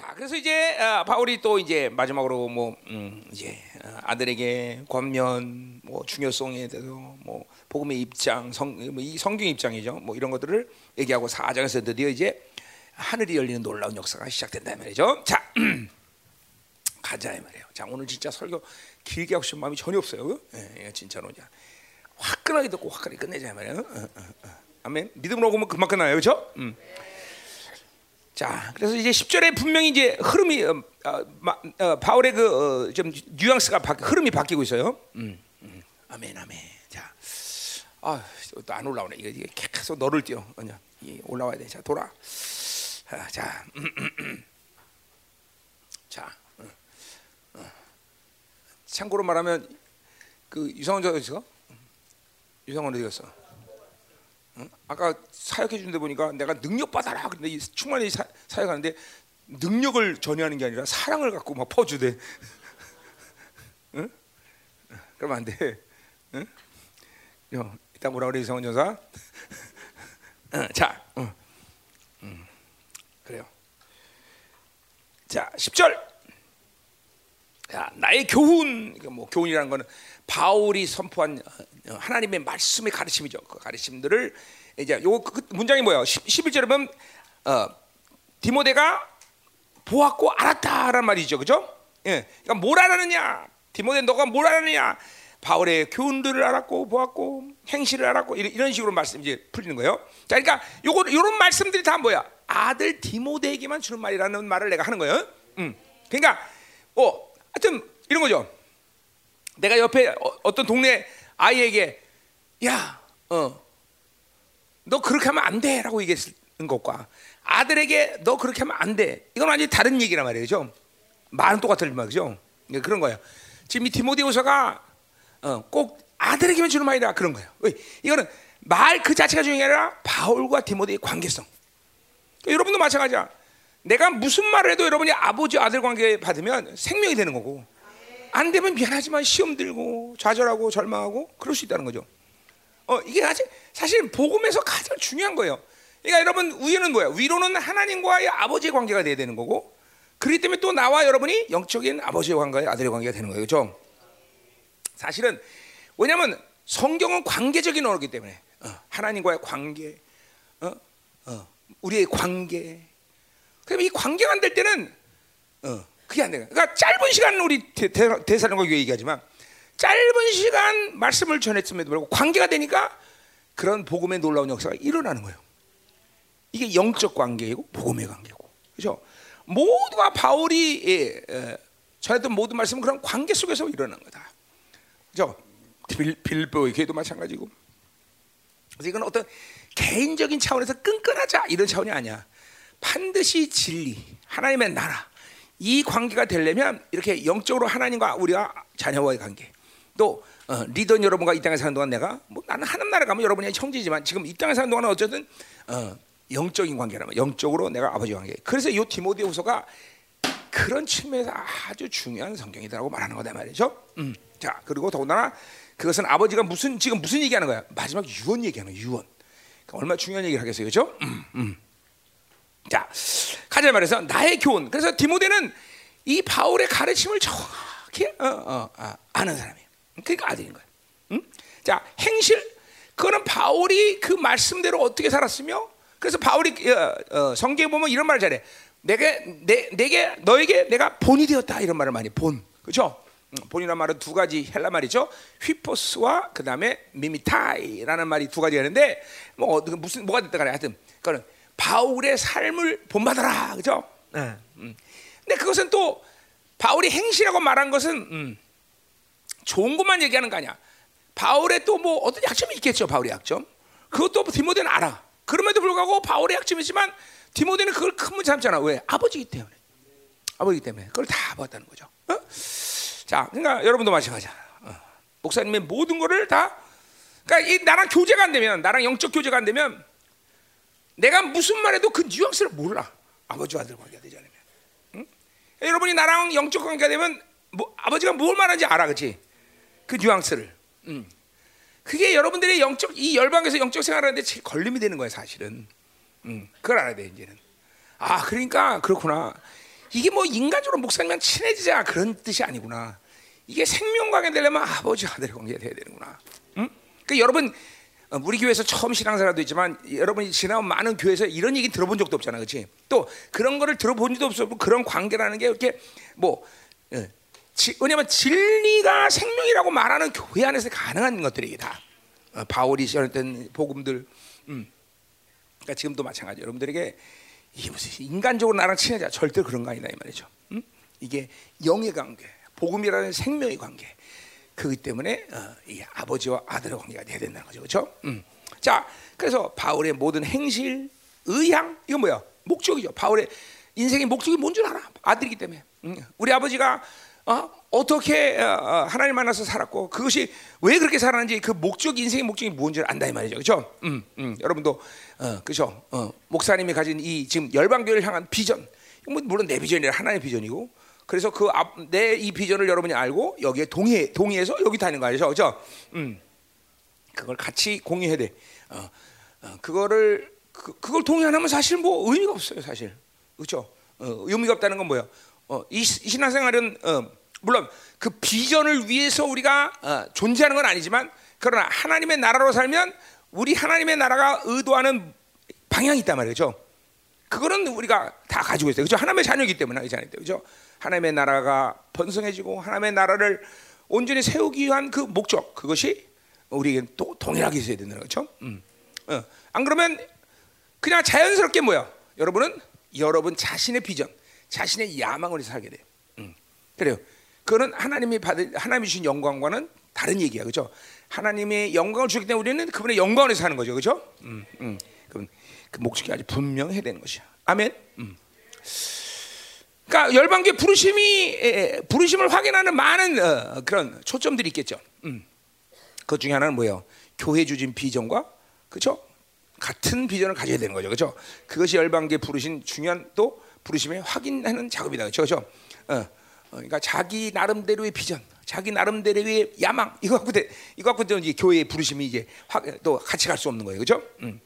자, 그래서 이제 어, 바울이 또 이제 마지막으로 뭐 음, 이제 어, 아들에게 권면, 뭐 중요성에 대해서 뭐 복음의 입장, 성, 뭐이 성경 입장이죠. 뭐 이런 것들을 얘기하고 사장에서 드디어 이제 하늘이 열리는 놀라운 역사가 시작된다 말이죠. 자, 가자 이 말이에요. 자, 오늘 진짜 설교 길게 하고 싶은 마음이 전혀 없어요. 예, 진짜로 그냥 화끈하게 듣고 화끈하게 끝내자 이 말이에요. 어, 어, 어. 아멘. 믿음으로 오면 금방 끝나요, 그렇죠? 음. 자, 그래서 이제 10절에 분명히 이제 흐름이 어, 어, 어, 바울의 그좀 뉘앙스가 바, 흐름이 바뀌고 있어요. 음, 음. 아멘, 아멘. 자, 아, 또안 올라오네. 이거, 이게 계속 너를 띄어. 그냥 올라와야 돼. 자, 돌아. 아, 자, 음. 자, 참고로 말하면 그 유성원 저 어디서? 유성원 어디 갔어? 아까 사역해 준데 보니까 내가 능력 받아라. 근데 충만히 사, 사역하는데 능력을 전해하는 게 아니라 사랑을 갖고 막 퍼주대. 응? 그러면 안 돼. 응? 요, 이따 뭐라 그래 이성원 전사? 자, 응. 응. 그래요. 자, 10절. 야, 나의 교훈, 뭐 교훈이라는 거는 바울이 선포한 어, 하나님의 말씀의 가르침이죠. 그 가르침들을 이제 요 그 문장이 뭐예요? 11절에 보면 어, 디모데가 보았고 알았다라는 말이죠. 그죠? 예. 그러니까 뭘 알았느냐? 디모데 너가 뭘 알았느냐? 바울의 교훈들을 알았고 보았고 행실을 알았고 이런 식으로 말씀 이제 풀리는 거예요. 자, 그러니까 요거 요런 말씀들이 다 뭐야? 아들 디모데에게만 주는 말이라는 말을 내가 하는 거예요. 음. 그러니까 어, 하여튼 이런 거죠. 내가 옆에 어, 떤 동네 아이에게 야, 어, 너 그렇게 하면 안 돼라고 얘기했는 것과 아들에게 너 그렇게 하면 안 돼. 이건 완전히 다른 얘기란 말이죠. 말은 똑같은 말이죠. 그러니까 그런 거예요. 지금 이 디모데후서가 어, 꼭 아들에게만 주는 말이라 그런 거예요. 왜? 이거는 말 그 자체가 중요한 게 아니라 바울과 디모데의 관계성. 그러니까 여러분도 마찬가지야. 내가 무슨 말을 해도 여러분이 아버지 아들 관계 받으면 생명이 되는 거고 안 되면 미안하지만 시험 들고 좌절하고 절망하고 그럴 수 있다는 거죠. 어 이게 사실 사실 복음에서 가장 중요한 거예요. 그러니까 여러분 위로는 뭐야? 위로는 하나님과의 아버지의 관계가 돼야 되는 거고 그렇기 때문에 또 나와 여러분이 영적인 아버지의 관계와 아들의 관계가 되는 거예요. 그렇죠? 사실은 왜냐하면 성경은 관계적인 언어이기 때문에 어, 하나님과의 관계, 어, 어, 우리의 관계. 그럼 이 관계가 안 될 때는 어, 그게 안 돼. 그러니까 짧은 시간 우리 대사령과 교회 얘기하지만 짧은 시간 말씀을 전했음에도 불구하고 관계가 되니까 그런 복음의 놀라운 역사가 일어나는 거예요. 이게 영적 관계이고 복음의 관계고, 그렇죠? 모두가 바울이 예, 예, 전했던 모든 말씀은 그런 관계 속에서 일어난 거다. 그죠? 빌보의 교회도 마찬가지고. 그래서 이건 어떤 개인적인 차원에서 끈끈하자 이런 차원이 아니야. 반드시 진리, 하나님의 나라 이 관계가 되려면 이렇게 영적으로 하나님과 우리가 자녀와의 관계. 또 어, 리더 여러분과 이 땅에 사는 동안 내가 뭐 나는 하나님 나라 가면 여러분이 형제지만 지금 이 땅에 사는 동안은 어쨌든 어, 영적인 관계라면 영적으로 내가 아버지 관계. 그래서 이 디모데후서가 그런 측면에서 아주 중요한 성경이다라고 말하는 거다 말이죠. 음. 자 그리고 더군다나 그것은 아버지가 무슨 지금 무슨 얘기하는 거야? 마지막 유언 얘기하는 유언. 그러니까 얼마나 중요한 얘기를 하겠어요, 그렇죠? 음, 음. 자 가자 말해서 나의 교훈. 그래서 디모데는 이 바울의 가르침을 정확히 어, 어, 어, 아는 사람이에요. 그러니까 아들인 거예요. 음? 자 행실 그거는 바울이 그 말씀대로 어떻게 살았으며 그래서 바울이 어, 어, 성경에 보면 이런 말을 잘해. 내게 내, 내게 너에게 내가 본이 되었다 이런 말을 많이 본 그렇죠? 본이란 말은 두 가지 헬라 말이죠. 휘포스와 그 다음에 미미타이라는 말이 두 가지가 있는데 뭐 어, 무슨 뭐가 됐다 간에 하여튼 그거는 바울의 삶을 본받아라 그죠? 네. 음. 근데 그것은 또 바울이 행실하고 말한 것은 음, 좋은 것만 얘기하는 거 아니야. 바울의 또 뭐 어떤 약점이 있겠죠. 바울의 약점. 그것도 디모데는 알아. 그럼에도 불구하고 바울의 약점이지만 디모데는 그걸 큰 문제 삼잖아. 왜? 아버지기 때문에. 아버지기 때문에 그걸 다 봤다는 거죠. 어? 자, 그러니까 여러분도 마찬가지야. 어. 목사님의 모든 거를 다, 그러니까 이 나랑 교제가 안 되면, 나랑 영적 교제가 안 되면, 내가 무슨 말해도 그 뉘앙스를 몰라. 아버지와 아들 관계가 되지 않으면. 응? 여러분이 나랑 영적 관계가 되면, 뭐, 아버지가 뭘 말하는지 알아, 그렇지? 그 뉘앙스를. 응. 그게 여러분들의 영적 이 열방에서 영적 생활하는데 제일 걸림이 되는 거예요, 사실은. 응. 그걸 알아야 돼 이제는. 아, 그러니까 그렇구나. 이게 뭐 인간적으로 목사님이랑 친해지자 그런 뜻이 아니구나. 이게 생명관계 되려면 아버지 아들의 관계가 돼야 되는구나. 응? 그 여러분 어, 우리 교회에서 처음 신앙생활도 있지만 여러분이 지나온 많은 교회에서 이런 얘기 들어본 적도 없잖아, 그렇지? 또 그런 거를 들어본 적도 없어. 그런 관계라는 게 이렇게 뭐 예, 지, 왜냐면 진리가 생명이라고 말하는 교회 안에서 가능한 것들이 다 어, 바울이 전했던 복음들. 음. 그러니까 지금도 마찬가지. 여러분들에게 이게 무슨 인간적으로 나랑 친해져 절대 그런 거 아니다 이 말이죠. 음? 이게 영의 관계, 복음이라는 생명의 관계. 그렇기 때문에 어, 이 아버지와 아들의 관계가 돼야 된다는 거죠, 그렇죠? 음. 자, 그래서 바울의 모든 행실, 의향 이거 뭐야? 목적이죠. 바울의 인생의 목적이 뭔 줄 알아? 아들이기 때문에. 음. 우리 아버지가 어? 떻게 어, 어, 하나님 만나서 살았고 그것이 왜 그렇게 살았는지 그 목적 인생의 목적이 뭔지를 안다 이 말이죠, 그렇죠? 음, 음. 여러분도 어, 그렇죠? 어, 목사님이 가진 이 지금 열방교를 향한 비전, 뭐 물론 내 비전이 하나의 비전이고 그래서 그 내 이 비전을 여러분이 알고 여기에 동의 동의해서 여기 다니는 거죠, 그렇죠? 음, 그걸 같이 공유해야 돼. 어, 어, 그거를 그, 그걸 동의 안 하면 사실 뭐 의미가 없어요, 사실, 그렇죠? 어, 의미가 없다는 건 뭐야? 어, 이, 이 신앙생활은 어, 물론 그 비전을 위해서 우리가 어, 존재하는 건 아니지만 그러나 하나님의 나라로 살면 우리 하나님의 나라가 의도하는 방향이 있단 말이죠. 그거는 우리가 다 가지고 있어요. 그죠? 하나님의 자녀이기 때문에 그죠? 그죠? 하나님의 나라가 번성해지고 하나님의 나라를 온전히 세우기 위한 그 목적 그것이 우리에게 또 동일하게 있어야 된다는 거죠. 음. 어. 안 그러면 그냥 자연스럽게 뭐야? 여러분은 여러분 자신의 비전, 자신의 야망을 살게 돼. 음. 그래요. 그거는 하나님이 받을 하나님이 주신 영광과는 다른 얘기야, 그죠? 하나님의 영광을 주기 때문에 우리는 그분의 영광을 사는 거죠, 그죠? 음, 음. 그, 그 목적이 아주 분명해야 되는 것이야. 아멘. 음. 그러니까 열방교 부르심이 부르심을 확인하는 많은 어, 그런 초점들이 있겠죠. 음. 그 중에 하나는 뭐예요? 교회 주진 비전과 그렇죠? 같은 비전을 가져야 되는 거죠, 그렇죠? 그것이 열방교 부르신 중요한 또 부르심에 확인하는 작업이다, 그렇죠? 그러니까 자기 나름대로의 비전, 자기 나름대로의 야망 이거 갖고 이거 갖고 이제 교회의 부르심이 이제 확, 또 같이 갈 수 없는 거예요, 그렇죠? 음.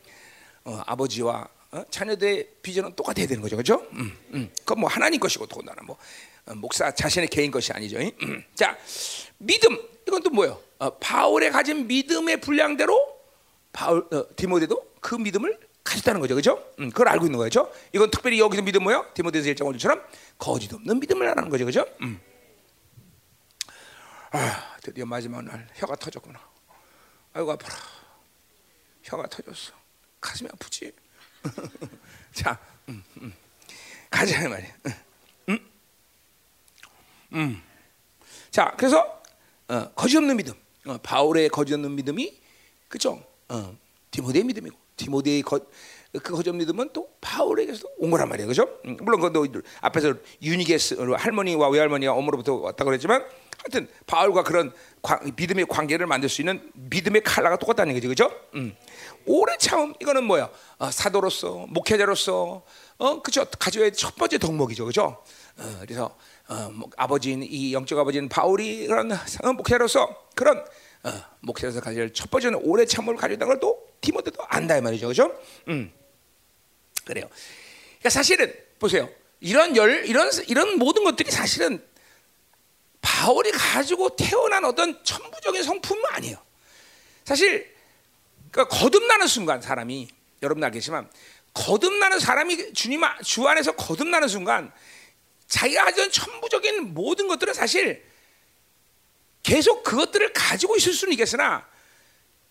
어, 아버지와 어? 자녀들의 비전은 똑같아야 되는 거죠, 그렇죠? 음, 음. 그건 뭐 하나님 것이고 더군다나 뭐 어, 목사 자신의 개인 것이 아니죠. 음. 자, 믿음 이건 또 뭐예요? 어, 바울의 가진 믿음의 분량대로 바울 어, 디모데도 그 믿음을 가졌다는 거죠, 그렇죠? 음, 그걸 알고 있는 거죠. 이건 특별히 여기서 믿음 뭐요? 디모데서 1장 5절처럼 거짓 없는 믿음을 하는 거죠, 그렇죠? 음. 아, 드디어 마지막 날 혀가 터졌구나. 아이고 아파라. 혀가 터졌어. 가슴이 아프지. 자, 음, 음. 가자 말이야. 음, 음. 자, 그래서 어, 거짓 없는 믿음, 어, 바울의 거짓 없는 믿음이 그죠? 어, 디모데의 믿음이고 디모데의 거, 그 거짓 믿음은 또 바울에게서 온 거란 말이에요, 그죠? 음, 물론 그도 앞에서 유니게스 할머니와 외할머니가 어머로부터 왔다고 그랬지만 하여튼 바울과 그런 믿음의 관계를 만들 수 있는 믿음의 칼라가 똑같다는 거죠, 그죠? 음. 오래 참음 이거는 뭐야? 어, 사도로서 목회자로서 어 그죠? 가져야 첫 번째 덕목이죠, 그죠? 어, 그래서 어, 뭐, 아버지인 이 영적 아버지인 바울이 그런 어, 목회자로서 그런 어, 목회자로서 가질 첫 번째는 오래 참음을 가져야 걸또 디모데도 안다 이 말이죠, 그죠? 음 그래요. 그러니까 사실은 보세요. 이런 열 이런 이런 모든 것들이 사실은 바울이 가지고 태어난 어떤 천부적인 성품은 아니에요. 사실 그러니까 거듭나는 순간 사람이 여러분 알겠지만 거듭나는 사람이 주님 주 안에서 거듭나는 순간 자기가 가진 천부적인 모든 것들은 사실 계속 그것들을 가지고 있을 수는 있겠으나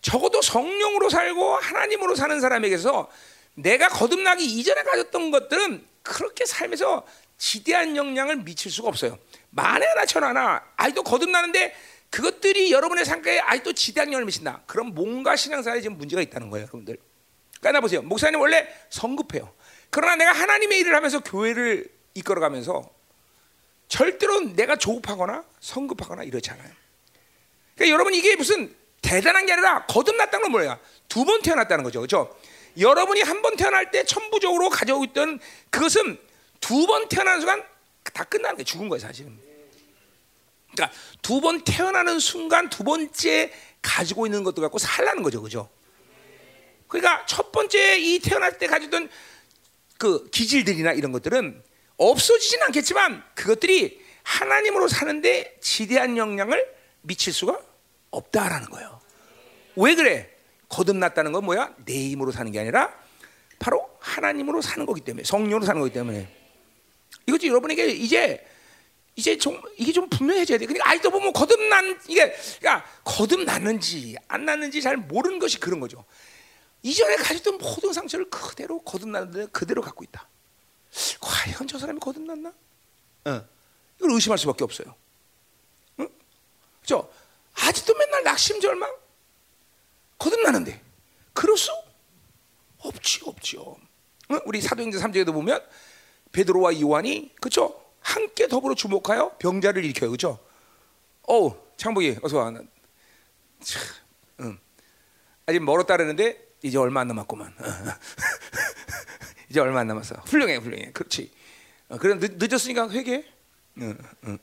적어도 성령으로 살고 하나님으로 사는 사람에게서 내가 거듭나기 이전에 가졌던 것들은 그렇게 삶에서 지대한 영향을 미칠 수가 없어요. 만에 하나 천 하나 아이도 거듭나는데 그것들이 여러분의 삶에 아직도 지대한 영향을 미친다. 그럼 뭔가 신앙생활에 지금 문제가 있다는 거예요, 여러분들. 그러니까 보세요. 목사님 원래 성급해요. 그러나 내가 하나님의 일을 하면서 교회를 이끌어가면서 절대로 내가 조급하거나 성급하거나 이렇지 않아요. 그러니까 여러분 이게 무슨 대단한 게 아니라 거듭났다는 건 뭐예요? 두 번 태어났다는 거죠. 그렇죠? 여러분이 한 번 태어날 때 천부적으로 가져오고 있던 그것은 두 번 태어나는 순간 다 끝나는 게 죽은 거예요, 사실은. 그러니까 두 번 태어나는 순간 두 번째 가지고 있는 것도 갖고 살라는 거죠, 그죠? 그러니까 첫 번째 이 태어날 때 가지던 그 기질들이나 이런 것들은 없어지진 않겠지만 그것들이 하나님으로 사는데 지대한 영향을 미칠 수가 없다라는 거예요. 왜 그래? 거듭났다는 건 뭐야? 내 힘으로 사는 게 아니라 바로 하나님으로 사는 거기 때문에 성령으로 사는 거기 때문에 이것도 여러분에게 이제 이제 좀 이게 좀 분명해져야 돼. 그러니까 아직도 보면 거듭난 이게 그러니까 거듭났는지 안 났는지 잘 모르는 것이 그런 거죠. 이전에 가졌던 모든 상처를 그대로 거듭났는데 그대로 갖고 있다. 과연 저 사람이 거듭났나? 어. 이걸 의심할 수밖에 없어요. 응? 그죠? 아직도 맨날 낙심절망 거듭나는데 그럴 수 없지 없죠. 응? 우리 사도행전 3장에도 보면 베드로와 요한이 그죠? 함께 더불어 주목하여 병자를 일으켜요. 그죠? 어우, 창복이 어서 와. 참, 응. 아직 멀었다 그러는데 이제 얼마 안 남았구만. 이제 얼마 안 남았어. 훌륭해, 훌륭해. 그렇지. 어, 그래 늦, 었으니까 회개. 응, 응,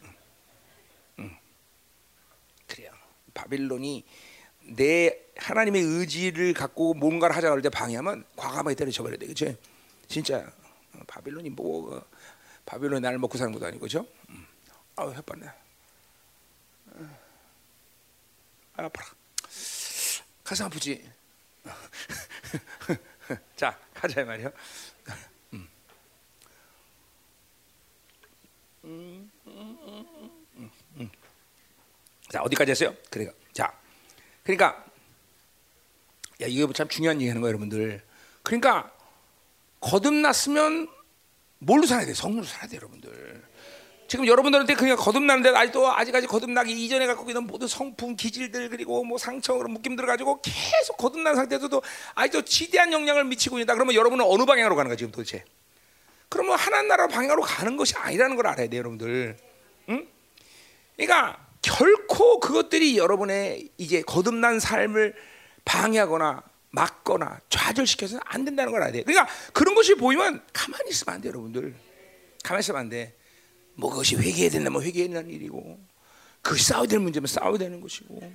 응. 그래요. 바빌론이 내 하나님의 의지를 갖고 뭔가를 하자 그럴 때 방해하면 과감하게 때려쳐버려야 돼, 그렇지? 진짜 바빌론이 뭐 어, 바빌론이 날 먹고 사는 것도 아니고, 그죠? 음. 아우 햇받네. 아, 아파라. 가슴 아프지. 자, 가자 말이요. 음. 자, 어디까지 했어요? 그러니까, 자, 그러니까, 야, 이게 참 중요한 얘기하는 거예요, 여러분들. 그러니까 거듭났으면 뭘로 살아야 돼? 성으로 살아야 돼, 여러분들. 지금 여러분들한테 그냥 거듭나는데 아직도 아직까지 거듭나기 이전에 갖고 있는 모든 성품, 기질들 그리고 뭐 상처 그런 묶임들을 가지고 계속 거듭난 상태에서도 아직도 지대한 영향을 미치고 있다. 그러면 여러분은 어느 방향으로 가는 거야 지금 도대체? 그러면 하나님 나라 방향으로 가는 것이 아니라는 걸 알아야 돼, 여러분들. 응? 그러니까 결코 그것들이 여러분의 이제 거듭난 삶을 방해하거나 막거나 좌절시켜서는 안 된다는 걸 알아야 돼. 그러니까 그런 것이 보이면 가만히 있으면 안 돼, 여러분들. 가만히 있으면 안 돼. 뭐 그것이 회개해야 된다면 회개해야 되는 일이고, 그것이 싸워야 될 문제면 싸워야 되는 것이고,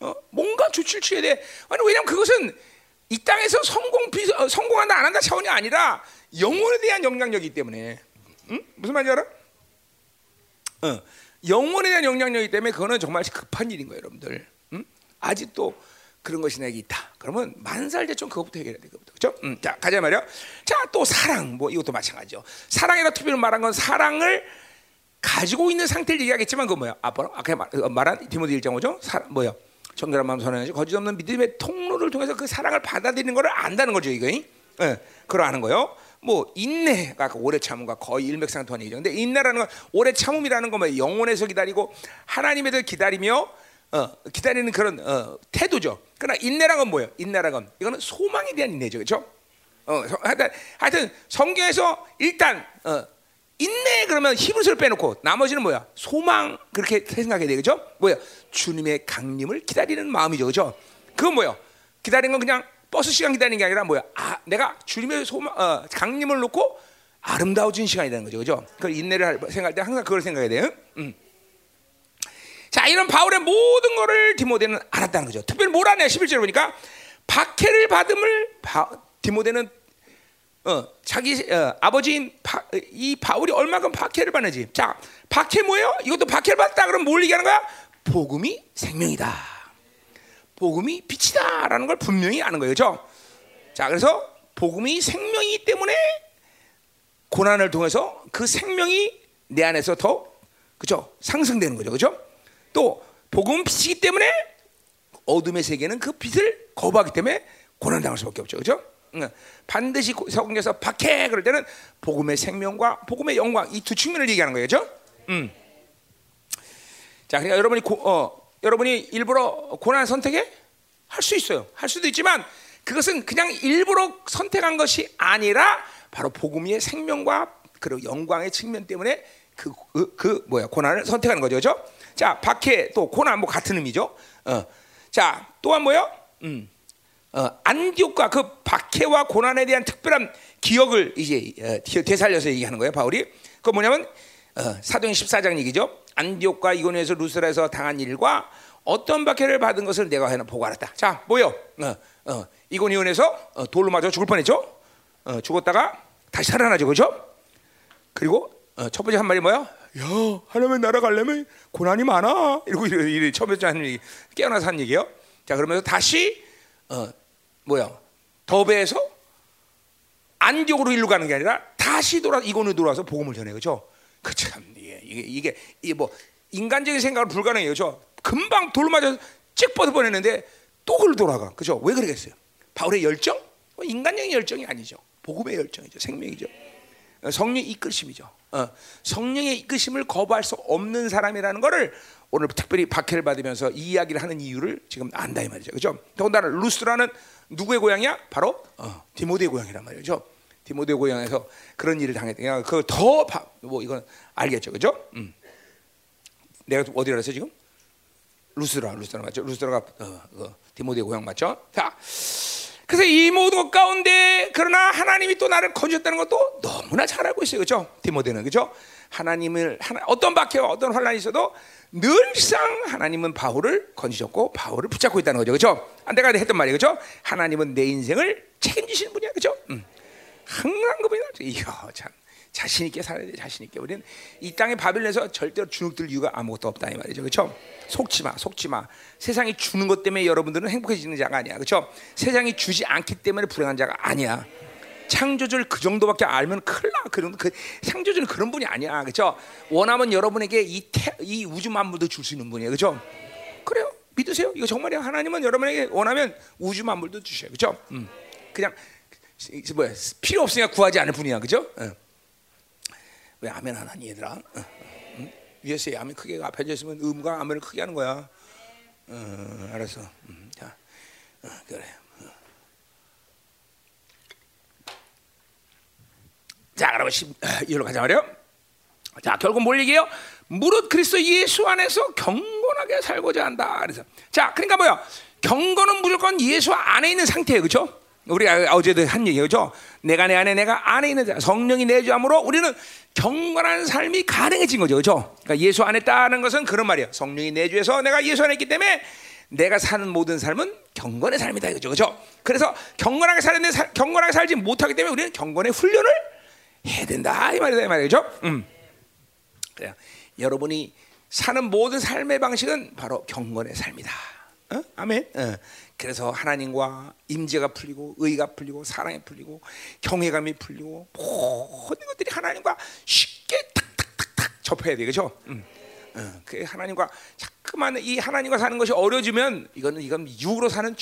어? 뭔가 조치를 취해야 돼. 아니 왜냐면 그것은 이 땅에서 성공 비 어, 성공한다 안 한다 차원이 아니라 영혼에 대한 영향력이기 때문에, 응? 무슨 말인지 알아? 어, 영혼에 대한 영향력이기 때문에 그거는 정말 급한 일인 거예요, 여러분들. 응? 아직도 그런 것이 내게 있다. 그러면 만살제좀 그것부터 해결해야 돼. 그렇죠? 음, 자, 가자 말이요. 자, 또 사랑. 뭐 이것도 마찬가지죠. 사랑이라 투표를 말한 건 사랑을 가지고 있는 상태를 얘기하겠지만 그 뭐야? 아빠 아까 말, 어, 말한 디모데 1장 5죠? 사, 뭐야? 정결한 마음 선언하지 거짓 없는 믿음의 통로를 통해서 그 사랑을 받아들이는 것을 안다는 거죠, 이거. 예. 그러하는 거요. 뭐 인내가 오래 참음과 거의 일맥상통한 얘기죠. 근데 인내라는 건 오래 참음이라는 건뭐 영혼에서 기다리고 하나님에 대 기다리며 어, 기다리는 그런 어, 태도죠. 그러나 인내란 건 뭐예요? 인내란 건 이거는 소망에 대한 인내죠, 그렇죠? 어, 하여튼, 하여튼 성경에서 일단 어, 인내 그러면 히브리서를 빼놓고 나머지는 뭐야? 소망 그렇게 생각해야 되겠죠? 뭐야? 주님의 강림을 기다리는 마음이죠, 그렇죠? 그건 뭐야? 기다리는 건 그냥 버스 시간 기다리는 게 아니라 뭐야? 아, 내가 주님의 소망, 어, 강림을 놓고 아름다워진 시간이라는 거죠, 그렇죠? 그 인내를 생각할 때 항상 그걸 생각해야 돼요. 음. 자, 이런 바울의 모든 것을 디모데는 알았다는 거죠. 특별히 뭘 아냐? 11절 보니까 박해를 받음을 바, 디모데는 어, 자기 어, 아버지인 바, 이 바울이 얼마큼 박해를 받는지. 자, 박해 뭐예요? 이것도 박해를 받다 그러면 뭘 얘기하는 거야? 복음이 생명이다. 복음이 빛이다라는 걸 분명히 아는 거예요. 그죠? 자, 그래서 복음이 생명이기 때문에 고난을 통해서 그 생명이 내 안에서 더 그죠? 상승되는 거죠. 그죠? 또 복음은 빛이기 때문에 어둠의 세계는 그 빛을 거부하기 때문에 고난 당할 수밖에 없죠. 그렇죠? 반드시 성경에서 박해 그럴 때는 복음의 생명과 복음의 영광 이 두 측면을 얘기하는 거예요. 그렇죠? 음. 자, 그러니까 여러분이 고, 어, 여러분이 일부러 고난 선택해 할 수 있어요. 할 수도 있지만 그것은 그냥 일부러 선택한 것이 아니라 바로 복음의 생명과 그리고 영광의 측면 때문에 그, 그, 그 뭐야 고난을 선택하는 거죠, 그렇죠? 자, 박해 또 고난 뭐 같은 의미죠. 어. 자, 또한 뭐요? 음. 어, 안디옥과 그 박해와 고난에 대한 특별한 기억을 이제 어, 되살려서 얘기하는 거예요, 바울이. 그 뭐냐면 어, 사도행 14장 얘기죠. 안디옥과 이고니에서 루스라에서 당한 일과 어떤 박해를 받은 것을 내가 하나 보고 알았다. 자, 뭐요? 어, 어, 이고니온에서 어, 돌로 맞아 죽을 뻔했죠. 어, 죽었다가 다시 살아나죠, 그렇죠? 그리고 어, 첫 번째 한 말이 뭐야? 야, 하나님 나라 가려면 고난이 많아. 이러고 이래, 이래 처음에 얘기, 깨어나서 한 얘기예요. 자, 그러면서 다시 어, 뭐야? 더베에서 안디옥으로 일로 가는 게 아니라 다시 돌아 이곳으로 돌아서 복음을 전해 그죠? 그참 이게 이게 이게, 뭐 인간적인 생각은 불가능해요, 그죠? 금방 돌 맞아 찍 뻗어 보냈는데 또 그걸 돌아가, 그죠? 왜 그러겠어요? 바울의 열정? 뭐 인간적인 열정이 아니죠. 복음의 열정이죠, 생명이죠. 어, 성령의 이끌심이죠. 어, 성령의 이끌심을 거부할 수 없는 사람이라는 것을 오늘 특별히 박해를 받으면서 이 이야기를 하는 이유를 지금 안다 이 말이죠. 그죠? 더군다나 루스라는 누구의 고향이야? 바로 어, 디모데의 고향이란 말이죠. 디모데 고향에서 그런 일을 당했다. 그더뭐 이건 알겠죠, 그죠? 음. 내가 어디라 그랬어 지금? 루스라, 루스라 맞죠? 루스라가 어, 어, 디모데 고향 맞죠? 자, 그래서 이 모든 가운데 그러나 하나님이 또 나를 건졌다는 것도 너무나 잘 알고 있어요, 그죠? 디모데는 그죠? 하나님을 하나, 어떤 박해와 어떤 환란이 있어도 늘상 하나님은 바울을 건지셨고 바울을 붙잡고 있다는 거죠, 그죠? 내가 했던 말이에요, 그죠? 하나님은 내 인생을 책임지시는 분이야, 그죠? 음. 항상 그분이다. 이거 참 자신 있게 살아야 돼. 자신 있게. 우리는 이 땅에 바빌론에서 절대로 주눅들 이유가 아무것도 없다 이 말이죠. 그렇죠? 속지 마. 속지 마. 세상이 주는 것 때문에 여러분들은 행복해지는 자가 아니야. 그렇죠? 세상이 주지 않기 때문에 불행한 자가 아니야. 창조주를 그 정도밖에 알면 큰일 나. 그런 그 창조주는 그런 분이 아니야. 그렇죠? 원하면 여러분에게 이, 태, 이 우주 만물도 줄 수 있는 분이에요. 그렇죠? 그래요. 믿으세요. 이거 정말이야. 하나님은 여러분에게 원하면 우주 만물도 주셔요. 그렇죠? 음. 그냥 뭐야 필요 없으니까 구하지 않을 뿐이야, 그죠? 어. 왜 아멘 안 하니 얘들아? 어. 응? 위에서 아멘 크게 앞에 있으면 음과 아멘을 크게 하는 거야. 어, 알았어. 음, 자, 어, 그래. 어. 자, 그러면 이리로 가자 말이요. 자, 결국 뭘 얘기해요? 무릇 그리스도 예수 안에서 경건하게 살고자 한다. 그래서 자, 그러니까 뭐야? 경건은 무조건 예수 안에 있는 상태예요, 그렇죠? 우리 어제도 한 얘기죠. 내가 내 안에 내가 안에 있는 성령이 내주함으로 우리는 경건한 삶이 가능해진 거죠. 그렇죠? 그러니까 예수 안에 있다는 것은 그런 말이에요. 성령이 내주해서 내가 예수 안에 있기 때문에 내가 사는 모든 삶은 경건의 삶이다 이거죠. 그렇죠? 그래서 경건하게 살는데 경건하게 살지 못하기 때문에 우리는 경건의 훈련을 해야 된다 이 말이다 이 말이죠. 음. 그래 여러분이 사는 모든 삶의 방식은 바로 경건의 삶이다. 어? 아멘. 어. 그래서 하나님과 임재가 풀리고 의가 풀리고 사랑이 풀리고 경외감이 풀리고 모든 것들이 하나님과 쉽게 탁탁탁탁 접해야 되겠죠. 음. 어, 그 하나님과 자꾸만 이 하나님과 사는 것이 어려지면 이거는 이건 육으로 사는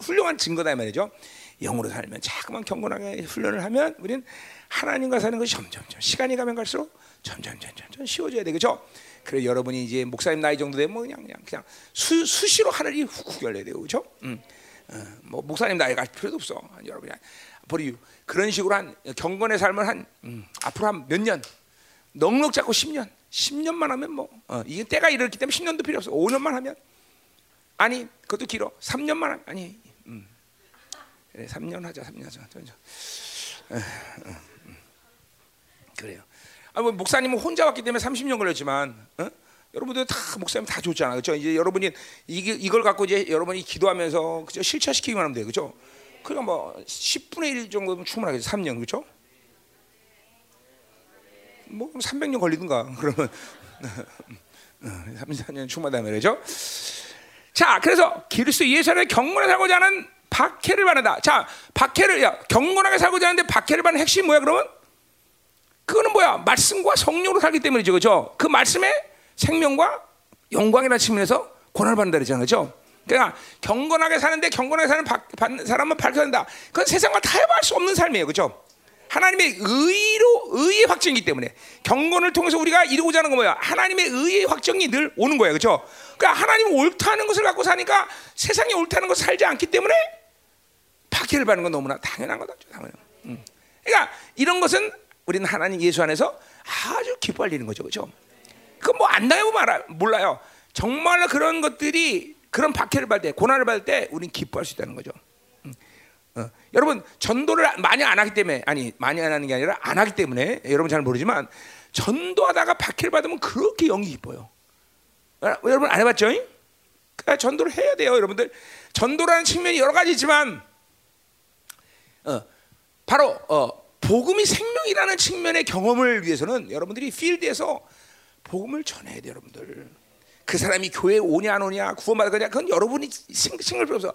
훌륭한 증거다 말이죠. 영으로 살면 자꾸만 경건하게 훈련을 하면 우리는 하나님과 사는 것이 점점점 시간이 가면 갈수록 점점점점 쉬워져야 되겠죠. 그 래 여러분이 이제 목사님 나이 정도 되면 그냥 그냥 그냥 수, 수시로 하늘이 훅훅 열려야 돼요, 그렇죠? 음. 어, 뭐 목사님 나이 갈 필요도 없어, 여러분이 버리. 그런 식으로 한 경건의 삶을 한 음, 앞으로 한 몇 년, 넉넉 잡고 10년, 10년만 하면 뭐 어, 이게 때가 이렇기 때문에 10년도 필요 없어, 5년만 하면. 아니 그것도 길어, 3년만 하면. 아니, 음. 그래 3년 하자, 3년 하자, 어, 어, 음. 그래요. 아, 뭐 목사님은 혼자 왔기 때문에 30년 걸렸지만 어? 여러분들 다 목사님 다 좋잖아, 그렇죠? 이제 여러분이 이게, 이걸 갖고 이제 여러분이 기도하면서 그죠? 실천시키기만 하면 돼, 그렇죠? 그러니까 뭐 10분의 1 정도면 충분하겠죠, 3년, 그렇죠? 뭐 300년 걸리든가 그러면 34년 충분하다 말이죠. 자, 그래서 그리스도 예수를 경건하게 살고자 하는 박해를 받는다. 자, 박해를 야 경건하게 살고자 하는데 박해를 받는 핵심 뭐야? 그러면 그거는 뭐야? 말씀과 성령으로 살기 때문이죠. 그죠? 그 말씀의 생명과 영광이라는 측면에서 고난을 받는다 그러잖아요. 그죠? 그러니까 경건하게 사는데 경건하게 사는 받는 사람은 밝혀야 된다. 그건 세상과 타협할 수 없는 삶이에요. 그죠? 하나님의 의로 의의 확정이기 때문에 경건을 통해서 우리가 이루고자 하는 건 뭐야? 하나님의 의의 확정이 늘 오는 거예요. 그렇죠? 그러니까 하나님 옳다는 것을 갖고 사니까 세상이 옳다는 것을 살지 않기 때문에 박해를 받는 건 너무나 당연한 거다. 당연. 음. 그러니까 이런 것은 우리는 하나님 예수 안에서 아주 기뻐할 일인 거죠. 그죠? 그건 뭐 안다고 몰라요. 정말로 그런 것들이 그런 박해를 받을 때, 고난을 받을 때 우리는 기뻐할 수 있다는 거죠. 음. 어. 여러분 전도를 많이 안 하기 때문에 아니 많이 안 하는 게 아니라 안 하기 때문에 여러분 잘 모르지만 전도하다가 박해를 받으면 그렇게 영이 기뻐요. 어, 여러분 안 해봤죠? 그러니까 전도를 해야 돼요, 여러분들. 전도라는 측면이 여러 가지 있지만 어, 바로 어, 복음이 생명이라는 측면의 경험을 위해서는 여러분들이 필드에서 복음을 전해야 돼요, 여러분들. 그 사람이 교회 오냐 안 오냐 구원받을 거냐 그건 여러분이 신경 필요 없어.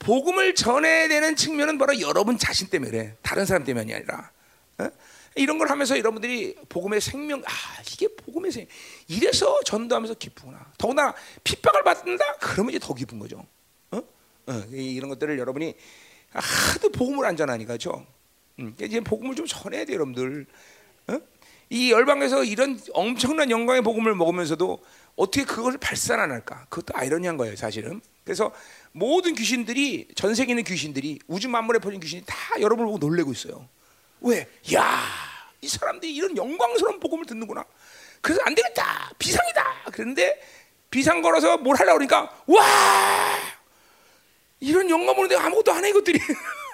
복음을 전해야 되는 측면은 바로 여러분 자신 때문에 그래. 다른 사람 때문이 아니라. 어? 이런 걸 하면서 여러분들이 복음의 생명, 아 이게 복음의 생. 이래서 전도하면서 기쁘구나. 더구나 핍박을 받는다, 그러면 이제 더 기쁜 거죠. 어? 어, 이런 것들을 여러분이 하도 복음을 안 전하니까 그죠. 음, 이제 복음을 좀 전해야 돼 여러분들. 어? 이 열방에서 이런 엄청난 영광의 복음을 먹으면서도 어떻게 그것을 발산 안 할까? 그것도 아이러니한 거예요, 사실은. 그래서 모든 귀신들이 전 세계 있는 귀신들이 우주 만물에 퍼진 귀신이 다 여러분을 보고 놀래고 있어요. 왜? 야, 이 사람들이 이런 영광스러운 복음을 듣는구나. 그래서 안 되겠다. 비상이다. 그런데 비상 걸어서 뭘 하려고 그러니까 와! 이런 영광 보는데 아무것도 안 해, 이것들이.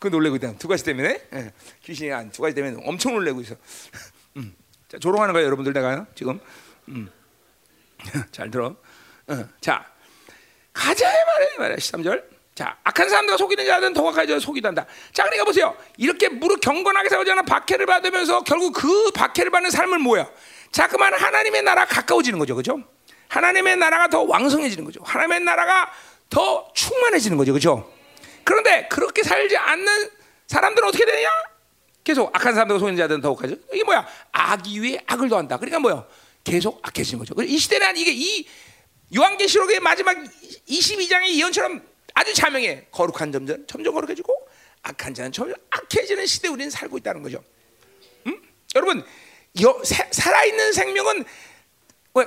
그 놀래고 있다. 두 가지 때문에. 예. 귀신이 한두 가지 때문에 엄청 놀래고 있어. 음. 자, 조롱하는 거예요, 여러분들 내가 지금. 음. 잘 들어. 어. 자, 가자 말이야, 말이야. 13절. 자, 악한 사람들과 속이는 자들은 더 악하게 속이단다. 자, 그러니까 보세요. 이렇게 무릎 경건하게 살고자는 박해를 받으면서 결국 그 박해를 받는 삶을 뭐야? 자 그만 하나님의 나라 가까워지는 거죠, 그죠? 하나님의 나라가 더 왕성해지는 거죠. 하나님의 나라가 더 충만해지는 거죠, 그죠? 그런데 그렇게 살지 않는 사람들은 어떻게 되느냐? 계속 악한 사람들과 속이는 자들은 더욱하죠. 이게 뭐야? 악이 위에 악을 더한다. 그러니까 뭐야? 계속 악해지는 거죠. 이 시대는 이게 이 요한계시록의 마지막 22장의 예언처럼 아주 자명해. 거룩한 점점 점점 거룩해지고 악한 자는 점점 악해지는 시대에 우리는 살고 있다는 거죠. 음? 여러분, 여, 사, 살아있는 생명은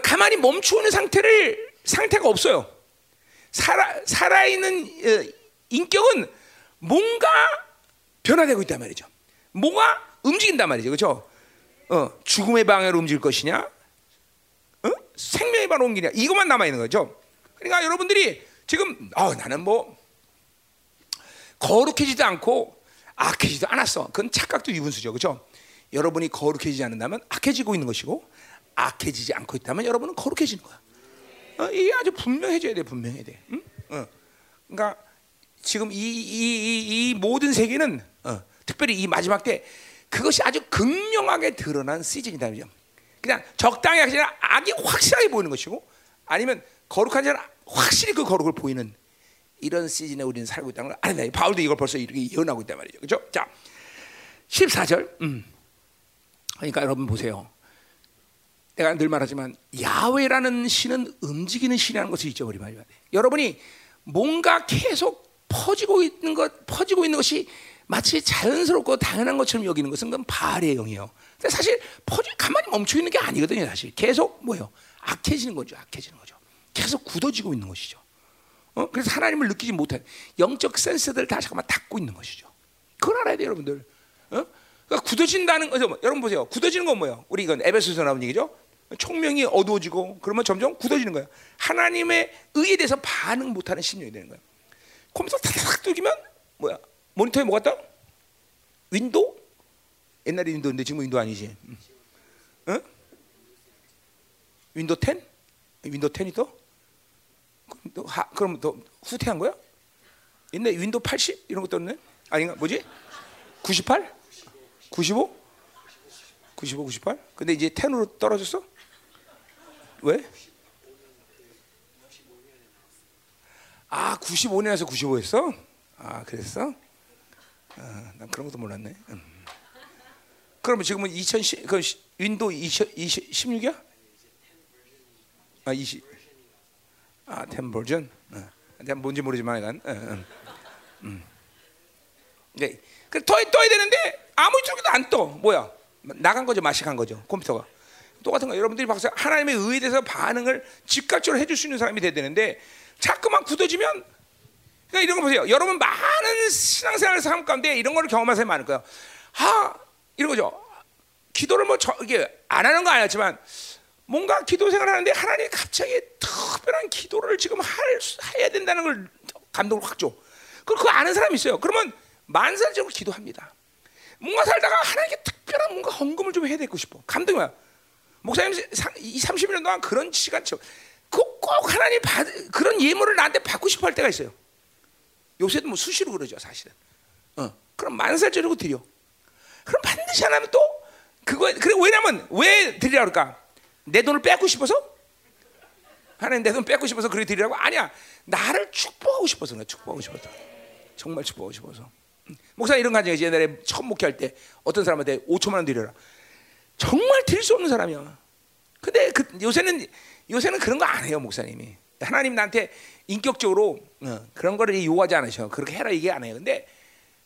가만히 멈추는 상태를 상태가 없어요. 살아 살아있는 어, 인격은 뭔가 변화되고 있단 말이죠. 뭐가 움직인단 말이죠. 그렇죠? 어, 죽음의 방향으로 움직일 것이냐? 어? 생명의 방향으로 옮기냐? 이것만 남아 있는 거죠. 그러니까 여러분들이 지금 어, 나는 뭐 거룩해지도 않고 악해지도 않았어. 그건 착각도 유분수죠. 그렇죠? 여러분이 거룩해지지 않는다면 악해지고 있는 것이고 악해지지 않고 있다면 여러분은 거룩해지는 거야. 어, 이게 아주 분명해져야 돼, 분명해야 돼. 응? 어. 그러니까 지금 이, 이, 이, 이 모든 세계는 어, 특별히 이 마지막 때 그것이 아주 극명하게 드러난 시즌이다. 그냥 적당히 아니라 악이 확실하게 보이는 것이고 아니면 거룩한 자는 확실히 그 거룩을 보이는 이런 시즌에 우리는 살고 있다는 걸 알아야 바울도 이걸 벌써 이렇게 예언하고 있단 말이죠. 그렇죠? 자, 14절. 음. 그러니까 여러분 보세요. 내가 늘 말하지만 야훼라는 신은 움직이는 신이라는 것을 잊어버리면 안 돼. 여러분이 뭔가 계속 퍼지고 있는 것, 퍼지고 있는 것이 마치 자연스럽고 당연한 것처럼 여기는 것은 그건 바알의 영이에요. 근데 사실 퍼지 가만히 멈춰 있는 게 아니거든요. 사실 계속 뭐요? 악해지는 거죠. 악해지는 거죠. 계속 굳어지고 있는 것이죠. 어? 그래서 하나님을 느끼지 못한 영적 센스들 다 잠깐만 닫고 있는 것이죠. 그걸 알아야 돼요, 여러분들. 어? 그러니까 굳어진다는 거죠. 뭐, 여러분 보세요. 굳어지는 건 뭐예요? 우리 이건 에베소서 나온 얘기죠. 총명이 어두워지고 그러면 점점 굳어지는 거예요. 하나님의 의에 대해서 반응 못하는 심령이 되는 거예요. 컴퓨터 탁탁 뚜들기면 뭐야? 모니터에 뭐가 떠? 윈도우? 옛날에 윈도우인데 지금 윈도우 아니지? 응? 윈도우 10? 윈도우 10이 떠? 그럼, 하, 그럼 더 후퇴한 거야? 옛날 윈도우 80 이런 거 떴네? 아닌가? 뭐지? 98? 95? 95, 98? 근데 이제 10으로 떨어졌어? 왜? 아, 95년에서 95였어? 아, 그랬어? 아, 난 그런 것도 몰랐네. 음. 그러면 지금은 2010, 그 윈도우 20, 20, 16이야? 아, 20. 아, 10 버전? 어. 내가 뭔지 모르지만 약간. 어, 어. 음. 네. 그 떠야, 떠야 되는데 아무 것도 안 떠. 뭐야? 나간 거죠, 맛이 간 거죠, 컴퓨터가. 똑같은 거. 여러분들이 박사 하나님의 의에 대해서 반응을 즉각적으로 해줄 수 있는 사람이 돼야 되는데 자꾸만 굳어지면 그러니까 이런 거 보세요. 여러분 많은 신앙생활 삶 가운데 이런 거를 경험한 사람이 많을 거예요. 아 이런 거죠. 기도를 뭐 저, 이게 안 하는 거 아니었지만 뭔가 기도 생활을 하는데 하나님이 갑자기 특별한 기도를 지금 할, 해야 된다는 걸 감동을 확 줘. 그거 아는 사람이 있어요. 그러면 만살적으로 기도합니다. 뭔가 살다가 하나님께 특별한 뭔가 헌금을 좀 해야 되고 싶어. 감동이야. 목사님 이 30년 동안 그런 시간 쳐. 꼭 하나님 받, 그런 예물을 나한테 받고 싶어 할 때가 있어요. 요새도 뭐 수시로 그러죠, 사실은. 어, 그럼 만살적으로 드려. 그럼 반드시 하나는 또 그거 그래 왜냐면 왜 드리라 그럴까? 내 돈을 뺏고 싶어서? 하나님 내돈 뺏고 싶어서 그래 드리라고? 아니야. 나를 축복하고 싶어서 그래. 축복하고 싶어서. 정말 축복하고 싶어서. 목사 이런 간증이 옛날에 처음 목회할 때 어떤 사람한테 5천만 원 드려라. 정말 드릴 수 없는 사람이야. 근데 그 요새는 요새는 그런 거 안 해요 목사님이. 하나님 나한테 인격적으로 어, 그런 거를 요구하지 않으셔. 그렇게 해라 이게 안 해요. 근데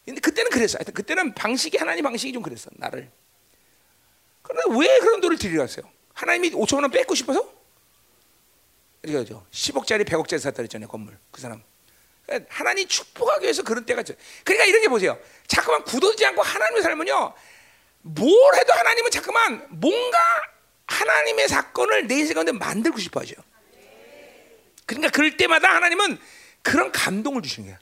근데 그때는 그랬어. 하여튼 그때는 방식이 하나님 방식이 좀 그랬어. 나를. 그런데 왜 그런 돈을 드리겠어요? 하나님이 5천만 원 뺏고 싶어서? 이거죠. 10억짜리 100억짜리 샀다 그랬잖아요 건물 그 사람. 그러니까 하나님 축복하기 위해서 그런 때가 있죠. 그러니까 이런 게 보세요. 자꾸만 굳어지지 않고 하나님의 삶은요. 뭘 해도 하나님은 자꾸만 뭔가 하나님의 사건을 내 인생 가운데 만들고 싶어 하죠. 그러니까 그럴 때마다 하나님은 그런 감동을 주시는 거야.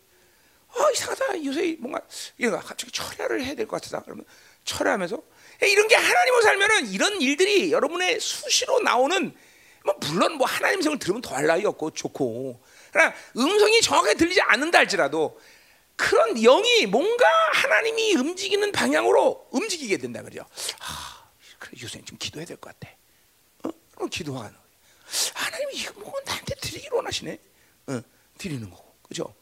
아, 이상하다. 요새 뭔가, 이거 갑자기 철야를 해야 될 것 같다. 그러면 철야하면서. 이런 게 하나님을 살면은 이런 일들이 여러분의 수시로 나오는, 뭐, 물론 뭐 하나님 성을 들으면 더할 나위 없고 좋고. 그러나 음성이 정확하게 들리지 않는다 할지라도 그런 영이 뭔가 하나님이 움직이는 방향으로 움직이게 된다 그죠. 아, 그래 요새 좀 기도해야 될 것 같아. 어? 그럼 기도하는 거예요. 하나님이 이거 뭐 나한테 드리기로 원하시네. 어, 드리는 거고, 그죠?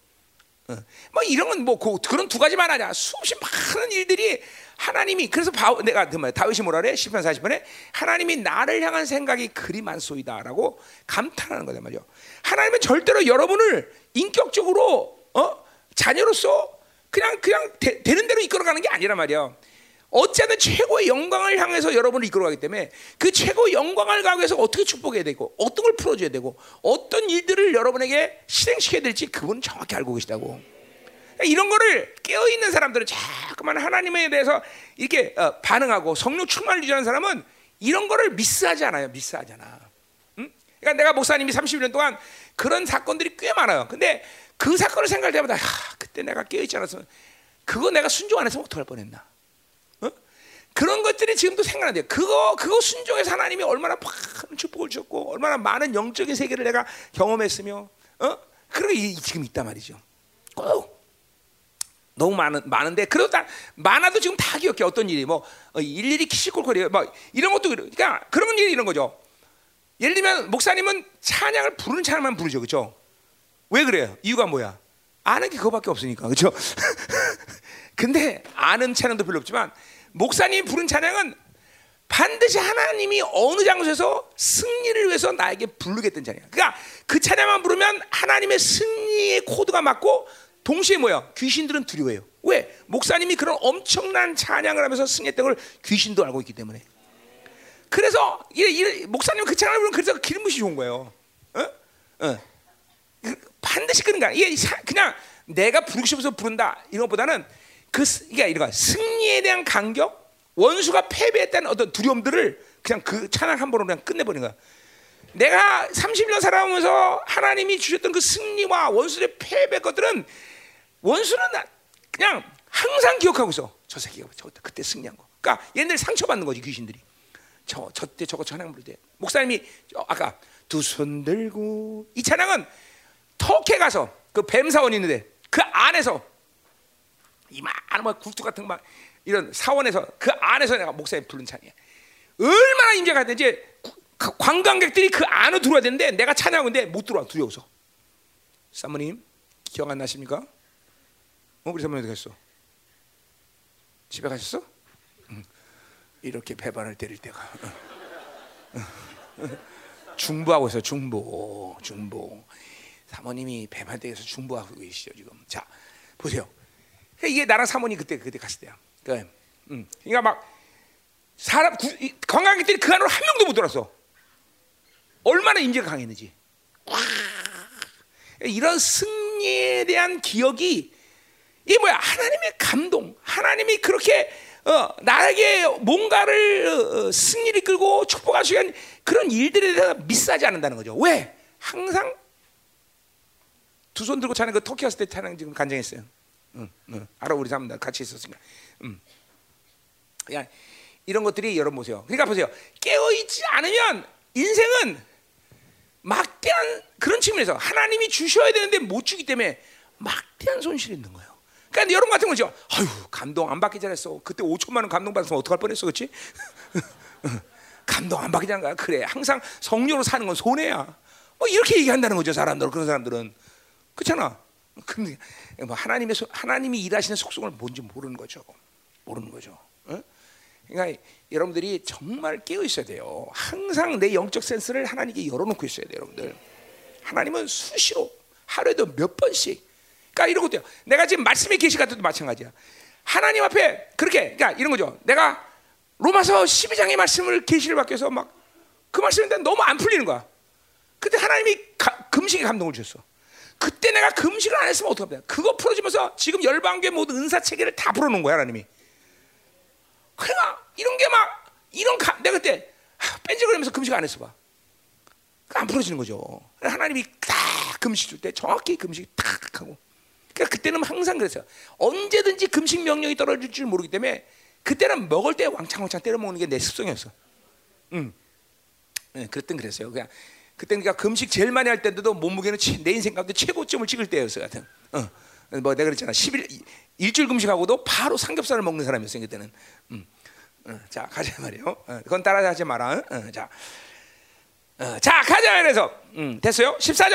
어. 뭐 이런 건뭐 그, 그런 두 가지만 아니야. 수없이 많은 일들이 하나님이 그래서 바, 내가 그 다윗이 뭐라 그래? 10편 40편에 하나님이 나를 향한 생각이 그리 많소이다라고 감탄하는 거단 말이요. 하나님은 절대로 여러분을 인격적으로 어? 자녀로서 그냥 그냥 되, 는 대로 이끌어가는 게 아니란 말이야. 어찌하든 최고의 영광을 향해서 여러분을 이끌어가기 때문에 그 최고 영광을 가기 위해서 어떻게 축복해야 되고 어떤 걸 풀어줘야 되고 어떤 일들을 여러분에게 실행시켜야 될지 그분 정확히 알고 계시다고. 이런 거를 깨어 있는 사람들은 자꾸만 하나님에 대해서 이렇게 어, 반응하고 성령 충만을 유지하는 사람은 이런 거를 미스하지 않아요. 미스하잖아. 응? 그러니까 내가 목사님이 30년 동안 그런 사건들이 꽤 많아요. 근데 그 사건을 생각할 때마다 아, 그때 내가 깨어 있지 않았으면 그거 내가 순종 안 했으면 어떡할 뻔했나. 그런 것들이 지금도 생각나는데 그거 그거 순종해서 하나님이 얼마나 많은 축복을 줬고 얼마나 많은 영적인 세계를 내가 경험했으며 어 그런 게 지금 있단 말이죠. 꼭 너무 많은 많은데 그래도 다 많아도 지금 다 기억해 어떤 일이 뭐 어, 일일이 키시콜콜이 뭐 이런 것도 그러니까 그런 일이 이런 거죠. 예를 들면 목사님은 찬양을 부르는 찬양만 부르죠, 그렇죠? 왜 그래요? 이유가 뭐야? 아는 게 그거밖에 없으니까, 그렇죠? 근데 아는 찬양도 별로 없지만 목사님이 부른 찬양은 반드시 하나님이 어느 장소에서 승리를 위해서 나에게 부르겠다는 찬양. 그러니까 그 찬양만 부르면 하나님의 승리의 코드가 맞고 동시에 뭐야? 귀신들은 두려워해요. 왜? 목사님이 그런 엄청난 찬양을 하면서 승리했던 걸 귀신도 알고 있기 때문에. 그래서 목사님 그 찬양을 부르면 그래서 기름붓이 좋은 거예요. 어? 어. 그 반드시 그런 거야. 이게 그냥 내가 부르고 싶어서 부른다 이런 것보다는 그 이게 이런 승리에 대한 간격, 원수가 패배했다는 어떤 두려움들을 그냥 그 찬양 한 번으로 그냥 끝내버리는 거야. 내가 30년 살아오면서 하나님이 주셨던 그 승리와 원수의 패배 것들은 원수는 그냥 항상 기억하고 있어. 저 새끼가 저 그때 승리한 거. 그러니까 얘네들 상처받는 거지 귀신들이. 저 저때 저거 찬양 부를 때 목사님이 아까 두 손 들고 이 찬양은 터키에 가서 그 뱀 사원 있는데 그 안에서 이만한 뭐 굴뚝 같은 막 이런 사원에서 그 안에서 내가 목사님 부른 찬이야. 얼마나 인재가 되지 관광객들이 그 안으로 들어와야 되는데 내가 찬양하고 있는데 못 들어와 두려워서. 사모님 기억 안 나십니까? 어, 우리 사모님 어디 갔어? 집에 가셨어? 응. 이렇게 배반을 때릴 때가 중보하고 있어 중보 중보 사모님이 배반 때에서 중보하고 계시죠 지금 자 보세요 이게 나랑 사모님 그때 그때 갔을 때야. 그러니까, 음. 그러니까 막 사람 관광객들이 그 안으로 한 명도 못 들어왔어. 얼마나 인재가 강했는지. 이런 승리에 대한 기억이 이게 뭐야? 하나님의 감동. 하나님이 그렇게 어, 나에게 뭔가를 어, 승리를 끌고 수 있는 그런 일들에 대해서 미스하지 않는다는 거죠. 왜? 항상 두 손 들고 차는 그 터키 갔을 때 차는 지금 간증했어요. 응, 응. 알아 우리 사람들 같이 있었으니까. 응. 야, 이런 것들이 여러분 보세요. 그러니까 보세요. 깨어 있지 않으면 인생은 막대한 그런 측면에서 하나님이 주셔야 되는데 못 주기 때문에 막대한 손실이 있는 거예요. 그러니까 여러분 같은 거죠. 아유 감동 안 받기 잘했어. 그때 5천만 원 감동 받았으면 어떡할 뻔했어, 그렇지? 감동 안 받기 잘한 그래. 항상 성령으로 사는 건 손해야. 뭐 이렇게 얘기한다는 거죠, 사람들 그런 사람들은 그렇잖아. 근데 뭐 하나님의 하나님이 일하시는 속성을 뭔지 모르는 거죠. 모르는 거죠. 어? 그러니까 여러분들이 정말 깨어 있어야 돼요. 항상 내 영적 센스를 하나님께 열어놓고 있어야 돼요, 여러분들. 하나님은 수시로 하루에도 몇 번씩. 그러니까 이런 것도요. 내가 지금 말씀의 계시 같은 도 마찬가지야. 하나님 앞에 그렇게 그러니까 이런 거죠. 내가 로마서 12장의 말씀을 계시를 받겨서 막 그 말씀이 너무 안 풀리는 거야. 그때 하나님이 가, 금식에 감동을 줬어. 그때 내가 금식을 안 했으면 어떡합니까? 그거 풀어주면서 지금 열방교회 모든 은사 체계를 다 풀어놓은 거야 하나님이. 그러니까 이런 게 막 이런 가, 내가 그때 뺀질거리면서 금식 안 했어 봐. 안 풀어지는 거죠. 하나님이 딱 금식 줄 때 정확히 금식 딱 하고. 그러니까 그때는 항상 그랬어요. 언제든지 금식 명령이 떨어질 줄 모르기 때문에 그때는 먹을 때 왕창왕창 때려 먹는 게 내 습성이었어. 응. 네, 그랬던 그랬어요. 그냥 그때 그러니까 금식 제일 많이 할 때도 몸무게는 내 인생 가운데 최고점을 찍을 때였어요. 어. 뭐 내가 그랬잖아. 10일 일주일 금식하고도 바로 삼겹살을 먹는 사람이었어요. 그때는. 음. 어, 자 가자 말이요. 어, 그건 따라하지 마라. 어, 자, 어, 자 가자 그래서 음, 됐어요. 14절.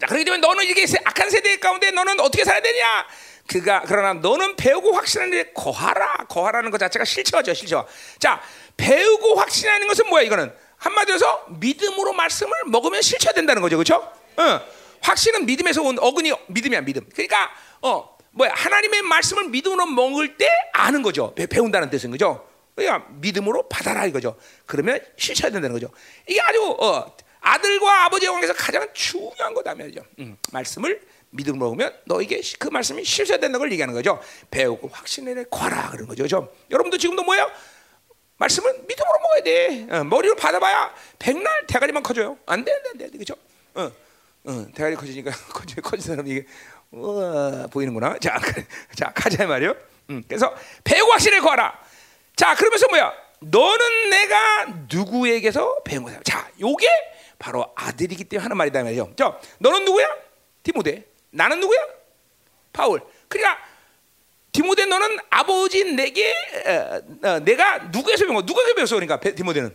자 그렇기 때문에 너는 이게 악한 세대 가운데 너는 어떻게 살아야 되냐? 그가 그러나 너는 배우고 확신하는 데 거하라. 거하라는 것 자체가 실체화죠, 실체화. 자 배우고 확신하는 것은 뭐야? 이거는 한마디로 해서 믿음으로 말씀을 먹으면 실체화된다는 거죠, 그렇죠? 어. 확신은 믿음에서 온 어근이 믿음이야, 믿음. 그러니까 어 뭐야 하나님의 말씀을 믿음으로 먹을 때 아는 거죠. 배, 운다는 뜻은 거죠. 그러니까 믿음으로 받아라 이거죠. 그러면 실체화된다는 거죠. 이게 아주 어, 아들과 아버지의 관계에서 가장 중요한 거다 말이죠. 음, 말씀을 믿음으로 먹으면 너에게 그 말씀이 실체화된다는 걸 얘기하는 거죠. 배우고 확신을 과라 그런 거죠. 그렇죠? 여러분도 지금도 뭐예요? 말씀을 믿음으로 먹어야 돼. 어, 머리로 받아봐야 백날 대가리만 커져요. 안 돼, 안 돼, 안 돼, 그렇죠? 어, 어, 대가리 커지니까 커지, 커진 사람이 이게 우와, 보이는구나. 자, 자 가자 말이요. 음, 그래서 배우고 확신을 구하라. 자, 그러면서 뭐야? 너는 내가 누구에게서 배운 거야. 자, 요게 바로 아들이기 때문에 하는 말이다 말이죠. 저, 너는 누구야? 디모데. 나는 누구야? 바울. 그러니까 디모데 너는 아버지 내게 어, 어, 내가 누구에서 배운 거? 누구에게 배웠어? 그러니까 디모데는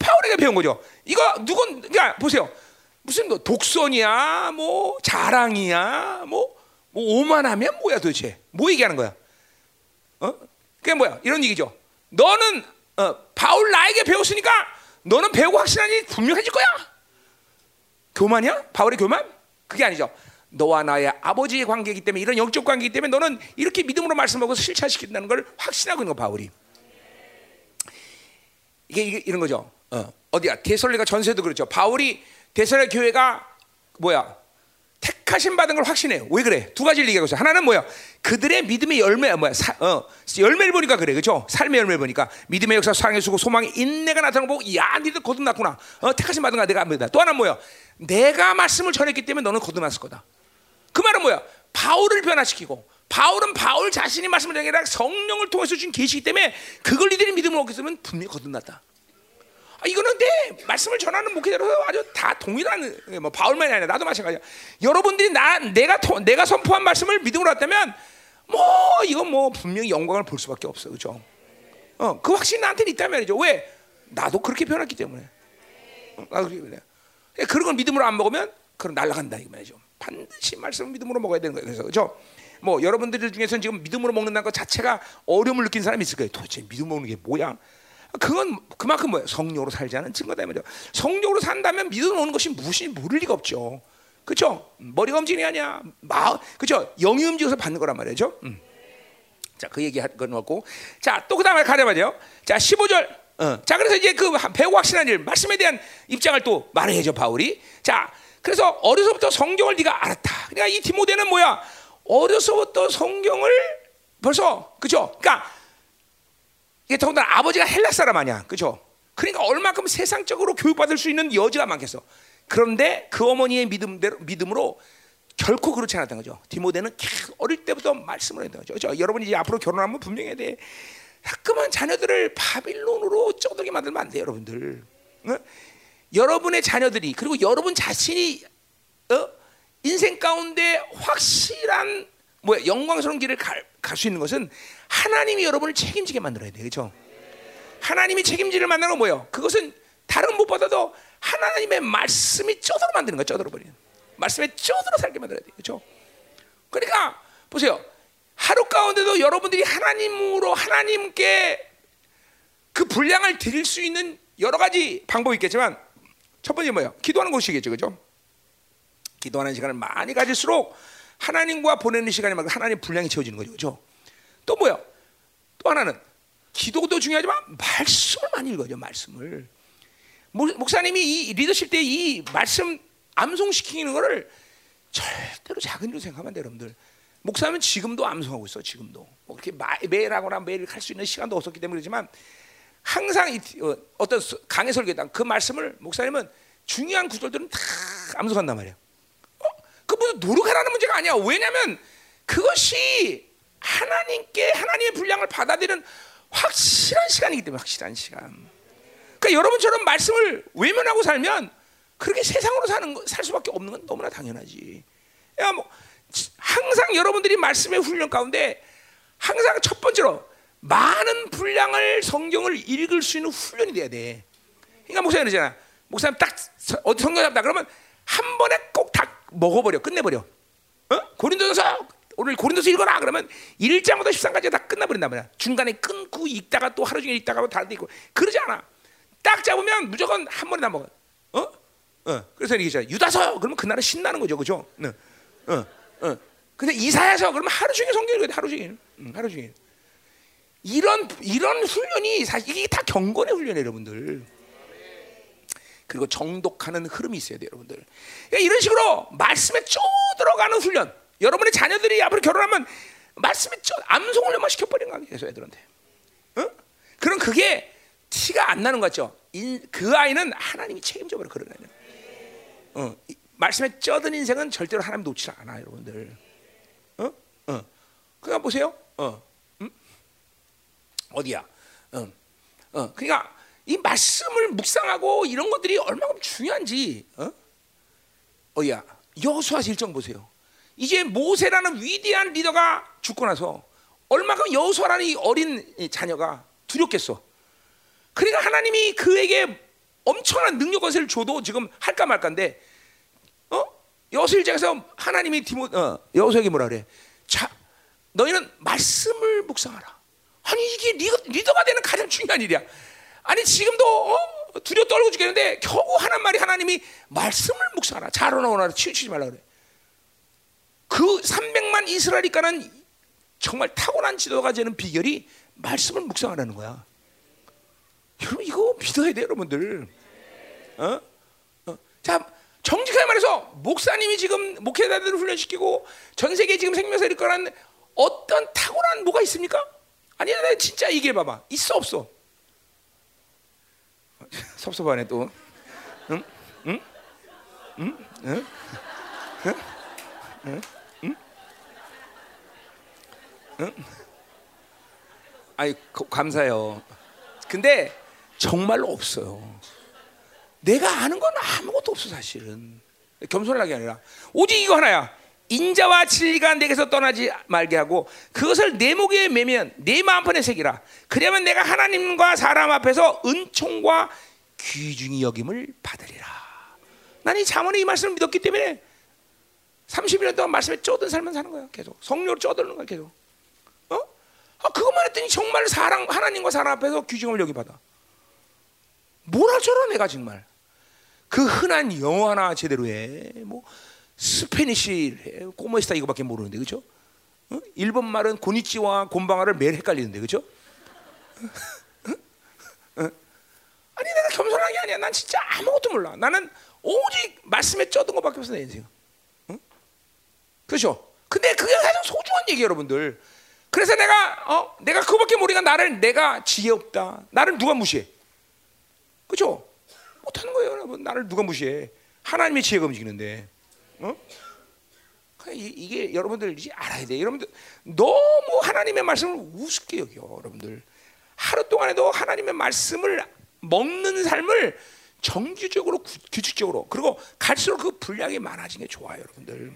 파울에게 배운 거죠. 이거 누군? 그러니까 보세요. 무슨 뭐 독선이야, 뭐 자랑이야, 뭐, 뭐 오만하면 뭐야 도대체? 뭐 얘기하는 거야? 어? 그게 뭐야? 이런 얘기죠. 너는 어, 바울 나에게 배웠으니까 너는 배우고 확신하니 분명해질 거야. 교만이야? 바울의 교만? 그게 아니죠. 너와 나의 아버지의 관계이기 때문에 이런 영적 관계이기 때문에 너는 이렇게 믿음으로 말씀하고 실천시킨다는 걸 확신하고 있는 거 바울이. 이게, 이게 이런 거죠. 어, 어디야? 대설리가 전세도 그렇죠. 바울이 대설의 교회가 뭐야? 택하신 받은 걸 확신해요. 왜 그래? 두 가지를 얘기하고 있어요. 하나는 뭐야? 그들의 믿음의 열매야 뭐야? 사, 어, 열매를 보니까 그래, 그렇죠? 삶의 열매를 보니까 믿음의 역사, 사랑의 수고, 소망의 인내가 나타나는 보고, 야, 니들 거듭났구나. 어, 택하신 받은 거 내가 압니다. 또 하나 뭐야? 내가 말씀을 전했기 때문에 너는 거듭났을 거다. 그 말은 뭐야? 바울을 변화시키고 바울은 바울 자신이 말씀을 아니라 성령을 통해서 준 계시기 때문에 그걸 이들이 믿음으로 얻게 되면 분명히 거듭났다. 아, 이거는 내 말씀을 전하는 목회자로 아주 다 동일한 뭐 바울만이 아니라 나도 마찬가지야. 여러분들이 나 내가 토, 내가 선포한 말씀을 믿음으로 왔다면 뭐 이건 뭐 분명히 영광을 볼 수밖에 없어, 그렇죠? 어, 그 확신이 나한테는 있단 말이죠. 왜? 나도 그렇게 변했기 때문에. 어, 나도 그렇게 변해. 그런 걸 믿음으로 안 먹으면 그럼 날아간다 이 말이죠. 반드시 말씀을 믿음으로 먹어야 되는 거예요. 그래서 그렇죠? 뭐 여러분들 중에서는 지금 믿음으로 먹는다는 것 자체가 어려움을 느낀 사람이 있을 거예요. 도대체 믿음 먹는 게 뭐야? 그건 그만큼 뭐야? 성령으로 않은 증거다 말이죠. 성령으로 산다면 믿음 오는 것이 무엇이 모를 리가 없죠. 그렇죠? 머리가 움직이는 게 아니야. 마, 그렇죠? 영이 움직여서 받는 거란 말이죠. 음. 자, 그 얘기 한건 없고. 자, 또 그다음에 가자 말이요. 자, 15절. 어. 자, 그래서 이제 그 배우 확신한 일, 말씀에 대한 입장을 또 말해야죠, 바울이. 자, 그래서 어려서부터 성경을 네가 알았다. 그러니까 이 디모데는 뭐야? 어려서부터 성경을 벌써 그죠? 그러니까 이게 더군다나 아버지가 헬라 사람 아니야, 그죠? 그러니까 얼마큼 세상적으로 교육받을 수 있는 여지가 많겠어. 그런데 그 어머니의 믿음대로 믿음으로 결코 그렇지 않았던 거죠. 디모데는 어릴 때부터 말씀을 했던 거죠. 그렇죠? 여러분이 이제 앞으로 결혼하면 분명히 돼. 자꾸만 자녀들을 바빌론으로 쪼들게 만들면 안 돼요, 여러분들. 어? 여러분의 자녀들이 그리고 여러분 자신이 어? 인생 가운데 확실한 뭐야 영광스러운 길을 갈 수 있는 것은 하나님이 여러분을 책임지게 만들어야 돼, 그렇죠? 하나님이 책임지를 만드는 건 뭐예요? 그것은 다른 무엇보다도 하나님의 말씀이 쪄들어 만드는 거야, 쪄들어 버리는. 말씀에 쪄들어 살게 만들어야 돼, 그렇죠? 그러니까 보세요. 하루 가운데도 여러분들이 하나님으로 하나님께 그 분량을 드릴 수 있는 여러 가지 방법이 있겠지만 첫 번째 뭐예요? 기도하는 것이겠죠, 그렇죠? 기도하는 시간을 많이 가질수록 하나님과 보내는 시간이 막 하나님 분량이 채워지는 거죠, 그렇죠? 또 뭐야? 또 하나는 기도도 중요하지만 말씀을 많이 읽어요, 말씀을. 목사님이 이 리더십 때 이 말씀 암송시키는 거를 절대로 작은 일로 생각하면 돼요, 여러분들. 목사님은 지금도 암송하고 있어, 지금도. 뭐 그렇게 매일 하거나 매일 할 수 있는 시간도 없었기 때문에 그렇지만 항상 이, 어, 떤 강의 설교당 그 말씀을 목사님은 중요한 구절들은 다 암송한단 말이에요. 그 무슨 노력하라는 문제가 아니야. 왜냐하면 그것이 하나님께 하나님의 분량을 받아들이는 확실한 시간이기 때문에 확실한 시간. 그러니까 여러분처럼 말씀을 외면하고 살면 그렇게 세상으로 사는 거, 살 수밖에 없는 건 너무나 당연하지. 야, 뭐 항상 여러분들이 말씀의 훈련 가운데 항상 첫 번째로 많은 분량을 성경을 읽을 수 있는 훈련이 돼야 돼. 그러니까 목사님 그러잖아. 목사님 딱 어디 성경 잡다 그러면 한 번에 꼭 다 먹어버려 끝내버려. 어? 고린도서 오늘 고린도서 읽어라 그러면 1장부터 13까지 다 끝나버린단 말이야. 중간에 끊고 읽다가 또 하루 종일 읽다가 다른 데 있고 그러지 않아. 딱 잡으면 무조건 한 번에 다 먹어. 어? 어. 그래서 이게 유다서 그러면 그날은 신나는 거죠, 그죠? 어, 어, 어. 근데 이사야서 그러면 하루 종일 성경 읽어야 돼, 하루 종일, 응, 하루 종일. 이런 이런 훈련이 사실 이게 다 경건의 훈련이에요, 여러분들. 그리고 정독하는 흐름이 있어야 돼요, 여러분들. 그러니까 이런 식으로 말씀에 쪼 들어가는 훈련. 여러분의 자녀들이 앞으로 결혼하면 말씀에 쪼 암송 훈련만 시켜버리는 거야, 계속 애들한테. 어? 그럼 그게 티가 안 나는 거죠. 그 아이는 하나님이 책임져 버려 그런 아이는. 어, 말씀에 쩌든 인생은 절대로 하나님 놓지 않아, 여러분들. 어? 어. 그냥 보세요. 어. 음? 어디야? 어. 어. 그러니까 이 말씀을 묵상하고 이런 것들이 얼마나 중요한지 어? 어야 여수와 실정 보세요. 이제 모세라는 위대한 리더가 죽고 나서 얼마큼 여수라는 이 어린 자녀가 두렵겠어. 그러니까 하나님이 그에게 엄청난 능력 권세를 줘도 지금 할까 말까인데 어? 여수 일장에서 하나님이 디모 어, 여수에게 뭐라 그래? 자, 너희는 말씀을 묵상하라. 아니 이게 리더, 리더 가 되는 가장 중요한 일이야. 아니 지금도 어? 두려 떨고 죽겠는데 겨우 하는 말이 하나님이 말씀을 묵상하라. 자로나오나 치우치지 말라 그래. 그 300만 이스라엘이가는 정말 타고난 지도가 되는 비결이 말씀을 묵상하라는 거야. 여러분 이거 믿어야 돼요, 여러분들. 어? 어? 자, 정직하게 말해서 목사님이 지금 목회자들을 훈련시키고 전 세계 지금 생명사 일 거란 어떤 타고난 뭐가 있습니까? 아니야, 진짜 이게 봐봐. 있어 없어? 섭섭하네 또. 응? 응? 응? 응? 응? 응? 응? 응? 아이 감사해요. 근데 정말로 없어요. 내가 아는 건 아무것도 없어 사실은. 겸손하게 아니라 오직 이거 하나야. 인자와 진리가 내게서 떠나지 말게 하고 그것을 내 목에 매면 내 마음판에 새기라. 그러면 내가 하나님과 사람 앞에서 은총과 귀중히 여김을 받으리라. 나는 이 잠언의 이 말씀을 믿었기 때문에 30년 동안 말씀에 쩌든 살만 사는 거야. 계속 성령으로 쩌드는 거야. 계속. 어? 아, 그것만 했더니 정말 사랑 하나님과 사람 앞에서 귀중을 여기 받아. 뭐라 저러 내가 정말. 그 흔한 영어 하나 제대로 해. 뭐 스페니시 꼬모스타 이거밖에 모르는데 그죠? 어? 일본 말은 고니치와 곤방아를 매일 헷갈리는데 그죠? 어? 어? 아니 내가 겸손한 게 아니야. 난 진짜 아무것도 몰라. 나는 오직 말씀에 쩌든 것밖에 없어 내 인생. 응? 그렇죠? 근데 그게 가장 소중한 얘기 여러분들. 그래서 내가 어 내가 그밖에 모르니까 나를 내가 지혜 없다. 나를 누가 무시해? 그렇죠? 못하는 거예요, 여러분. 나를 누가 무시해? 하나님의 지혜가 움직이는데. 어? 이게 여러분들 이제 알아야 돼. 여러분들 너무 하나님의 말씀을 우습게 여겨, 여러분들. 하루 동안에도 하나님의 말씀을 먹는 삶을 정규적으로 구- 규칙적으로 그리고 갈수록 그 분량이 많아진 게 좋아요, 여러분들.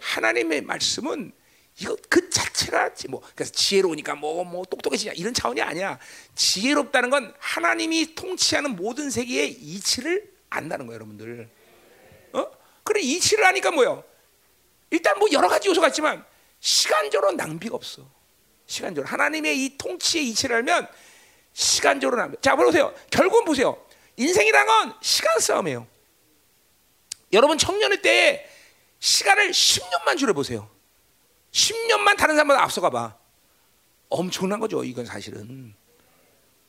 하나님의 말씀은 이거 그 자체가 지- 뭐 그래서 지혜로우니까 뭐뭐 똑똑해지냐 이런 차원이 아니야. 지혜롭다는 건 하나님이 통치하는 모든 세계의 이치를 안다는 거예요, 여러분들. 어? 그래 이치를 아니까 뭐요? 일단 뭐 여러 가지 요소가 있지만 시간적으로 낭비가 없어. 시간적으로 하나님의 이 통치의 이치를 알면 시간적으로 낭비. 자 보세요. 결국은 보세요. 인생이란 건 시간 싸움이에요. 여러분 청년의 때에 시간을 10년만 줄여 보세요. 10년만 다른 사람보다 앞서가 봐. 엄청난 거죠. 이건 사실은.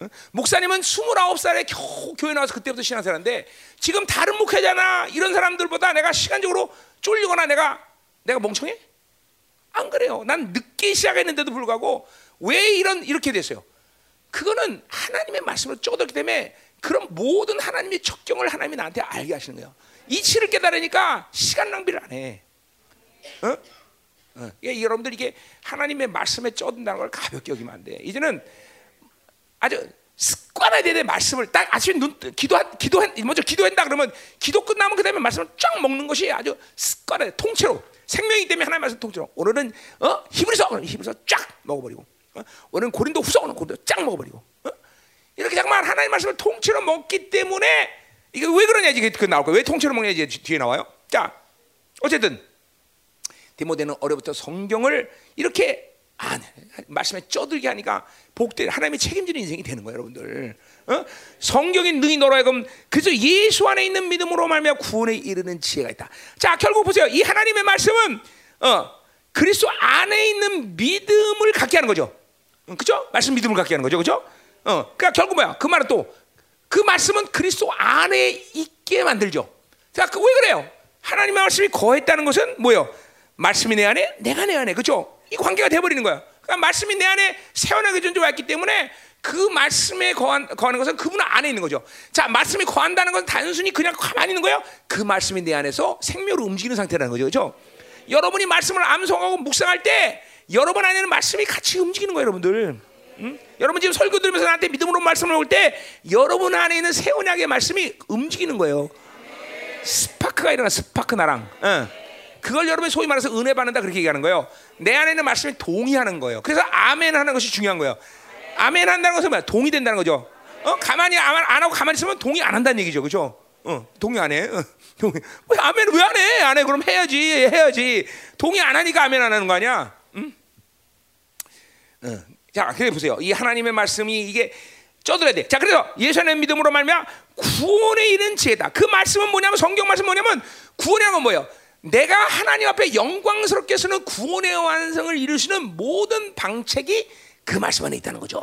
응? 목사님은 29살에 겨우 교회 나와서 그때부터 신앙생활인데 지금 다른 목회자나 이런 사람들보다 내가 시간적으로 쫄리거나 내가 내가 멍청해? 안 그래요. 난 늦게 시작했는데도 불구하고 왜 이런 이렇게 됐어요? 그거는 하나님의 말씀을 쪼들기 때문에 그런 모든 하나님의 척경을 하나님이 나한테 알게 하시는 거예요. 이치를 깨달으니까 시간 낭비를 안 해. 어? 어. 이게 여러분들 이게 하나님의 말씀에 쪄든다는 걸 가볍게 여기면 안 돼. 이제는 아주 습관화돼야 돼 말씀을. 딱 아침에 눈 기도 기도 먼저 기도한다 그러면 기도 끝나면 그다음에 말씀을 쫙 먹는 것이 아주 습관화 통째로. 생명이기 때문에 하나님 말씀 통째로. 오늘은 어? 히브리서 히브리서 쫙 먹어버리고 어? 오늘은 고린도 후서 오늘 고린도 쫙 먹어버리고 어? 이렇게 정말 하나님 말씀을 통째로 먹기 때문에 이게 왜 그러냐 이게 그 나올 거야 왜 통째로 먹냐 이제 뒤에 나와요? 자 어쨌든 디모데는 어려부터 성경을 이렇게 안 말씀에 쪄들게 하니까 복대 하나님이 책임지는 인생이 되는 거예요, 여러분들. 어? 성경이 능히 너라하금 그래서 예수 안에 있는 믿음으로 말미암아 구원에 이르는 지혜가 있다. 자, 결국 보세요. 이 하나님의 말씀은 어, 그리스도 안에 있는 믿음을 갖게 하는 거죠. 어, 그죠? 말씀 믿음을 갖게 하는 거죠, 그죠? 어, 그러니까 결국 뭐야? 그 말은 또 그 말씀은 그리스도 안에 있게 만들죠. 자, 그 왜 그래요? 하나님의 말씀이 거했다는 것은 뭐예요? 말씀이 내 안에, 내가 내 안에, 그죠? 이 관계가 돼버리는 거야. 그러니까 말씀이 내 안에 세원하게 존재했기 때문에 그 말씀에 거한, 거하는 것은 그분 안에 있는 거죠. 자, 말씀이 거한다는 건 단순히 그냥 가만히 있는 거예요. 그 말씀이 내 안에서 생명으로 움직이는 상태라는 거죠, 그죠? 여러분이 말씀을 암송하고 묵상할 때 여러분 안에는 말씀이 같이 움직이는 거예요, 여러분들. 응? 여러분 지금 설교 들으면서 나한테 믿음으로 말씀을 올 때 여러분 안에 있는 새 언약의 말씀이 움직이는 거예요. 스파크가 일어나 스파크 나랑. 응. 그걸 여러분이 소위 말해서 은혜 받는다 그렇게 얘기하는 거예요. 내 안에 있는 말씀이 동의하는 거예요. 그래서 아멘 하는 것이 중요한 거예요. 아멘 한다는 것은 뭐야? 동의된다는 거죠. 어? 가만히 안, 안 하고 가만히 있으면 동의 안 한다는 얘기죠. 그죠? 어, 동의 안 해. 어, 동의. 왜 아멘 왜 안 해? 안 해. 그럼 해야지. 해야지. 동의 안 하니까 아멘 안 하는 거 아니야? 응? 어. 자, 그래 보세요. 이 하나님의 말씀이 이게 쪄들어야 돼. 자, 그래서 예수의 믿음으로 말미암아 구원에 이른 지혜다. 그 말씀은 뭐냐면 성경 말씀 뭐냐면 구원이라는 건 뭐예요? 내가 하나님 앞에 영광스럽게 서는 구원의 완성을 이루시는 모든 방책이 그 말씀 안에 있다는 거죠.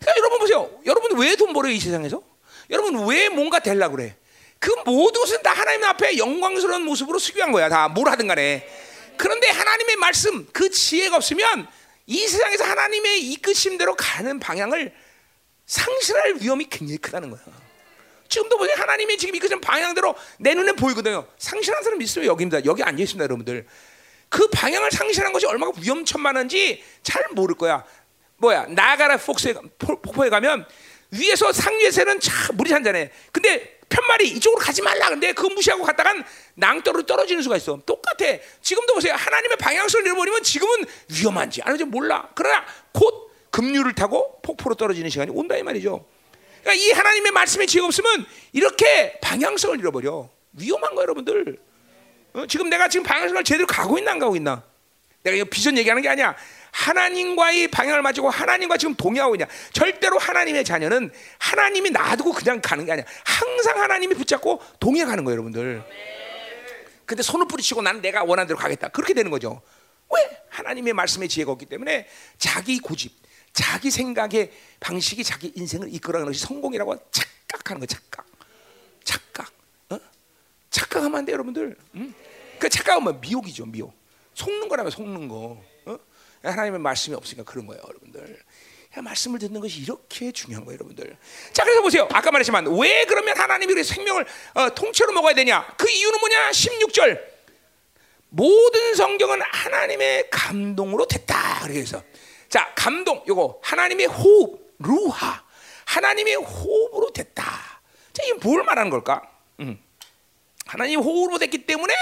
그러니까 여러분 보세요. 여러분 왜 돈 벌어요 이 세상에서? 여러분 왜 뭔가 되려고 그래? 그 모든 것은 다 하나님 앞에 영광스러운 모습으로 수교한 거야. 다 뭘 하든 간에. 그런데 하나님의 말씀, 그 지혜가 없으면 이 세상에서 하나님의 이끄심대로 가는 방향을 상실할 위험이 굉장히 크다는 거야. 지금도 보세요. 하나님이 지금 이끄신 방향대로 내 눈에 보이거든요. 상실한 사람 있으면 여기입니다. 여기 앉아 있습니다, 여러분들. 그 방향을 상실한 것이 얼마나 위험천만한지 잘 모를 거야. 뭐야? 나가라 폭포에, 폭포에 가면 위에서 상류에서는 참 물이 잔잔해. 근데 편말이 이쪽으로 가지 말라. 근데 그거 무시하고 갔다간 낭떠로 떨어지는 수가 있어. 똑같아. 지금도 보세요. 하나님의 방향성을 잃어버리면 지금은 위험한지 아닌지 몰라. 그러나 곧 급류를 타고 폭포로 떨어지는 시간이 온다 이 말이죠. 그러니까 이 하나님의 말씀의 지혜가 없으면 이렇게 방향성을 잃어버려. 위험한 거예요, 여러분들. 어? 지금 내가 지금 방향성을 제대로 가고 있나 안 가고 있나? 내가 이거 비전 얘기하는 게 아니야. 하나님과의 방향을 맞추고 하나님과 지금 동의하고 있냐? 절대로 하나님의 자녀는 하나님이 놔두고 그냥 가는 게 아니야. 항상 하나님이 붙잡고 동의해 가는 거예요, 여러분들. 근데 손을 뿌리치고 나는 내가 원하는 대로 가겠다. 그렇게 되는 거죠. 왜? 하나님의 말씀의 지혜가 없기 때문에 자기 고집, 자기 생각의 방식이 자기 인생을 이끌어가는 것이 성공이라고 착각하는 거예요. 착각. 착각. 어? 착각하면 안 돼요, 여러분들. 응? 그 착각하면 미혹이죠, 미혹. 속는 거라면 속는 거. 어? 하나님의 말씀이 없으니까 그런 거예요, 여러분들. 말씀을 듣는 것이 이렇게 중요한 거예요, 여러분들. 자, 그래서 보세요. 아까 말했지만 왜 그러면 하나님이 그래 생명을 어, 통째로 먹어야 되냐? 그 이유는 뭐냐? 16절. 모든 성경은 하나님의 감동으로 됐다. 그래서 자, 감동 요거 하나님의 호흡, 루하. 하나님의 호흡으로 됐다. 자, 이 이건 뭘 말하는 걸까? 음. 하나님 호흡으로 됐기 때문에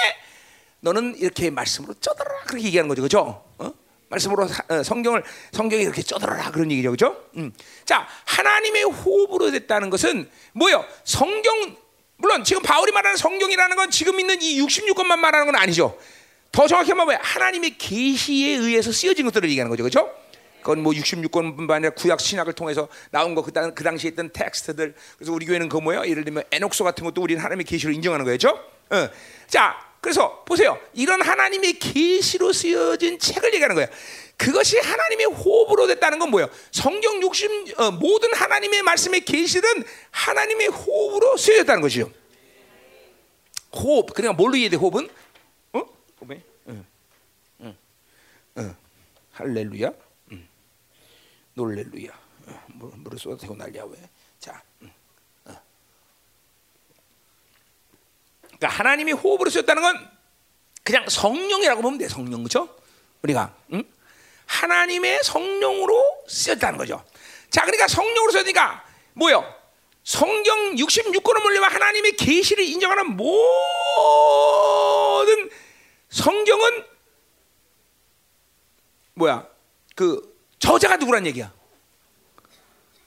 너는 이렇게 말씀으로 쪄들어라 그렇게 얘기하는 거죠, 그렇죠? 어? 말씀으로 사, 어, 성경을 성경이 이렇게 쪄들어라 그런 얘기죠, 그렇죠? 음. 자, 하나님의 호흡으로 됐다는 것은 뭐요? 성경 물론 지금 바울이 말하는 성경이라는 건 지금 있는 이 66권만 말하는 건 아니죠. 더 정확히 말하면 하나님의 계시에 의해서 쓰여진 것들을 얘기하는 거죠, 그렇죠? 그건 뭐 66권뿐만 아니라 구약 신약을 통해서 나온 거그그 당시에 있던 텍스트들. 그래서 우리 교회는 그 뭐예요? 예를 들면 에녹서 같은 것도 우리는 하나님의 계시로 인정하는 거죠. 어. 자, 그래서 보세요. 이런 하나님의 계시로 쓰여진 책을 얘기하는 거예요. 그것이 하나님의 호흡으로 됐다는 건 뭐예요? 성경 60 어, 모든 하나님의 말씀의 계시는 하나님의 호흡으로 쓰여졌다는 것이죠. 호흡. 그러니까 뭘로 이해돼? 호흡은? 어? 응. 응. 할렐루야. 응. 놀렐루야. 어, 물을 쏟아대고 왜? 자. 응. 어. 그러니까 하나님이 호흡으로 쓰였다는 건 그냥 성령이라고 보면 돼. 성령 그렇죠? 우리가 응? 하나님의 성령으로 쓰였다는 거죠. 자, 그러니까 성령으로 쓰니까 뭐요? 성경 66권을 몰려면 하나님의 계시를 인정하는 모든 성경은 뭐야? 그 저자가 누구란 얘기야?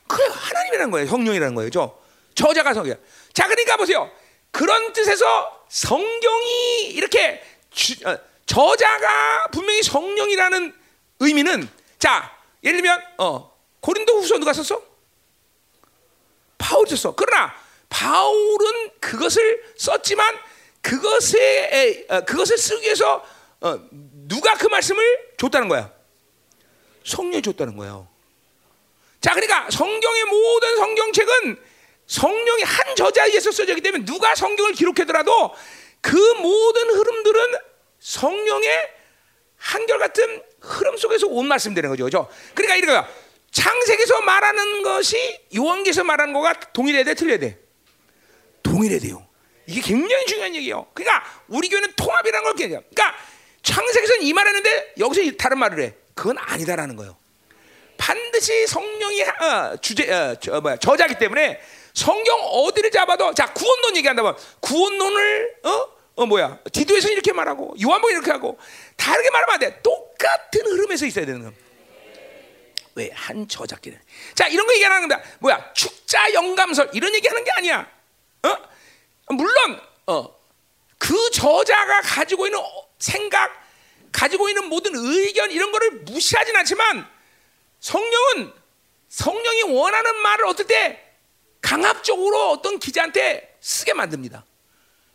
그 하나님이라는 거예요. 성령이라는 거예요. 저 저자가 성령. 자, 그러니까 보세요. 그런 뜻에서 성경이 이렇게 주, 어, 저자가 분명히 성령이라는 의미는 자 예를 들면 어, 고린도후서 누가 썼어? 바울이 썼어. 그러나 바울은 그것을 썼지만 그것에 어, 그것을 쓰기 위해서 어, 누가 그 말씀을 줬다는 거야? 성령이 줬다는 거예요. 자, 그러니까 성경의 모든 성경책은 성령이 한 저자에 의해서 써졌기 때문에 누가 성경을 기록하더라도 그 모든 흐름들은 성령의 한결같은 흐름 속에서 온 말씀 되는 거죠. 그죠? 그러니까 이거야. 창세기에서 말하는 것이 요한계에서 말하는 거가 동일해야 돼, 틀려야 돼? 동일해야 돼요. 이게 굉장히 중요한 얘기예요. 그러니까 우리 교회는 통합이라는 걸 얘기해요. 그러니까 창세기에서는 이 말했는데 여기서 다른 말을 해. 그건 아니다라는 거예요. 반드시 성령이 어, 주제 어, 저, 뭐야, 저자기 때문에 성경 어디를 잡아도 자 구원론 얘기한다면 구원론을 어? 어 뭐야 디도에서 이렇게 말하고 요한복음 이렇게 하고 다르게 말하면 안 돼. 똑같은 흐름에서 있어야 되는 거야. 왜? 한 저작기는. 자, 이런 거 얘기하는 겁니다. 뭐야? 축자 영감설 이런 얘기하는 게 아니야. 어? 물론 어. 그 저자가 가지고 있는 생각, 가지고 있는 모든 의견 이런 거를 무시하진 않지만 성령은 성령이 원하는 말을 어떨 때 강압적으로 어떤 기자한테 쓰게 만듭니다.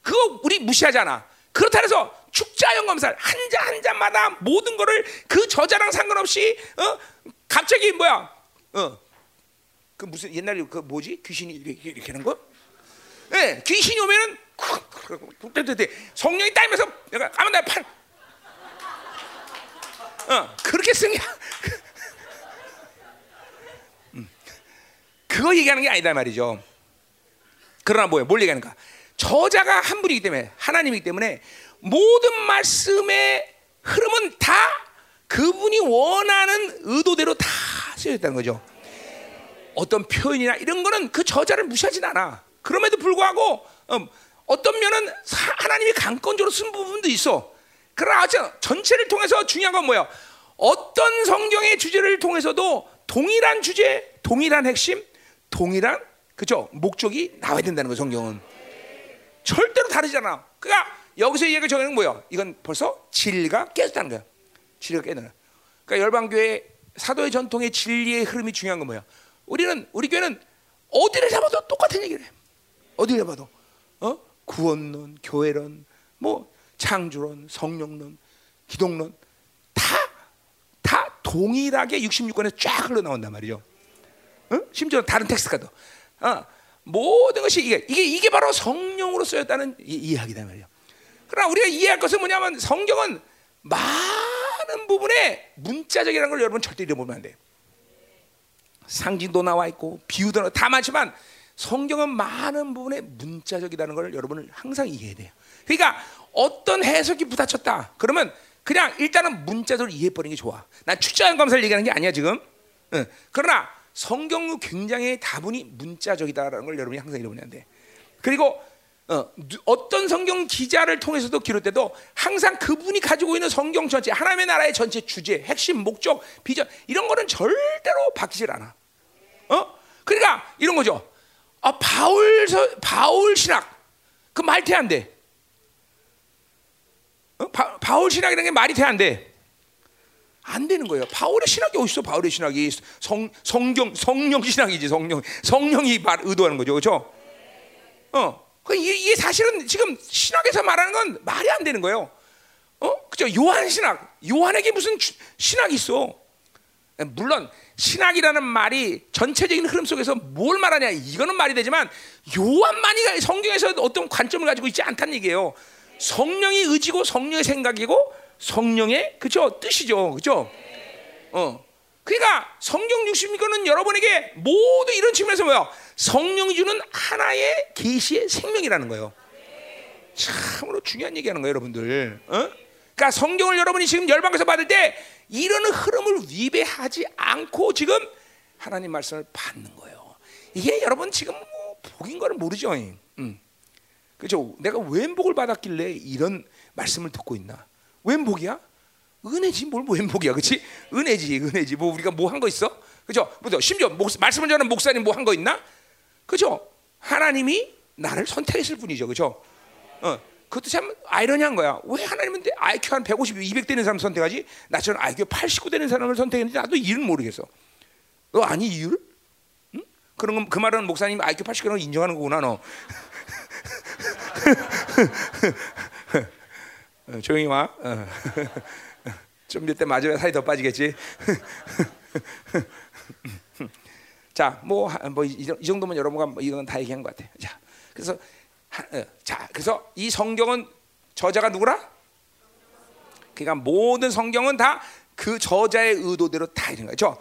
그거 우리 무시하잖아. 그렇다 해서 축자 영감살 한잔한 잔마다 모든 거를 그 저자랑 상관없이 어 갑자기 뭐야 어 그 무슨 옛날에 그 뭐지 귀신이 이렇게, 이렇게 하는 거? 예, 네, 귀신이 오면은 성령이 따면서 내가 아마 나팔 어 그렇게 쓰는 게 음, 그거 얘기하는 게 아니다 말이죠. 그러나 뭐예요? 뭘 얘기하는가? 저자가 한 분이기 때문에 하나님이기 때문에 모든 말씀의 흐름은 다 그분이 원하는 의도대로 다 쓰여졌다는 거죠. 어떤 표현이나 이런 거는 그 저자를 무시하진 않아. 그럼에도 불구하고 음, 어떤 면은 하나님이 강권적으로 쓴 부분도 있어. 그러나 전체를 통해서 중요한 건 뭐야? 어떤 성경의 주제를 통해서도 동일한 주제, 동일한 핵심, 동일한 그죠 목적이 나와야 된다는 거 성경은 절대로 다르잖아. 그러니까 여기서 얘기가 정하는 뭐야? 이건 벌써 진리가 깨졌다는 거야. 진리가 깨는. 그러니까 열방교회 사도의 전통의 진리의 흐름이 중요한 건 뭐야? 우리는 우리 교회는 어디를 잡아도 똑같은 얘기를 해. 어디를 잡아도 어? 구원론, 교회론, 뭐 창조론, 성령론, 기독론 다 다 동일하게 66권에 쫙 흘러 나온단 말이죠. 어? 심지어 다른 텍스트가도. 어, 모든 것이 이게 이게 이게 바로 성령으로 쓰였다는 이 야기다 말이야. 그러나 우리가 이해할 것은 뭐냐면 성경은 많은 부분에 문자적이라는 걸 여러분 절대 잃어보면 안 돼요. 상징도 나와 있고 비유도 다 많지만 성경은 많은 부분에 문자적이라는 걸 여러분은 항상 이해해야 돼요. 그러니까 어떤 해석이 부딪혔다. 그러면 그냥 일단은 문자적으로 이해해버리는 게 좋아. 난 출자연 감사를 얘기하는 게 아니야 지금. 응. 그러나 성경은 굉장히 다분히 문자적이다라는 걸 여러분이 항상 잃어버리면 안 돼. 그리고 어, 누- 어떤 성경 기자를 통해서도 기록돼도 항상 그분이 가지고 있는 성경 전체 하나님의 나라의 전체 주제, 핵심 목적, 비전 이런 거는 절대로 바뀌질 않아. 어? 그러니까 이런 거죠. 아, 바울 서, 바울 신학 그 말이 돼안 돼. 어? 바, 바울 신학이라는 게 말이 돼 안 돼. 안 되는 거예요. 바울의 신학이 어디 있어? 바울의 신학이 성 성경 성령 신학이지 성령 성령이 말 의도하는 거죠, 그렇죠? 어, 그 이게, 사실은 지금 신학에서 말하는 건 말이 안 되는 거예요. 어, 그죠? 요한 신학, 요한에게 무슨 주- 신학이 있어? 물론 신학이라는 말이 전체적인 흐름 속에서 뭘 말하냐 이거는 말이 되지만 요한만이 성경에서 어떤 관점을 가지고 있지 않다는 얘기예요. 성령이 의지고 성령의 생각이고 성령의 그죠 뜻이죠, 그죠? 어. 그러니까 성경 60이거는 여러분에게 모두 이런 측면에서 뭐야? 성령이 주는 하나의 계시의 생명이라는 거예요. 참으로 중요한 얘기하는 거예요, 여러분들. 어? 그러니까 성경을 여러분이 지금 열방에서 받을 때 이런 흐름을 위배하지 않고 지금 하나님 말씀을 받는 거예요. 이게 여러분 지금 뭐 복인 거는 모르죠. 음. 그죠? 내가 웬 복을 받았길래 이런 말씀을 듣고 있나? 웬 복이야? 은혜지 뭘뭐 웬복이야, 그렇지? 은혜지, 은혜지. 뭐 우리가 뭐 한 거 있어? 그죠? 그죠? 심지어 목, 말씀을 전하는 목사님 뭐 한 거 있나? 그죠? 하나님이 나를 선택했을 뿐이죠, 그죠? 어, 그것도 참 아이러니한 거야. 왜 하나님은 IQ 한 150, 200 되는 사람 선택하지? 나처럼 IQ 89 되는 사람을 선택했는데 나도 이유는 모르겠어. 너 아니 이유를? 응? 그런 건 그 말은 목사님 IQ 89는 인정하는 거구나, 너. 어, 조용히 와. 어. 좀 이때 맞으면 살이 더 빠지겠지. 자, 뭐, 뭐, 이, 이 정도면 여러분과 뭐 이건 다 얘기한 것 같아. 자, 그래서, 하, 어, 자, 그래서 이 성경은 저자가 누구라? 그러니까 모든 성경은 다 그 저자의 의도대로 다 이런 거죠.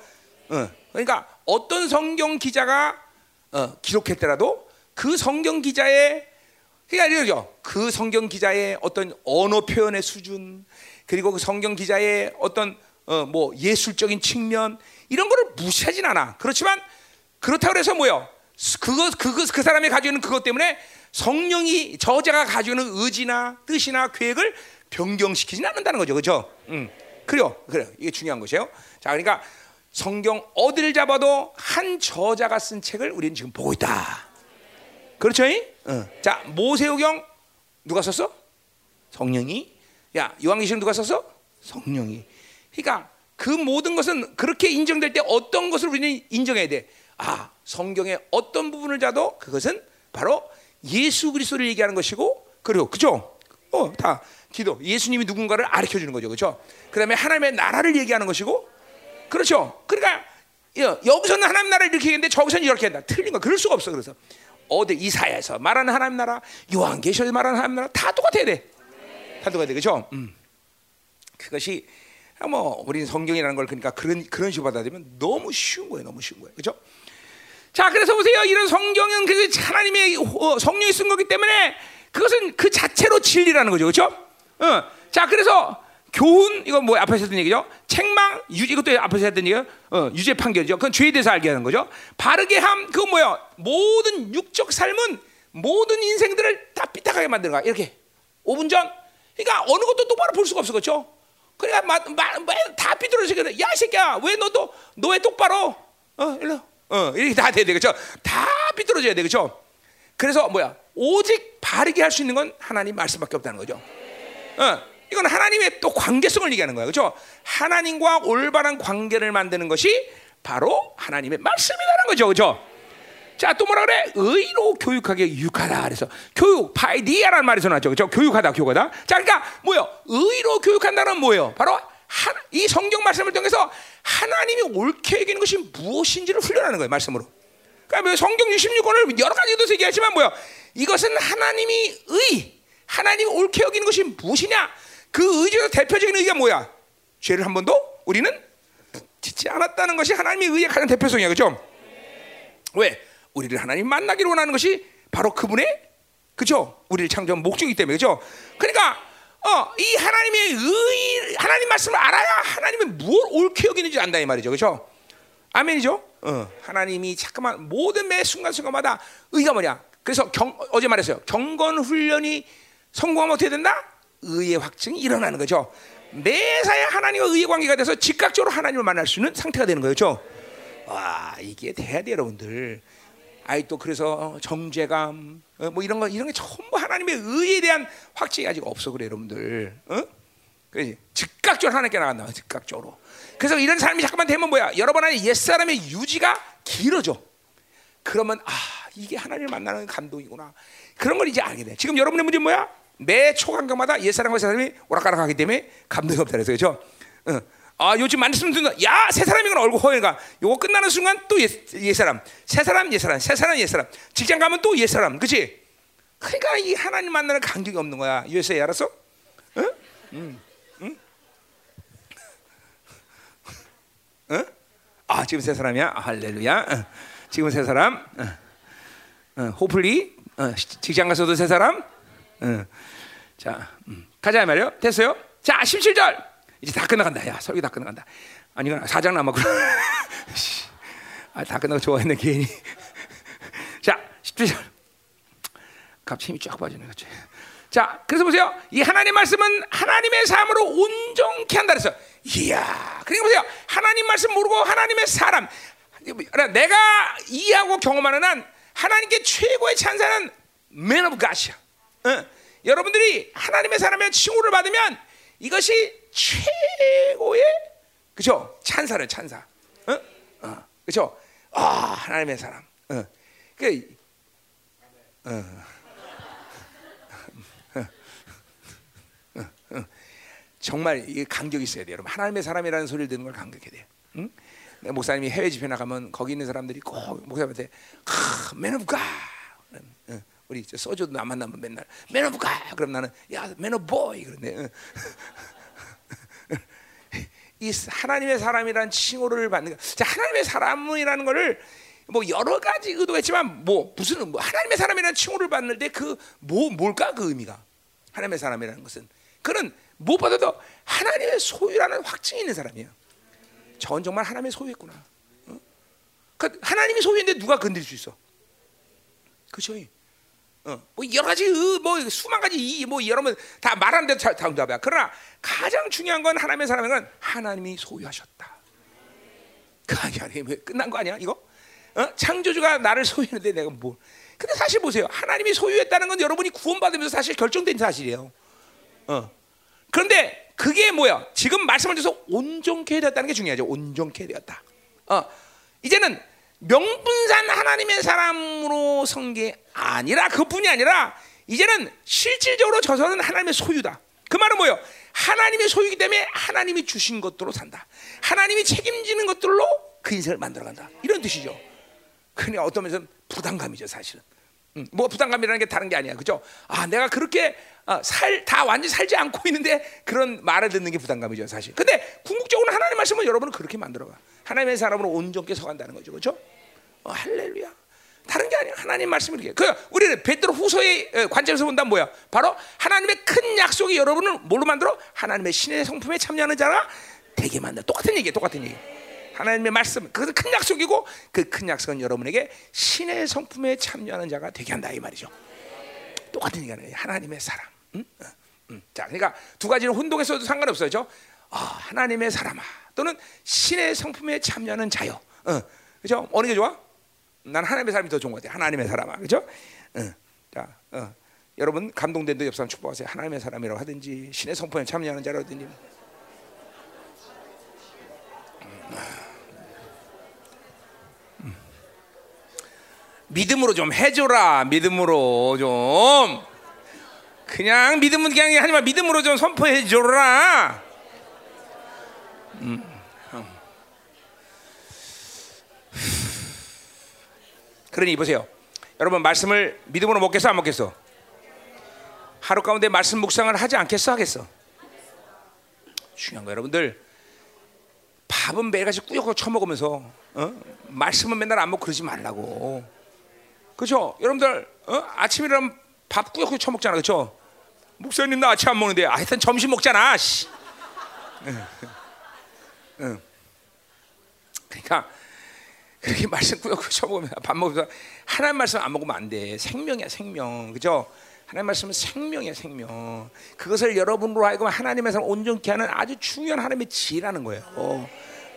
어, 그러니까 어떤 성경 기자가 어, 기록했더라도 그 성경 기자의 그러니까 이거죠. 그 성경 기자의 어떤 언어 표현의 수준, 그리고 그 성경 기자의 어떤 어, 뭐 예술적인 측면 이런 거를 무시하진 않아. 그렇지만 그렇다고 해서 뭐요? 그거 그거 그 사람이 가지고 있는 그것 때문에 성령이 저자가 가지고 있는 의지나 뜻이나 계획을 변경시키진 않는다는 거죠. 그렇죠? 음. 그래요. 그래요. 이게 중요한 것이에요. 자, 그러니까 성경 어디를 잡아도 한 저자가 쓴 책을 우리는 지금 보고 있다. 그렇죠? 어. 자, 모세오경 누가 썼어? 성령이. 야, 요한계시록 누가 썼어? 성령이. 그러니까 그 모든 것은 그렇게 인정될 때 어떤 것을 우리는 인정해야 돼. 아, 성경의 어떤 부분을 자도 그것은 바로 예수 그리스도를 얘기하는 것이고 그리고 그죠? 어, 다 기도. 예수님이 누군가를 가르쳐 주는 거죠. 그렇죠? 그다음에 하나님의 나라를 얘기하는 것이고 그렇죠? 그러니까 여- 여기서는 하나님 나라를 이렇게 했는데 저기서는 이렇게 한다. 틀린 거. 그럴 수가 없어. 그래서 어디 이사야에서 말하는 하나님 나라, 요한계시록에서 말하는 하나님 나라 다 똑같아야 돼. 다 똑같아. 그렇죠? 음. 그것이 뭐 우리는 성경이라는 걸 그러니까 그런 그런 식으로 받아들이면 너무 쉬운 거예요. 너무 쉬운 거예요. 그렇죠? 자, 그래서 보세요. 이런 성경은 그 하나님의 어, 성령이 쓴 거기 때문에 그것은 그 자체로 진리라는 거죠. 그렇죠? 어. 자, 그래서 교훈 이거 뭐 앞에서 했던 얘기죠. 책망 유지 이것도 앞에서 했던 얘기요. 어, 유죄 판결이죠. 그건 죄에 대해서 알게 하는 거죠. 바르게 함 그거 뭐야? 모든 육적 삶은 모든 인생들을 다 삐딱하게 만드는 거야. 이렇게 5분 전. 그러니까 어느 것도 똑바로 볼 수가 없어. 그렇죠? 그러니까 마, 마, 마, 다 삐뚤어지게 돼. 야, 이 새끼야. 왜 너도 너 왜 똑바로? 어, 일로. 어, 이렇게 다 돼야 돼. 그렇죠? 다 삐뚤어져야 돼. 그렇죠? 그래서 뭐야? 오직 바르게 할 수 있는 건 하나님 말씀밖에 없다는 거죠. 어, 이건 하나님의 또 관계성을 얘기하는 거야. 그렇죠? 하나님과 올바른 관계를 만드는 것이 바로 하나님의 말씀이라는 거죠. 그렇죠? 자, 또 뭐라 그래? 의로 교육하게 유익하다. 그래서 교육, 파이디아라는 말에서 나왔죠. 그렇죠? 교육하다, 교육하다. 자, 그러니까 뭐요? 의로 교육한다는 뭐예요? 바로 하, 이 성경 말씀을 통해서 하나님이 옳게 여기는 것이 무엇인지를 훈련하는 거예요. 말씀으로. 그러니까 뭐 성경 66권을 여러 가지도 얘기하지만 뭐요? 이것은 하나님이 의, 하나님이 옳게 여기는 것이 무엇이냐? 그 의중에서 대표적인 의가 뭐야? 죄를 한 번도 우리는 짓지 않았다는 것이 하나님의 의의 가장 대표성이야. 그죠? 왜? 우리를 하나님 만나기로 원하는 것이 바로 그분의 그죠? 우리를 창조한 목적이기 때문에 그죠? 그러니까 어, 이 하나님의 의 하나님 말씀을 알아야 하나님이 무엇 옳게 여기는지 안다 이 말이죠. 그죠? 아멘이죠? 어, 하나님이 잠깐만 모든 매 순간순간마다 의가 뭐냐? 그래서 경, 어제 말했어요. 경건 훈련이 성공하면 어떻게 된다? 의의 확증이 일어나는 거죠. 매사에 하나님과 의의 관계가 돼서 즉각적으로 하나님을 만날 수 있는 상태가 되는 거죠. 와 이게 돼야 돼 여러분들. 아이 또 그래서 정죄감 어, 뭐 이런 거 이런 게 전부 하나님의 의에 대한 확증이 아직 없어 그래 여러분들. 어? 그지 즉각적으로 하나님께 나간다 즉각적으로. 그래서 이런 삶이 잠깐만 되면 뭐야? 여러분 안에 옛 사람의 유지가 길어져. 그러면 아 이게 하나님을 만나는 감동이구나. 그런 걸 이제 알게 돼. 지금 여러분의 문제 뭐야? 매 초간경마다 옛사람과 새사람이 오락가락하기 때문에 감동이 없다 그래서 그죠? 어. 아 요즘 말씀 듣는 야새 사람이건 얼굴 허해가 요거 끝나는 순간 또 옛사람 새사람 옛사람 새사람 옛사람 직장 가면 또 옛사람 그치? 그러니까 이 하나님 만나는 간격이 없는 거야 USA 알았어? 응? 응? 응? 응? 아 지금 새 사람이야 할렐루야 응. 지금 새 사람. 호플리 직장 가서도 새 사람 응. 자, 음. 가자 말이요. 됐어요? 자, 17절. 이제 다 끝나간다. 야, 설교 다 끝나간다. 아니, 이건 4장 남았구나. 아, 다 끝나고 좋아했네, 괜히. 자, 17절. 갑자기 힘이 쫙 빠지네, 그치? 자, 그래서 보세요. 이 하나님 말씀은 하나님의 삶으로 온전케 한다 그래서. 이야, 그러니까 보세요. 하나님 말씀 모르고 하나님의 사람. 내가 이해하고 경험하는 한 하나님께 최고의 찬사는 man of God이야. 어? 여러분들이 하나님의 사람의 칭호를 받으면 이것이 최고의 그죠 찬사를 찬사, 어? 어. 그죠? 아 하나님의 사람, 어. 그, 어. 정말 이 감격이 있어야 돼요. 여러분 하나님의 사람이라는 소리를 듣는 걸 감격해야 돼요. 응? 목사님이 해외 집회 나가면 거기 있는 사람들이 꼭 목사님한테 아, man of God 우리 소주도 나 만 나면 맨날 man of God 그럼 나는 야 man of boy 그런데 이 하나님의 사람이란 칭호를 받는 거. 자 하나님의 사람이라는 거를 뭐 여러 가지 의도가 있지만 뭐 무슨 뭐 하나님의 사람이라는 칭호를 받는 데 그 뭐 뭘까 그 의미가 하나님의 사람이라는 것은 그는 무엇보다도 하나님의 소유라는 확증이 있는 사람이에요. 전 정말 하나님의 소유했구나. 어? 그 하나님이 소유인데 누가 건드릴 수 있어? 그죠? 어, 뭐 여러 가지 뭐 수만 가지 이뭐 여러분 다 말하는 대로 다 응답이야. 그러나 가장 중요한 건 하나님의 사람은 하나님이 소유하셨다. 그 아니야, 끝난 거 아니야 이거? 어? 창조주가 나를 소유했는데 내가 뭐? 근데 사실 보세요. 하나님이 소유했다는 건 여러분이 구원받으면서 사실 결정된 사실이에요. 어. 그런데 그게 뭐야? 지금 말씀을 드려서 온전케 되었다는 게 중요하죠. 온전케 되었다. 어. 이제는 명분산 하나님의 사람으로 선게 아니라 그뿐이 아니라 이제는 실질적으로 저서는 하나님의 소유다. 그 말은 뭐예요? 하나님의 소유이기 때문에 하나님이 주신 것들로 산다. 하나님이 책임지는 것들로 그 인생을 만들어간다. 이런 뜻이죠. 그러니까 어떤 면에서 부담감이죠, 사실은. 음, 뭐 부담감이라는 게 다른 게 아니야, 그죠? 아, 내가 그렇게 어, 살다 완전히 살지 않고 있는데 그런 말을 듣는 게 부담감이죠, 사실. 근데 궁극적으로 하나님 말씀은 여러분을 그렇게 만들어가. 하나님의 사람으로 온전케 서간다는 거죠, 그죠? 어, 할렐루야. 다른 게 아니야. 하나님 말씀이 이렇게. 그 우리는 베드로 후서의 관점에서 본다면 뭐야? 바로 하나님의 큰 약속이 여러분을 뭘로 만들어? 하나님의 신의 성품에 참여하는 자가 되게 만들어. 똑같은 얘기야. 똑같은 얘기. 하나님의 말씀. 그것은 큰 약속이고 그 큰 약속은 여러분에게 신의 성품에 참여하는 자가 되게 한다 이 말이죠. 똑같은 얘기가 하나님의 사람. 응? 응. 자, 그러니까 두 가지는 혼동했어도 상관없어요. 아, 하나님의 사람아 또는 신의 성품에 참여하는 자요. 어. 그죠? 어느 게 좋아? 난 하나님의 사람이 더 좋은 것 같아. 하나님의 사람아, 그죠? 응. 자, 어. 여러분 감동된 데 옆사람 축복하세요. 하나님의 사람이라고 하든지 신의 성품에 참여하는 자라든지. 음. 믿음으로 좀 해줘라. 믿음으로 좀. 그냥 믿음은 그냥 하지 마. 믿음으로 좀 선포해줘라. 음. 그러니 보세요. 여러분 말씀을 믿음으로 먹겠어 안 먹겠어? 하루 가운데 말씀 묵상을 하지 않겠어 하겠어? 중요한 거 여러분들 밥은 매일같이 꾸역꾸역 처먹으면서 어? 말씀은 맨날 안 먹고 그러지 말라고. 그렇죠? 여러분들 어? 아침 일어나면 밥 꾸역꾸역 처먹잖아, 그렇죠? 목사님 나 아침 안 먹는데 아, 하여튼 점심 먹잖아. 씨. 응. 응. 그러니까 그렇게 말씀 꾸역꾸역 쳐보면 밥 먹으면서 하나님 말씀 안 먹으면 안 돼. 생명이야 생명. 그죠? 하나님 말씀은 생명이야 생명. 그것을 여러분으로 하여금 하나님에서 온전케 하는 아주 중요한 하나님의 지혜라는 거예요. 어.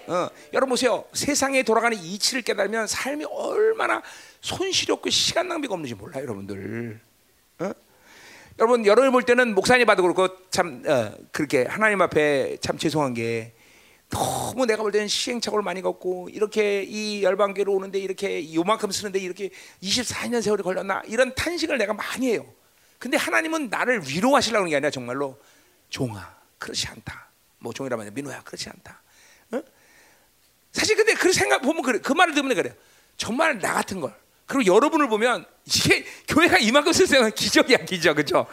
어. 여러분 보세요. 세상에 돌아가는 이치를 깨달으면 삶이 얼마나 손실이 없고 시간 낭비가 없는지 몰라요, 여러분들. 어? 여러분 여러분 볼 때는 목사님 봐도 그렇고 참 어, 그렇게 하나님 앞에 참 죄송한 게 너무 내가 볼 때는 시행착오를 많이 겪고 이렇게 이 열방계로 오는데 이렇게 요만큼 쓰는데 이렇게 24년 세월이 걸렸나 이런 탄식을 내가 많이 해요. 근데 하나님은 나를 위로하시려는 게 아니라 정말로 종아 그렇지 않다. 뭐 종이라면 민호야 그렇지 않다. 어? 사실 근데 그 생각 보면 그래 그 말을 들으면 그래 정말 나 같은 걸 그리고 여러분을 보면 이게 교회가 이만큼 쓸생은 기적이야 기적 그죠?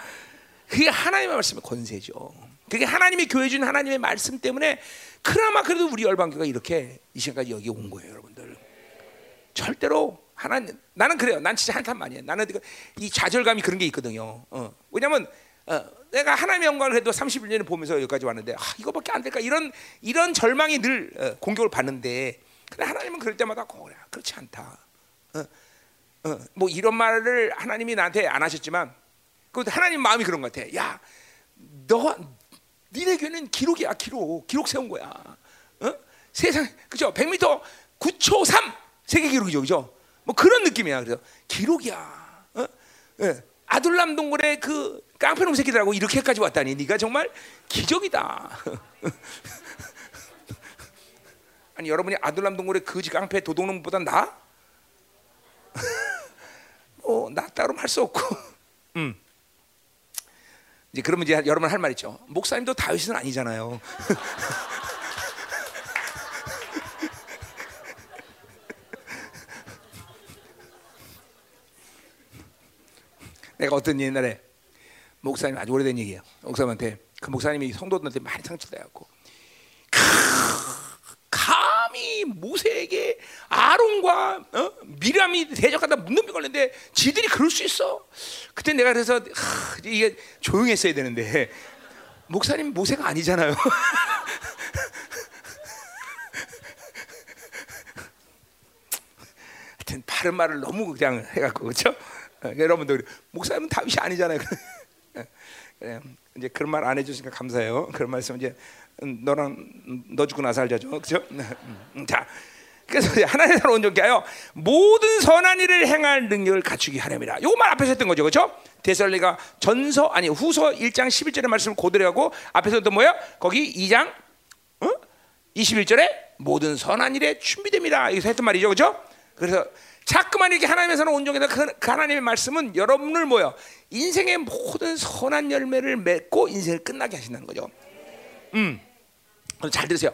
그게 하나님의 말씀의 권세죠. 그게 하나님이 교회 준 하나님의 말씀 때문에 그나마 그래도 우리 열방교가 이렇게 이 시간까지 여기 온 거예요, 여러분들. 절대로 하나님 나는 그래요. 난 진짜 한탄 많이 해. 나는 이 좌절감이 그런 게 있거든요. 어. 왜냐면 어, 내가 하나님의 영광을 해도 31년을 보면서 여기까지 왔는데 아, 이거밖에 안 될까 이런 이런 절망이 늘 어, 공격을 받는데 근데 하나님은 그럴 때마다 그래 그렇지 않다. 어, 어, 뭐 이런 말을 하나님이 나한테 안 하셨지만 그 하나님 마음이 그런 것 같아. 야, 너 니네 교회는 기록이야 기록 기록 세운 거야. 어? 세상 그죠? 100m 9초 3 세계 기록이죠, 그죠? 뭐 그런 느낌이야. 그래서 기록이야. 어? 예. 아둘람 동굴의 그 깡패놈 새끼들하고 이렇게까지 왔다니 네가 정말 기적이다. 아니 여러분이 아둘람 동굴의 거지 깡패 도둑놈보다 나? 뭐 낫다로 할 수 없고. 음. 이제 그러면 이제 여러분 할 말 있죠. 목사님도 다윗은 아니잖아요. 내가 어떤 옛날에 목사님 아주 오래된 얘기예요. 목사님한테 그 목사님이 성도들한테 많이 상처돼갖고 모세에게 아론과 어? 미람이 대적하다 문둥이 걸렸는데 지들이 그럴 수 있어. 그때 내가 그래서 하, 이게 조용했어야 되는데 목사님 모세가 아니잖아요. 하여튼 바른 말을 너무 그냥 해갖고 그렇죠? 여러분들 목사님은 다윗이 아니잖아요. 그래, 이제 그런 말 안 해주시니까 감사해요. 그런 말씀 이제 너랑 너 죽고 나서 알자죠, 그렇죠? 자, 그래서 하나님의 나라 온전케 하여 모든 선한 일을 행할 능력을 갖추기 하렵니다. 요거 말 앞에서 했던 거죠, 그렇죠? 데살리가 전서 아니 후서 1장 11절의 말씀을 고대로 하고 앞에서 또 뭐야? 거기 2장 어? 21절에 모든 선한 일에 준비됩니다. 여기서 했던 말이죠, 그렇죠? 그래서 자꾸만 이렇게 하나님에서는 온전해서 그, 그 하나님의 말씀은 여러분을 뭐요? 인생의 모든 선한 열매를 맺고 인생을 끝나게 하신다는 거죠. 음, 잘 들으세요.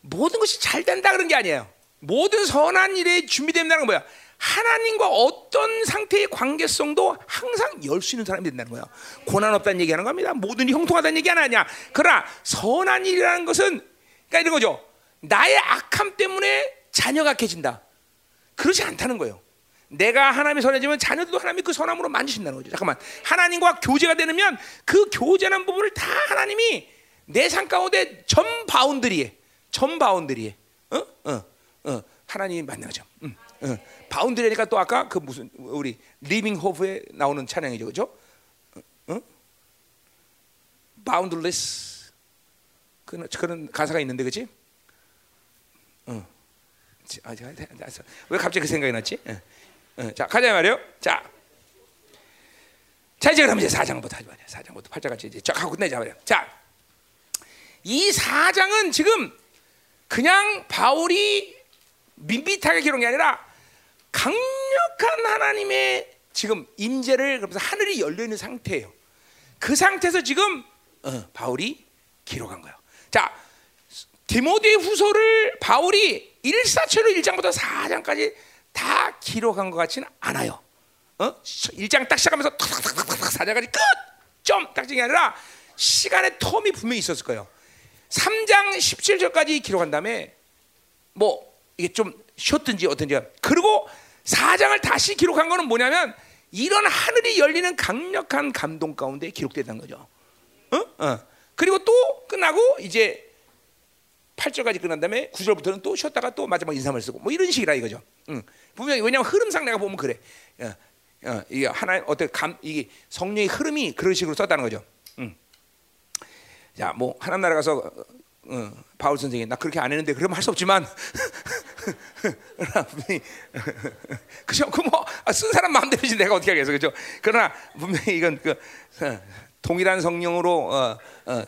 모든 것이 잘 된다 그런 게 아니에요. 모든 선한 일에 준비된다는 건 뭐야? 하나님과 어떤 상태의 관계성도 항상 열 수 있는 사람이 된다는 거예요. 고난 없다는 얘기하는 겁니다. 모든 일이 형통하다는 얘기 아니냐. 그러나 선한 일이라는 것은 그러니까 이런 거죠. 나의 악함 때문에 자녀가 악해진다. 그렇지 않다는 거예요. 내가 하나님의 선해지면 자녀들도 하나님이 그 선함으로 만지신다는 거죠. 잠깐만. 하나님과 교제가 되면 그 교제하는 부분을 다 하나님이 내 삶 가운데 전 boundary에, 전 boundary에, 어, 어, 어, 하나님이 만나죠. 음, 어. boundary니까 또 아까 그 무슨 우리 Living Hope에 나오는 찬양이죠, 그죠? 어? boundless 그런 그런 가사가 있는데, 그렇지? 어. 아, 왜 갑자기 그 생각이 났지? 어. 어. 자, 가자 말이요. 자, 자 이제 그럼 이제 사장부터 하지 말이야. 사장부터 팔절까지 이제 쫙 하고 끝내자 말이야. 자, 이 사장은 지금 그냥 바울이 밋밋하게 기록한 게 아니라 강력한 하나님의 지금 임재를 그러면서 하늘이 열려 있는 상태예요. 그 상태에서 지금 어, 바울이 기록한 거예요. 자, 디모데 후서를 바울이 일사체로 1장부터 4장까지 다 기록한 것 같지는 않아요. 어? 1장 딱 시작하면서 탁탁탁탁탁 4장까지 끝! 점! 딱정이 아니라 시간의 텀이 분명히 있었을 거예요. 3장 17절까지 기록한 다음에 뭐 이게 좀 쉬었든지 어떤지 그리고 4장을 다시 기록한 거는 뭐냐면 이런 하늘이 열리는 강력한 감동 가운데 기록됐다는 거죠. 어? 어. 그리고 또 끝나고 이제 8절까지 끝난 다음에 9절부터는 또 쉬었다가 또 마지막 인사말 쓰고 뭐 이런 식이라 이거죠. 응. 분명히 왜냐하면 흐름상 내가 보면 그래. 어, 어, 이게 하나의 어떤 감 이게 성령의 흐름이 그런 식으로 썼다는 거죠. 응. 자, 뭐 하나님 나라 가서 어, 어, 바울 선생님 나 그렇게 안 했는데 그러면 할 수 없지만 그죠? 그뭐쓴 아, 사람 마음대로지 내가 어떻게 하겠어, 그죠? 그러나 분명히 이건 그 어, 동일한 성령으로 어, 어, 어,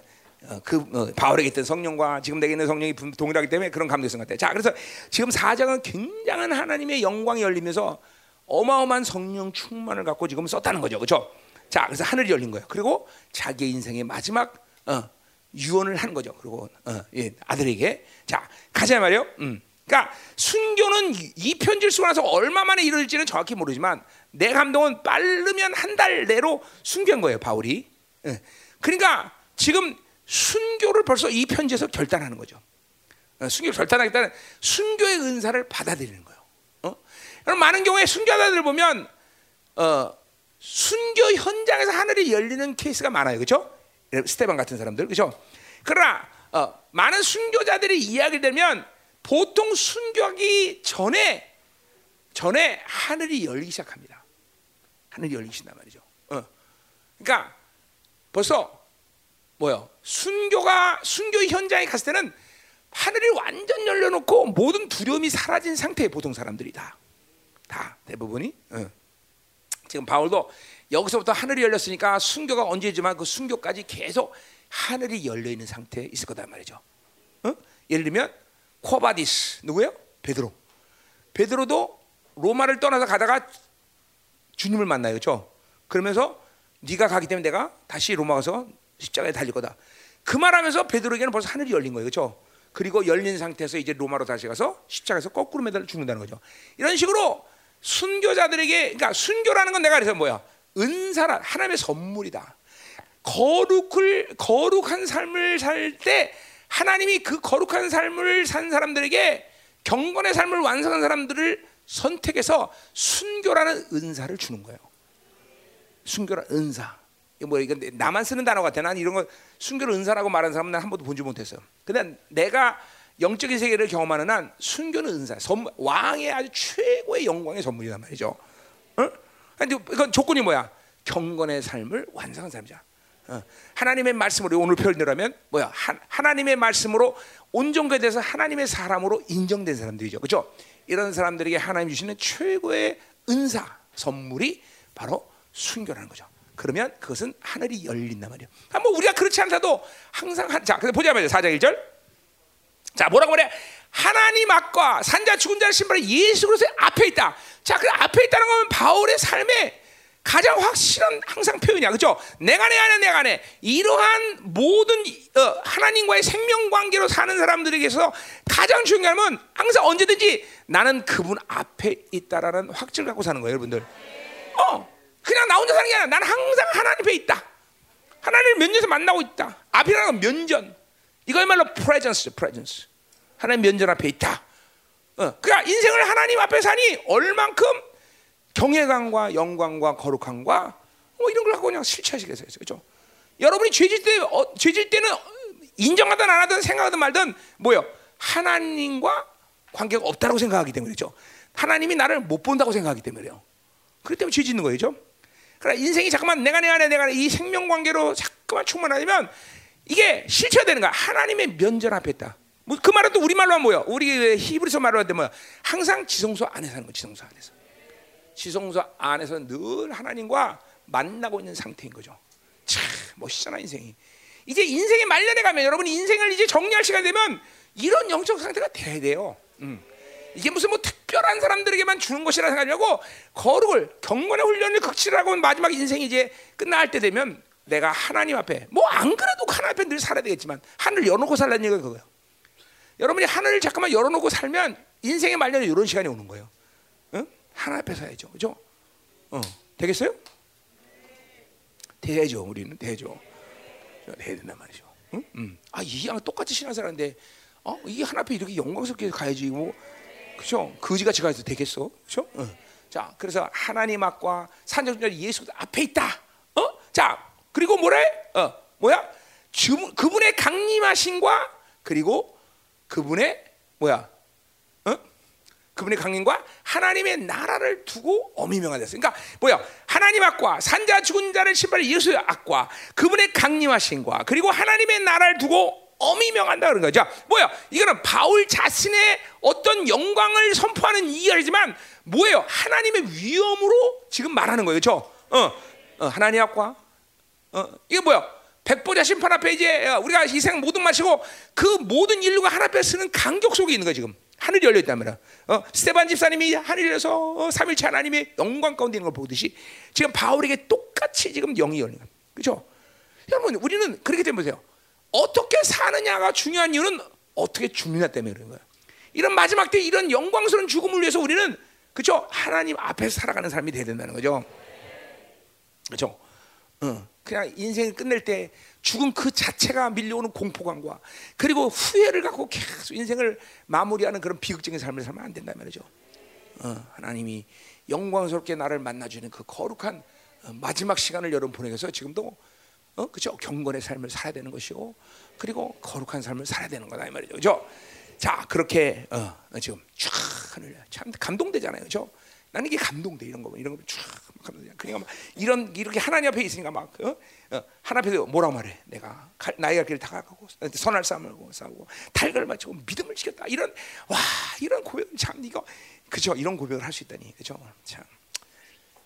그 어, 바울에게 있던 성령과 지금 내게 있는 성령이 동일하기 때문에 그런 감동성 같아. 자, 그래서 지금 사장은 굉장한 하나님의 영광이 열리면서 어마어마한 성령 충만을 갖고 지금 썼다는 거죠, 그렇죠? 자, 그래서 하늘이 열린 거예요. 그리고 자기 인생의 마지막 어, 유언을 하는 거죠. 그리고 어, 예, 아들에게 자 가자 말이요. 음. 그러니까 순교는 이 편지를 쓰고 나서 얼마 만에 이루어질지는 정확히 모르지만 내 감동은 빠르면 한 달 내로 순교한 거예요, 바울이. 예. 그러니까 지금 순교를 벌써 이 편지에서 결단하는 거죠. 어, 순교를 결단하겠다는 순교의 은사를 받아들이는 거예요. 어? 그럼 많은 경우에 순교자들 보면 어, 순교 현장에서 하늘이 열리는 케이스가 많아요, 그렇죠? 스테반 같은 사람들, 그렇죠? 그러나 어, 많은 순교자들이 이야기를 되면 보통 순교하기 전에 전에 하늘이 열리기 시작합니다. 하늘이 열리신단 말이죠. 어. 그러니까 벌써 뭐요? 순교가 순교 현장에 갔을 때는 하늘이 완전 열려놓고 모든 두려움이 사라진 상태의 보통 사람들이 다, 다 대부분이. 어. 지금 바울도 여기서부터 하늘이 열렸으니까 순교가 언제지만 그 순교까지 계속 하늘이 열려 있는 상태에 있을 거단 말이죠. 어? 예를 들면 Quo Vadis 누구예요? 베드로. 베드로도 로마를 떠나서 가다가 주님을 만나요, 그렇죠? 그러면서 네가 가기 때문에 내가 다시 로마 가서 십자가에 달릴 거다. 그 말하면서 베드로에게는 벌써 하늘이 열린 거예요, 그렇죠? 그리고 열린 상태에서 이제 로마로 다시 가서 십자가에서 거꾸로 매달려 죽는다는 거죠. 이런 식으로 순교자들에게, 그러니까 순교라는 건 내가 그래서 뭐야? 은사라 하나님의 선물이다. 거룩을 거룩한 삶을 살 때 하나님이 그 거룩한 삶을 산 사람들에게 경건의 삶을 완성한 사람들을 선택해서 순교라는 은사를 주는 거예요. 순교라 은사. 뭐 이건 나만 쓰는 단어 같아. 난 이런 거 순교를 은사라고 말하는 사람은 난 한 번도 본지 못했어. 근데 내가 영적인 세계를 경험하는 한 순교는 은사, 선물, 왕의 아주 최고의 영광의 선물이란 말이죠. 어? 근데 이건 조건이 뭐야? 경건의 삶을 완성한 사람이자. 어. 하나님의 말씀으로 오늘 표현대로하면 뭐야? 하, 하나님의 말씀으로 온전에 대해서 하나님의 사람으로 인정된 사람들이죠. 그렇죠? 이런 사람들에게 하나님 주시는 최고의 은사 선물이 바로 순교라는 거죠. 그러면 그것은 하늘이 열린단 말이에요. 아, 뭐 우리가 그렇지 않다도 항상 한, 자, 그래서 보자 말이에요. 4장 1절. 자, 뭐라고 그래? 하나님 앞과 산자 죽은 자의 신발이 예수 그리스도의 앞에 있다. 자, 그 앞에 있다는 건 바울의 삶에 가장 확실한 항상 표현이야. 그죠? 내가 내 안에 내가 내 이러한 모든 어, 하나님과의 생명 관계로 사는 사람들에게서 가장 중요한 건 항상 언제든지 나는 그분 앞에 있다라는 확증을 갖고 사는 거예요, 여러분들. 어. 그냥 나 혼자 사는 게 아니라 나는 항상 하나님 앞에 있다. 하나님을 면전에서 만나고 있다. 앞이라는 건 면전. 이거야말로 presence, presence. 하나님 면전 앞에 있다. 어, 그러니까 인생을 하나님 앞에 사니 얼만큼 경외감과 영광과 거룩함과 뭐 이런 걸 갖고 그냥 실체하시겠어요, 그렇죠? 여러분이 죄질 때, 어, 죄질 때는 인정하든 안 하든 생각하든 말든 뭐요? 하나님과 관계가 없다고 생각하기 때문이죠. 하나님이 나를 못 본다고 생각하기 때문에요. 그렇기 때문에 죄 짓는 거예요, 그렇죠? 그러나 인생이 잠깐만 내가 내 안에 내가 이 생명 관계로 자꾸만 충만하면 이게 실체되는 거야. 하나님의 면전 앞에 있다. 뭐 그 말은 또 우리 말로 하면 뭐야? 우리 히브리서 말로 할때 뭐야? 항상 지성소 안에 사는 거, 지성소 안에서. 지성소 안에서 늘 하나님과 만나고 있는 상태인 거죠. 참 멋있잖아 인생이. 이제 인생의 말년에 가면 여러분 인생을 이제 정리할 시간 되면 이런 영적 상태가 돼야 돼요. 음. 이게 무슨 뭐 특별한 사람들에게만 주는 것이라 생각하려고 거룩을 경건의 훈련을 극치라고 마지막 인생이 이제 끝날 때 되면 내가 하나님 앞에 뭐 안 그래도 하나님 앞에 늘 살아야 되겠지만 하늘 열어놓고 살라는 얘기가 그거예요. 여러분이 하늘을 잠깐만 열어놓고 살면 인생의 말년에 이런 시간이 오는 거예요. 응? 하나 앞에 서야죠, 그죠? 어, 되겠어요? 되죠, 우리는 되죠. 해야 된단 말이죠. 응? 응. 아, 이양 똑같이 신앙생활인데, 어, 이 하나 앞에 이렇게 영광스럽게 가야지 뭐. 그렇죠? 거지같이 가도 되겠어? 그렇죠? 어. 자, 그래서 하나님 앞과 산정자 예수 앞에 있다. 어? 자, 그리고 뭐래? 어, 뭐야? 주, 그분의 강림하신과 그리고 그분의 뭐야? 어? 그분의 강림과 하나님의 나라를 두고 어미명화 됐어요. 그러니까 뭐야? 하나님 악과 산자 죽은 자를 신발의 예수의 악과 그분의 강림하신과 그리고 하나님의 나라를 두고 어미명한다 그런 거죠. 뭐야? 이거는 바울 자신의 어떤 영광을 선포하는 이야기지만 뭐예요? 하나님의 위엄으로 지금 말하는 거예요. 그렇죠? 어, 어 하나님 악과 어, 이게 뭐야? 백보자 심판 앞에 이제 우리가 이 생 모든 마시고 그 모든 인류가 하나 앞에 쓰는 간격 속에 있는 거야 지금. 하늘이 열려 있단 말이야. 어, 스테반 집사님이 하늘 열려서 어, 삼일체 하나님의 영광 가운데 있는 걸 보듯이 지금 바울에게 똑같이 지금 영이 열린 거야. 그렇죠? 여러분 우리는 그렇게 되면 보세요. 어떻게 사느냐가 중요한 이유는 어떻게 죽느냐 때문에 그런 거야. 이런 마지막 때 이런 영광스러운 죽음을 위해서 우리는 그렇죠? 하나님 앞에서 살아가는 삶이 돼야 된다는 거죠. 그렇죠? 어, 그냥 인생을 끝낼 때 죽음 그 자체가 밀려오는 공포감과 그리고 후회를 갖고 계속 인생을 마무리하는 그런 비극적인 삶을 살면 안 된다 말이죠. 어, 하나님이 영광스럽게 나를 만나주는 그 거룩한 어, 마지막 시간을 여러분 보내서 지금도 어, 그죠 경건의 삶을 살아야 되는 것이고 그리고 거룩한 삶을 살아야 되는 거다 이 말이죠. 그죠? 자 그렇게 어, 지금 쫙 하늘 참 감동되잖아요. 그죠? 나는 이게 감동돼 이런 거 이런 거쫙 그러니까 막 이런 이렇게 하나님 앞에 있으니까 막 어? 어, 하나님 앞에서 뭐라고 말해? 내가 나이가 길을 다가가고 선할 싸움을 싸우고 달걀을 맞추고 믿음을 지켰다. 이런 와 이런 고백 참 이거 그죠? 이런 고백을 할 수 있다니 그죠? 참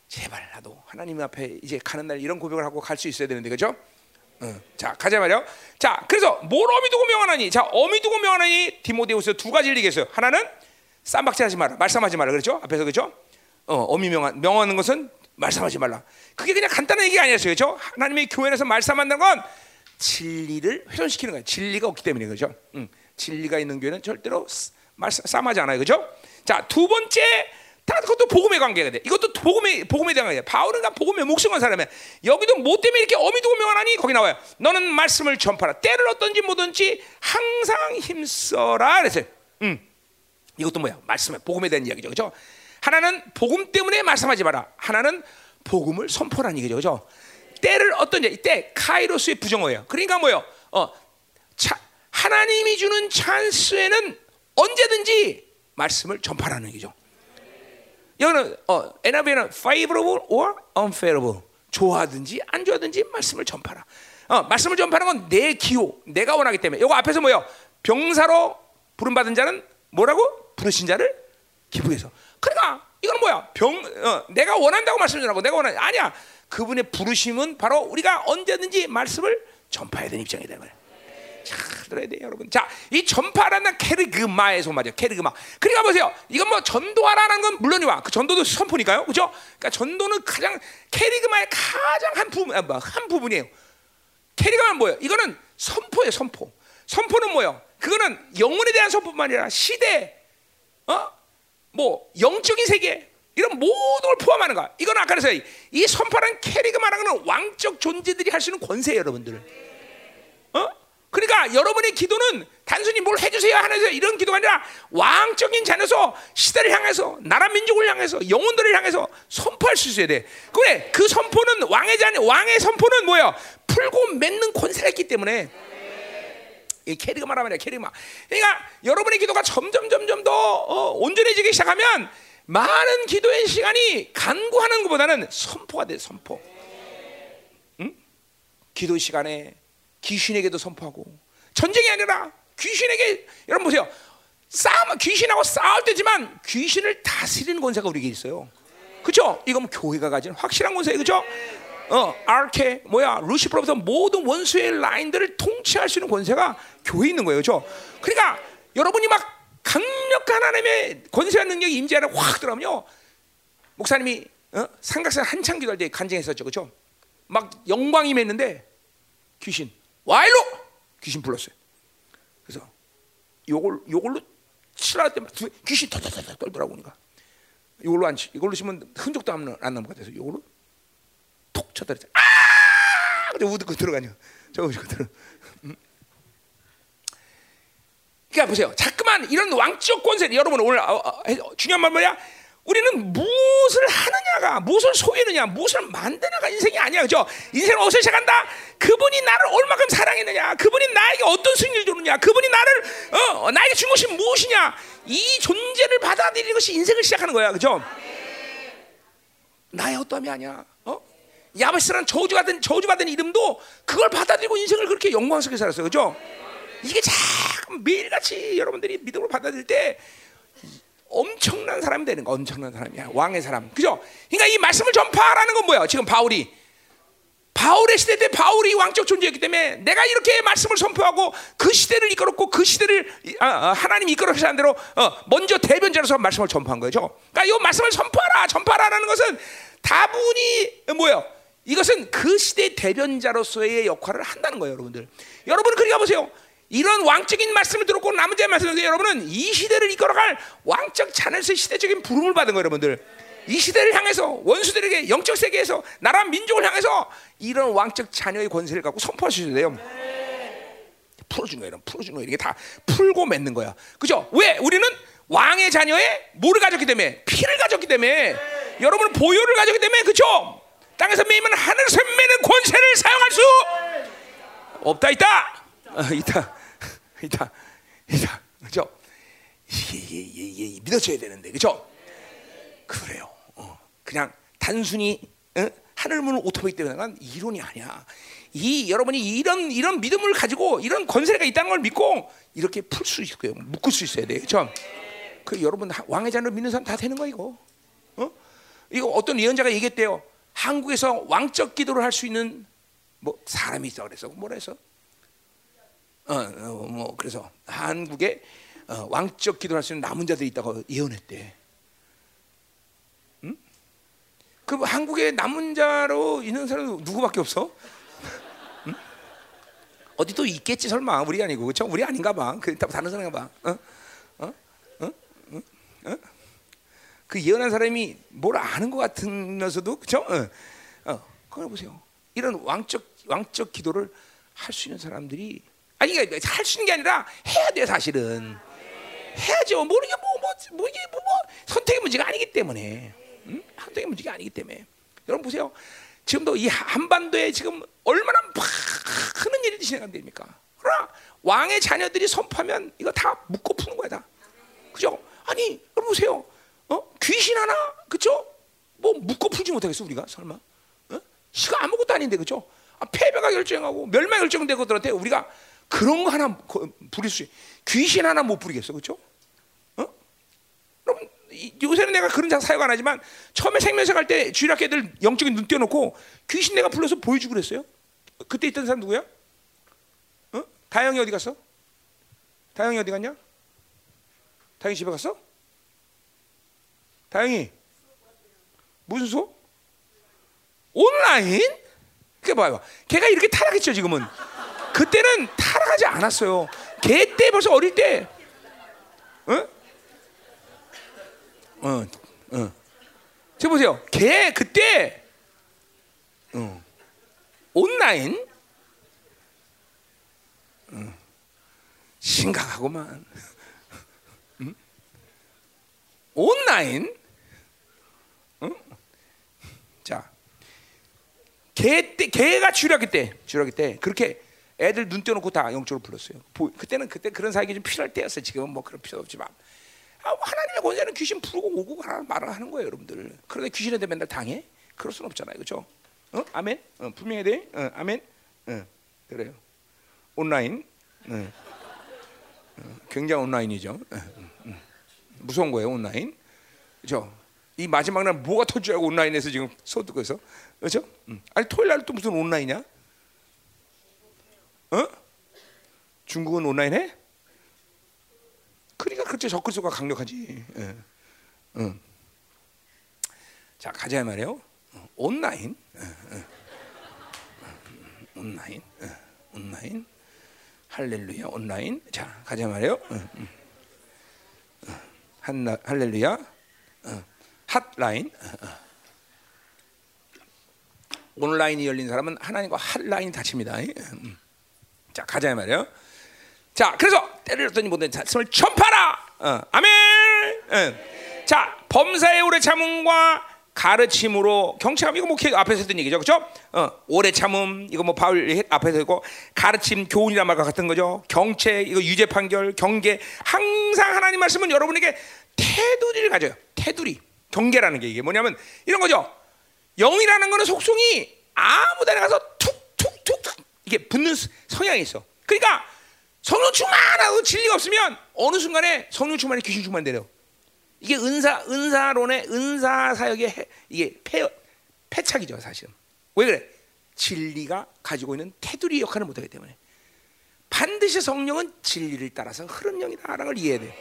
제발 나도 하나님 앞에 이제 가는 날 이런 고백을 하고 갈 수 있어야 되는데 그죠? 어. 자 가자 말이요. 자 그래서 뭘 어미 두고 명하나니? 자 어미 두고 명하나니 디모데후서 두 가지 얘기했어요. 하나는 쌈박질하지 마라, 말씀하지 마라, 그렇죠? 앞에서 그렇죠? 어, 어미 명한 명하는 것은 말씀하지 말라. 그게 그냥 간단한 얘기가 아니었어요. 그렇죠? 하나님의 교회에서 말씀한다는 건 진리를 훼손시키는 거예요. 진리가 없기 때문에 그렇죠? 응. 진리가 있는 교회는 절대로 말씀 싸움하지 않아요. 그렇죠? 자, 두 번째 다 그것도 복음의 관계가 돼. 이것도 복음의 복음에 대한 거예요. 바울은 다 복음의 목숨한 사람이야. 여기도 뭐 때문에 이렇게 어미두고 명하니 거기 나와요. 너는 말씀을 전파라. 때를 어떤지 뭐든지 항상 힘써라. 그랬어요. 음. 이것도 뭐야? 말씀에 복음에 대한 이야기죠. 그렇죠? 하나는 복음 때문에 말씀하지 마라. 하나는 복음을 선포라는 얘기죠. 그죠? 때를 어떤 때, 이때 카이로스의 부정어예요. 그러니까 뭐요? 어, 차, 하나님이 주는 찬스에는 언제든지 말씀을 전파라는 얘기죠. 여기는 어, NIV는 favorable or unfavorable. 좋아하든지 안 좋아하든지 말씀을 전파라. 어, 말씀을 전파하는 건 내 기호, 내가 원하기 때문에. 이거 앞에서 뭐요? 병사로 부름 받은 자는 뭐라고? 부르신 자를 기쁘해서. 그러니까 이건 뭐야? 병 어, 내가 원한다고 말씀하라고 내가 원하 아니야. 그분의 부르심은 바로 우리가 언제든지 말씀을 전파해야 되는 입장이다 말이야. 자, 들어야 돼, 여러분. 자, 이 전파라는 케르그마에서 말이야. 케르그마. 그러니까 보세요. 이건 뭐 전도하라는 건 물론이와 그 전도도 선포니까요, 그렇죠? 그러니까 전도는 가장 케르그마의 가장 한 부분, 아, 뭐, 한 부분이에요. 케르그마는 뭐예요? 이거는 선포예요, 선포. 선포는 뭐예요? 그거는 영혼에 대한 선포뿐만 아니라 시대, 어? 뭐 영적인 세계 이런 모든 걸 포함하는 거야. 이건 아까 그래서 이 말하는 건 왕적 존재들이 할 수 있는 권세예요, 여러분들. 어? 그러니까 여러분의 기도는 단순히 뭘 해주세요 하는 이런 기도가 아니라 왕적인 자녀서 시대를 향해서 나라 민족을 향해서 영혼들을 향해서 선포할 수 있어야 돼. 그래 그 선포는 왕의 자녀 왕의 선포는 뭐야? 풀고 맺는 권세가 있기 때문에. 이 캐리가 말하면 캐리마. 그러니까 여러분의 기도가 점점 점점 더 어, 온전해지기 시작하면 많은 기도의 시간이 간구하는 것보다는 선포가 돼 선포. 응? 기도 시간에 귀신에게도 선포하고 전쟁이 아니라 귀신에게 여러분 보세요. 싸움 귀신하고 싸울 때지만 귀신을 다스리는 권세가 우리에게 있어요. 그렇죠? 이건 교회가 가진 확실한 권세예요. 그렇죠? 어, 아르케 뭐야 루시퍼로부터 모든 원수의 라인들을 통치할 수 있는 권세가 교회에 있는 거예요, 그렇죠? 그러니까 여러분이 막 강력한 하나님의 권세와 능력이 임재하는 확 들어오면요, 목사님이 어? 삼각산 한창 기도할 때 간증했었죠, 그렇죠? 막 영광이 맺는데 귀신 와일로 귀신 불렀어요. 그래서 요걸 요걸로 치라 때만 귀신 덜덜덜 떨더라고 그러니까 이걸로 안 치, 이걸로 치면 흔적도 안, 안 남을 것 같아서 이걸로 톡 쳐들었죠. 아! 근데 우드고 들어가냐. 저거 저거 들어. 음. 그러니까 보세요. 자꾸만 이런 왕적 권세 여러분 오늘 어, 어, 중요한 말 뭐야? 우리는 무엇을 하느냐가 무엇을 소유느냐 무엇을 만드냐가 인생이 아니야 그죠 인생은 어디서 시작한다 그분이 나를 얼마큼 사랑했느냐, 그분이 나에게 어떤 승리를 주느냐, 그분이 나를 어, 나에게 준 것이 무엇이냐, 이 존재를 받아들이는 것이 인생을 시작하는 거야, 그죠? 나의 어떠함이 아니야. 어? 야베스라는 저주받은 저주받은 이름도 그걸 받아들이고 인생을 그렇게 영광스럽게 살았어요, 그죠? 이게 참 매일같이 여러분들이 믿음으로 받아들일 때 엄청난 사람이 되는 거, 엄청난 사람이야, 왕의 사람, 그죠? 그러니까 이 말씀을 전파하라는 건 뭐야? 지금 바울이 바울의 시대 때 바울이 왕적 존재였기 때문에 내가 이렇게 말씀을 선포하고 그 시대를 이끌었고 그 시대를 아, 아, 하나님이 이끌어서 한 대로 어, 먼저 대변자로서 말씀을 전파한 거죠. 그러니까 이 말씀을 선포하라, 전파하라는 것은 다분히 뭐예요? 이것은 그 시대 대변자로서의 역할을 한다는 거예요, 여러분들. 여러분 그러니까 보세요. 이런 왕적인 말씀을 들었고 남은 자의 말씀을 들었 여러분은 이 시대를 이끌어갈 왕적 자녀의 시대적인 부름을 받은 거예요, 여러분들. 이 시대를 향해서 원수들에게 영적 세계에서 나라 민족을 향해서 이런 왕적 자녀의 권세를 갖고 있어야 돼요. 풀어준 거예요. 풀어준 거예요. 이게 다 풀고 맺는 거야. 그죠? 왜? 우리는 왕의 자녀의 뭐를 가졌기 때문에 피를 가졌기 때문에 여러분은 보혈을 가졌기 때문에 그죠? 땅에서 매이면 하늘에서 매는 권세를 사용할 수 없다 있다. 어, 있다. 있다. 있다. 그죠? 이게, 이게, 이게 믿어져야 되는데 그죠? 그래요. 그냥 단순히 어? 하늘 문을 오토바이 때문에 난 이론이 아니야. 이 여러분이 이런 이런 믿음을 가지고 이런 권세가 있다는 걸 믿고 이렇게 풀 수 있고요. 묶을 수 있어야 돼요. 그렇죠? 그 여러분 왕의 자녀를 믿는 사람 다 되는 거 이거. 어? 이거 어떤 예언자가 얘기했대요. 한국에서 왕적 기도를 할 수 있는 뭐 사람이 있어 그래서 뭐라 해서 어, 어, 뭐 그래서 한국에 어, 왕적 기도를 할수 있는 남은 자들이 있다고 예언했대. 그 한국에 남은 자로 있는 사람 누구밖에 없어? 응? 어디 또 있겠지 설마 우리 아니고 그렇죠? 우리 아닌가 봐. 그 다른 사람인가 봐. 어? 어? 어? 어? 어? 그 예언한 사람이 뭘 아는 것 같으면서도 그렇죠? 어. 어. 그걸 보세요. 이런 왕적 왕적 기도를 할 수 있는 사람들이 아니 할수 있는 게 아니라 해야 돼 사실은 해야죠. 모르게 뭐뭐 뭐, 뭐, 이게 뭐, 뭐 선택의 문제가 아니기 때문에. 음? 한동의 문제가 아니기 때문에 여러분 보세요. 지금도 이 한반도에 지금 얼마나 많은 일이 진행이 됩니까? 그러나 왕의 자녀들이 선포하면 이거 다 묶고 푸는 거야 다. 그죠? 아니 여러분 보세요. 어? 귀신 하나 그죠? 뭐 묶고 풀지 못하겠어 우리가 설마? 어? 시가 아무것도 아닌데 그죠? 아, 패배가 결정하고 멸망 결정되고 들한테 우리가 그런 거 하나 부릴 수 귀신 하나 못 부리겠어 그죠? 어? 여러분 요새는 내가 그런 사역 안 하지만 처음에 생명사 갈때 주일학교 애들 영적인 눈 띄워놓고 귀신 내가 불러서 보여주고 그랬어요. 그때 있던 사람 누구야? 어? 다영이 어디 갔어? 다영이 어디 갔냐? 다영이 집에 갔어? 다영이 무슨 수 온라인? 그게 봐봐. 걔가 이렇게 타락했죠 지금은. 그때는 타락하지 않았어요. 걔때 벌써 어릴 때, 어? 어, 어. 지금 보세요. 걔 그때 어, 온라인 어, 심각하고만 응? 온라인 응? 자, 걔 때, 걔가 주력기 때, 주력기 때 그렇게 애들 눈 떼놓고 다 영적으로 불렀어요. 그때는 그때 그런 사역이 좀 필요할 때였어요. 지금은 뭐 그런 필요 없지만. 아, 하나님의 권세는 귀신 부르고 오고 가라 말을 하는 거예요, 여러분들. 그런데 귀신한테 맨날 당해? 그럴 수는 없잖아요, 그렇죠? 어? 아멘. 어, 분명히 돼. 어, 아멘. 어, 그래요. 온라인. 어. 어 굉장히 온라인이죠. 어, 음, 음. 무서운 거예요, 온라인. 그렇죠? 이 마지막 날 뭐가 터지고 온라인에서 지금 소득해서 그렇죠? 음. 아니 토요일 날 또 무슨 온라인이야? 어? 중국은 온라인 해? 그러니까 그렇죠. 적그리스도가 강력하지. 예. 응. 자 가자 말이에요. 온라인, 예, 예. 온라인, 예. 온라인, 할렐루야 온라인. 자 가자 말이에요. 한 할렐루야, 핫라인. 온라인이 열린 사람은 하나님과 핫라인 닫힙니다. 자 가자 말이에요. 자, 그래서 때를 얻더니 모든 말씀을 전파라. 어, 아멘. 어. 자, 범사의 오래 참음과 가르침으로 경청함 이거 뭐 개- 앞에서 했던 얘기죠, 그렇죠? 어, 오래 참음 이거 뭐 바울 했- 앞에서 했고 가르침 교훈이란 말과 같은 거죠. 경책 이거 유죄 판결 경계 항상 하나님 말씀은 여러분에게 테두리를 가져요. 테두리 경계라는 게 이게 뭐냐면 이런 거죠. 영이라는 거는 속성이 아무 데나 가서 툭툭툭툭 이게 붙는 스- 성향이 있어. 그러니까 성령 충만하고 진리가 없으면 어느 순간에 성령 충만이 귀신 충만 되려. 이게 은사 은사론의 은사 사역의 해- 이게 폐 패착이죠 사실은. 왜 그래? 진리가 가지고 있는 테두리 역할을 못하기 때문에 반드시 성령은 진리를 따라서 흐르는 영이다라는 걸 이해해야 돼.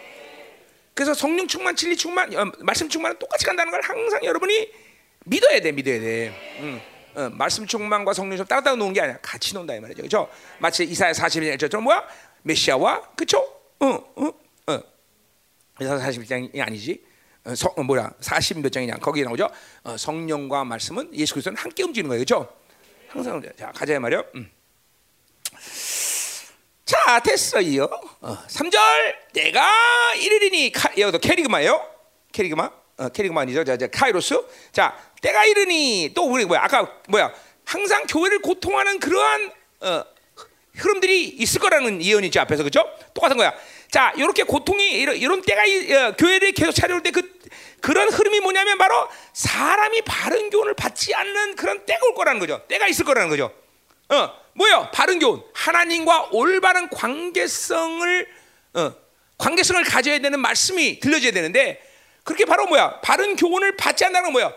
그래서 성령 충만, 진리 충만, 어, 말씀 충만은 똑같이 간다는 걸 항상 여러분이 믿어야 돼, 믿어야 돼. 음, 어, 말씀 충만과 성령 좀 따로 노는 게 아니야. 같이 논다 이 말이죠. 그렇죠? 마치 이사야 41장 뭐야? 메시아와 그렇죠? 어, 어, 어. 이사 41장이 아니지. 어, 성, 어, 뭐야? 40몇 장이냐? 거기에 나오죠. 어, 성령과 말씀은 예수 그리스도는 함께 움직이는 거예요. 그렇죠? 항상 자, 가자 말이요. 음. 자, 됐어요. 어, 3절 내가 이르리니 카, 여기도 캐리그마예요. 캐리그마. 어, 캐리그마 아니죠. 자, 자, 카이로스. 자, 때가 이르니 또 우리 뭐야? 아까 뭐야? 항상 교회를 고통하는 그러한 어, 흐름들이 있을 거라는 예언이죠 앞에서 그죠? 똑같은 거야. 자, 이렇게 고통이 이런, 이런 때가 이- 어, 교회를 계속 차려올 때 그 그런 흐름이 뭐냐면 바로 사람이 바른 교훈을 받지 않는 그런 때가 올 거라는 거죠. 때가 있을 거라는 거죠. 어, 뭐요? 바른 교훈. 하나님과 올바른 관계성을 어, 관계성을 가져야 되는 말씀이 들려줘야 되는데 그렇게 바로 뭐야? 바른 교훈을 받지 않는다는 건 뭐야?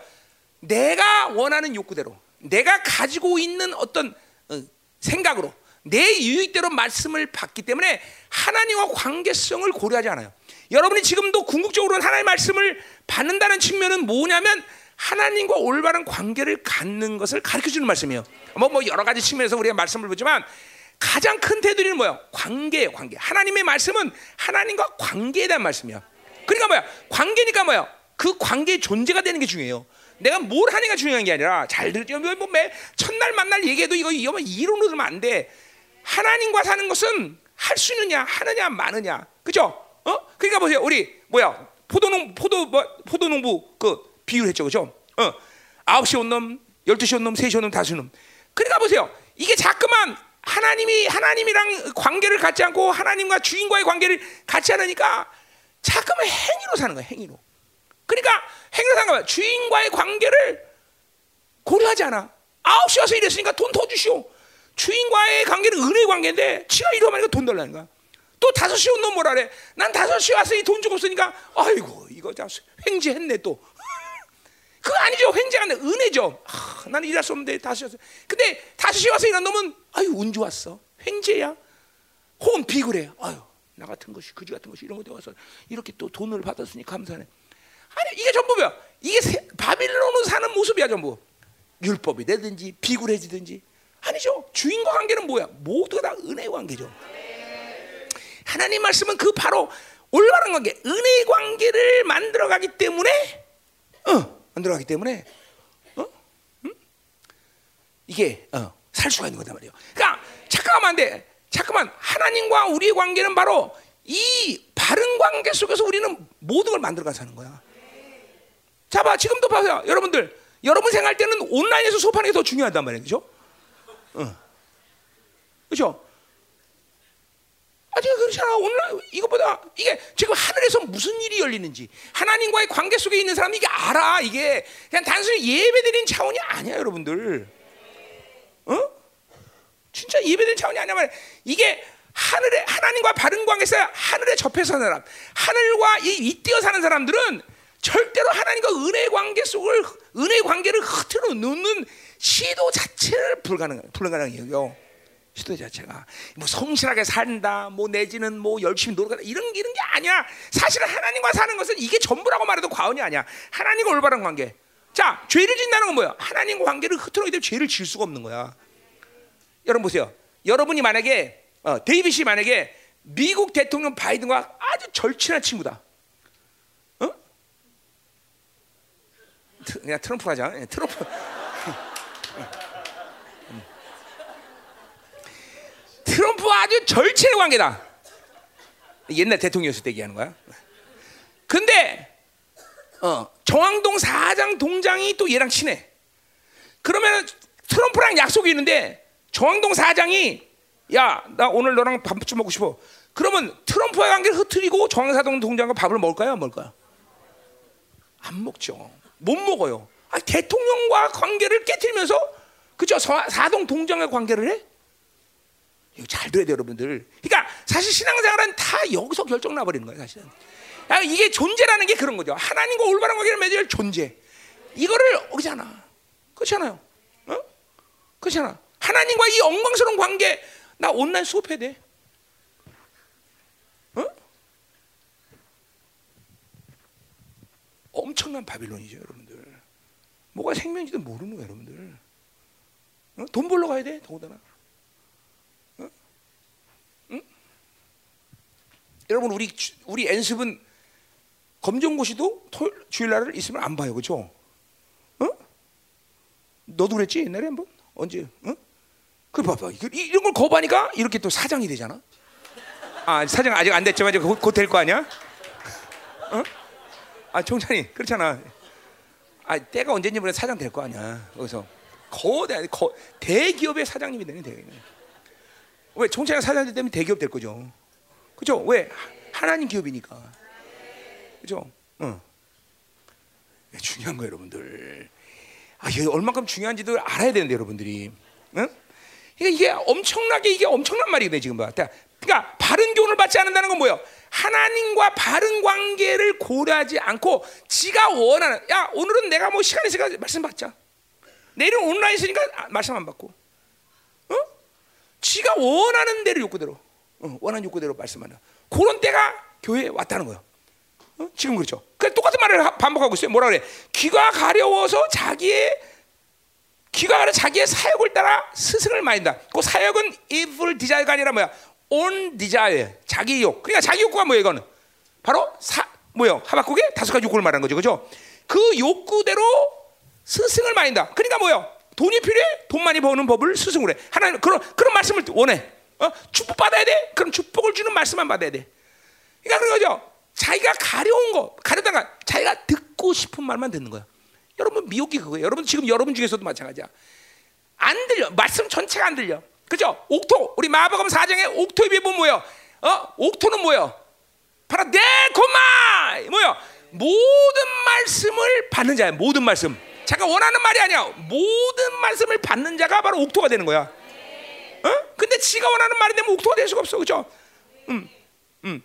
내가 원하는 욕구대로, 내가 가지고 있는 어떤 어, 생각으로 내 유익대로 말씀을 받기 때문에 하나님과 관계성을 고려하지 않아요. 여러분이 지금도 궁극적으로는 하나님의 말씀을 받는다는 측면은 뭐냐면 하나님과 올바른 관계를 갖는 것을 가르쳐 주는 말씀이에요. 뭐, 뭐 여러 가지 측면에서 우리가 말씀을 보지만 가장 큰 테두리는 뭐예요? 관계예요, 관계. 하나님의 말씀은 하나님과 관계에 대한 말씀이야. 그러니까 뭐야? 관계니까 뭐야? 그 관계의 존재가 되는 게 중요해요. 내가 뭘 하느냐가 중요한 게 아니라 잘 들죠. 뭐매 첫날 만날 얘기해도 이거 이거 이론으로 들으면 안 돼. 하나님과 사는 것은 할 수 있느냐, 하느냐, 마느냐, 그죠? 어? 그러니까 보세요, 우리 뭐야? 포도농 포도 뭐 포도농부 그 비유했죠, 그죠? 어, 아홉 시온 놈, 열두 시온 놈, 세시온 놈, 다섯 놈. 그러니까 보세요, 이게 자꾸만 하나님이 하나님이랑 관계를 갖지 않고 하나님과 주인과의 관계를 갖지 않으니까 자꾸만 행위로 사는 거야, 행위로. 그러니까 거야. 주인과의 관계를 고려하지 않아. 아홉 시 와서 이랬으니까 돈 더 주시오. 주인과의 관계는 은혜의 관계인데 지가 이러면 돈 달라는 거야. 또 다섯 시 온놈 뭐라 그래? 난 다섯 시 와서 이 돈 주고 없으니까 아이고 이거 자 횡재했네 또. 그거 아니죠. 횡재가 아니라 은혜죠. 아, 나는 일할 수 없는데 다섯 시 와서. 근데 다섯 시 와서 일한 놈은 아유 운 좋았어. 횡재야. 혼 비굴해. 아유 나 같은 것이 그지 같은 것이 이런 것에 와서 이렇게 또 돈을 받았으니 감사하네. 아니 이게 전부 뭐야? 이게 세, 바빌론으로 사는 모습이야 전부. 율법이 되든지 비굴해지든지 아니죠. 주인과 관계는 뭐야? 모두가 다 은혜의 관계죠. 하나님 말씀은 그 바로 올바른 관계, 은혜의 관계를 만들어가기 때문에, 어, 만들어가기 때문에, 어, 음? 이게 어, 살 수가 있는 거단 말이에요. 그러니까 잠깐만 안 돼. 잠깐만 하나님과 우리의 관계는 바로 이 바른 관계 속에서 우리는 모든 걸 만들어가 사는 거야. 자, 봐 지금도 봐요, 여러분들. 여러분 생각할 때는 온라인에서 수업하는 게 더 중요하단 말이에요, 그렇죠? 어. 그렇죠? 아직 그렇잖아. 오늘 이것보다 이게 지금 하늘에서 무슨 일이 열리는지 하나님과의 관계 속에 있는 사람이 이게 알아. 이게 그냥 단순히 예배드리는 차원이 아니야, 여러분들. 어? 진짜 예배드리는 차원이 아니야 말이야. 이게 하늘에 하나님과 바른 관계에서 하늘에 접해 사는 사람, 하늘과 이 잇대어 사는 사람들은 절대로 하나님과 은혜의 관계 속을 은혜의 관계를 흐트러 놓는 시도 자체를 불가능 여겨. 시도 자체가 뭐 성실하게 산다, 뭐 내지는 뭐 열심히 노력한다 이런 이런 게 아니야. 사실은 하나님과 사는 것은 이게 전부라고 말해도 과언이 아니야. 하나님과 올바른 관계. 자, 죄를 짓는다는 건 뭐야? 하나님과 관계를 흐트러게 되면 죄를 질 수가 없는 거야. 여러분 보세요. 여러분이 만약에 어, 데이빗이 만약에 미국 대통령 바이든과 아주 절친한 친구다. 어? 트, 그냥 트럼프 하자. 예, 트럼프. 트럼프와 아주 절친의 관계다. 옛날 대통령이었을 때 얘기하는 거야. 근데 어, 정황동 사장 동장이 또 얘랑 친해. 그러면 트럼프랑 약속이 있는데 정황동 사장이 야 나 오늘 너랑 밥 좀 먹고 싶어. 그러면 트럼프와 관계를 흐트리고 정황사동 동장과 밥을 먹을까요? 안 먹을까요? 안 먹죠. 못 먹어요. 아, 대통령과 관계를 깨뜨리면서 그죠? 사동 동장과 관계를 해? 이거 잘 들어야 돼요, 여러분들. 그러니까 사실 신앙생활은 다 여기서 결정 나버리는 거예요, 사실은. 아, 이게 존재라는 게 그런 거죠. 하나님과 올바른 관계를 맺을 존재. 이거를 어기잖아. 그렇잖아요. 어? 그렇잖아. 하나님과 이 엉망스러운 관계 나 온라인 수업해야 돼. 엄청난 바빌론이죠, 여러분들. 뭐가 생명인지도 모르는 거예요, 여러분들. 어? 돈 벌러 가야 돼, 더군다나. 어? 응? 여러분, 우리 우리 연습은 검정고시도 토요일, 주일날을 있으면 안 봐요, 그렇죠? 어? 너도 그랬지 옛날에 한 번 언제? 어? 그 봐봐, 이런 걸 거부하니까 이렇게 또 사장이 되잖아. 아 사장 아직 안 됐지만 곧될거 아니야? 어? 아 총장님 그렇잖아. 아 때가 언제인지 모르 사장 될 거 아니야. 거기서 거대 거, 대기업의 사장님이 되는 대기업. 왜 총장이 사장님 되면 대기업 될 거죠. 그죠? 왜 하나님 기업이니까. 그죠? 어. 중요한 거예요, 여러분들. 아, 이게 얼마큼 중요한지도 알아야 되는데 여러분들이. 응? 그러니까 이게 엄청나게 이게 엄청난 말이거든 지금 봐. 그러니까 바른 교훈을 받지 않는다는 건 뭐예요? 하나님과 바른 관계를 고려하지 않고 지가 원하는 야 오늘은 내가 뭐 시간 있으니까 말씀 받자. 내일은 온라인 있으니까 아, 말씀 안 받고. 어? 지가 원하는 대로 욕구대로 어, 원하는 욕구대로 말씀하는 그런 때가 교회에 왔다는 거예요. 어? 지금 그렇죠. 그 똑같은 말을 반복하고 있어요. 뭐라 그래? 귀가 가려워서 자기의 귀가 가려 자기의 사역을 따라 스승을 말린다. 그 사역은 evil desire가 아니라 뭐야? On desire 자기 욕. 그러니까 자기 욕구가 뭐예요? 이거는 바로 사 뭐요? 하박국의 다섯 가지 욕구를 말하는 거죠, 그죠? 그 욕구대로 스승을 말린다. 그러니까 뭐요? 돈이 필요해? 돈 많이 버는 법을 스승으로 해. 하나님 그런 그런 말씀을 원해. 어? 축복 받아야 돼? 그럼 축복을 주는 말씀만 받아야 돼. 그러니까 그런 거죠. 자기가 가려운 거, 가려다가 자기가 듣고 싶은 말만 듣는 거야. 여러분 미혹이 그거예요. 여러분 지금 여러분 중에서도 마찬가지야. 안 들려. 말씀 전체가 안 들려. 그죠? 옥토 우리 마가복음 4장에 옥토에 비해 뭐요? 어? 옥토는 뭐요? 바로 내 고마 뭐요? 모든 말씀을 받는 자야. 모든 말씀. 자가 원하는 말이 아니야. 모든 말씀을 받는 자가 바로 옥토가 되는 거야. 어? 근데 지가 원하는 말이 되면 옥토가 될 수가 없어. 그죠? 음. 음.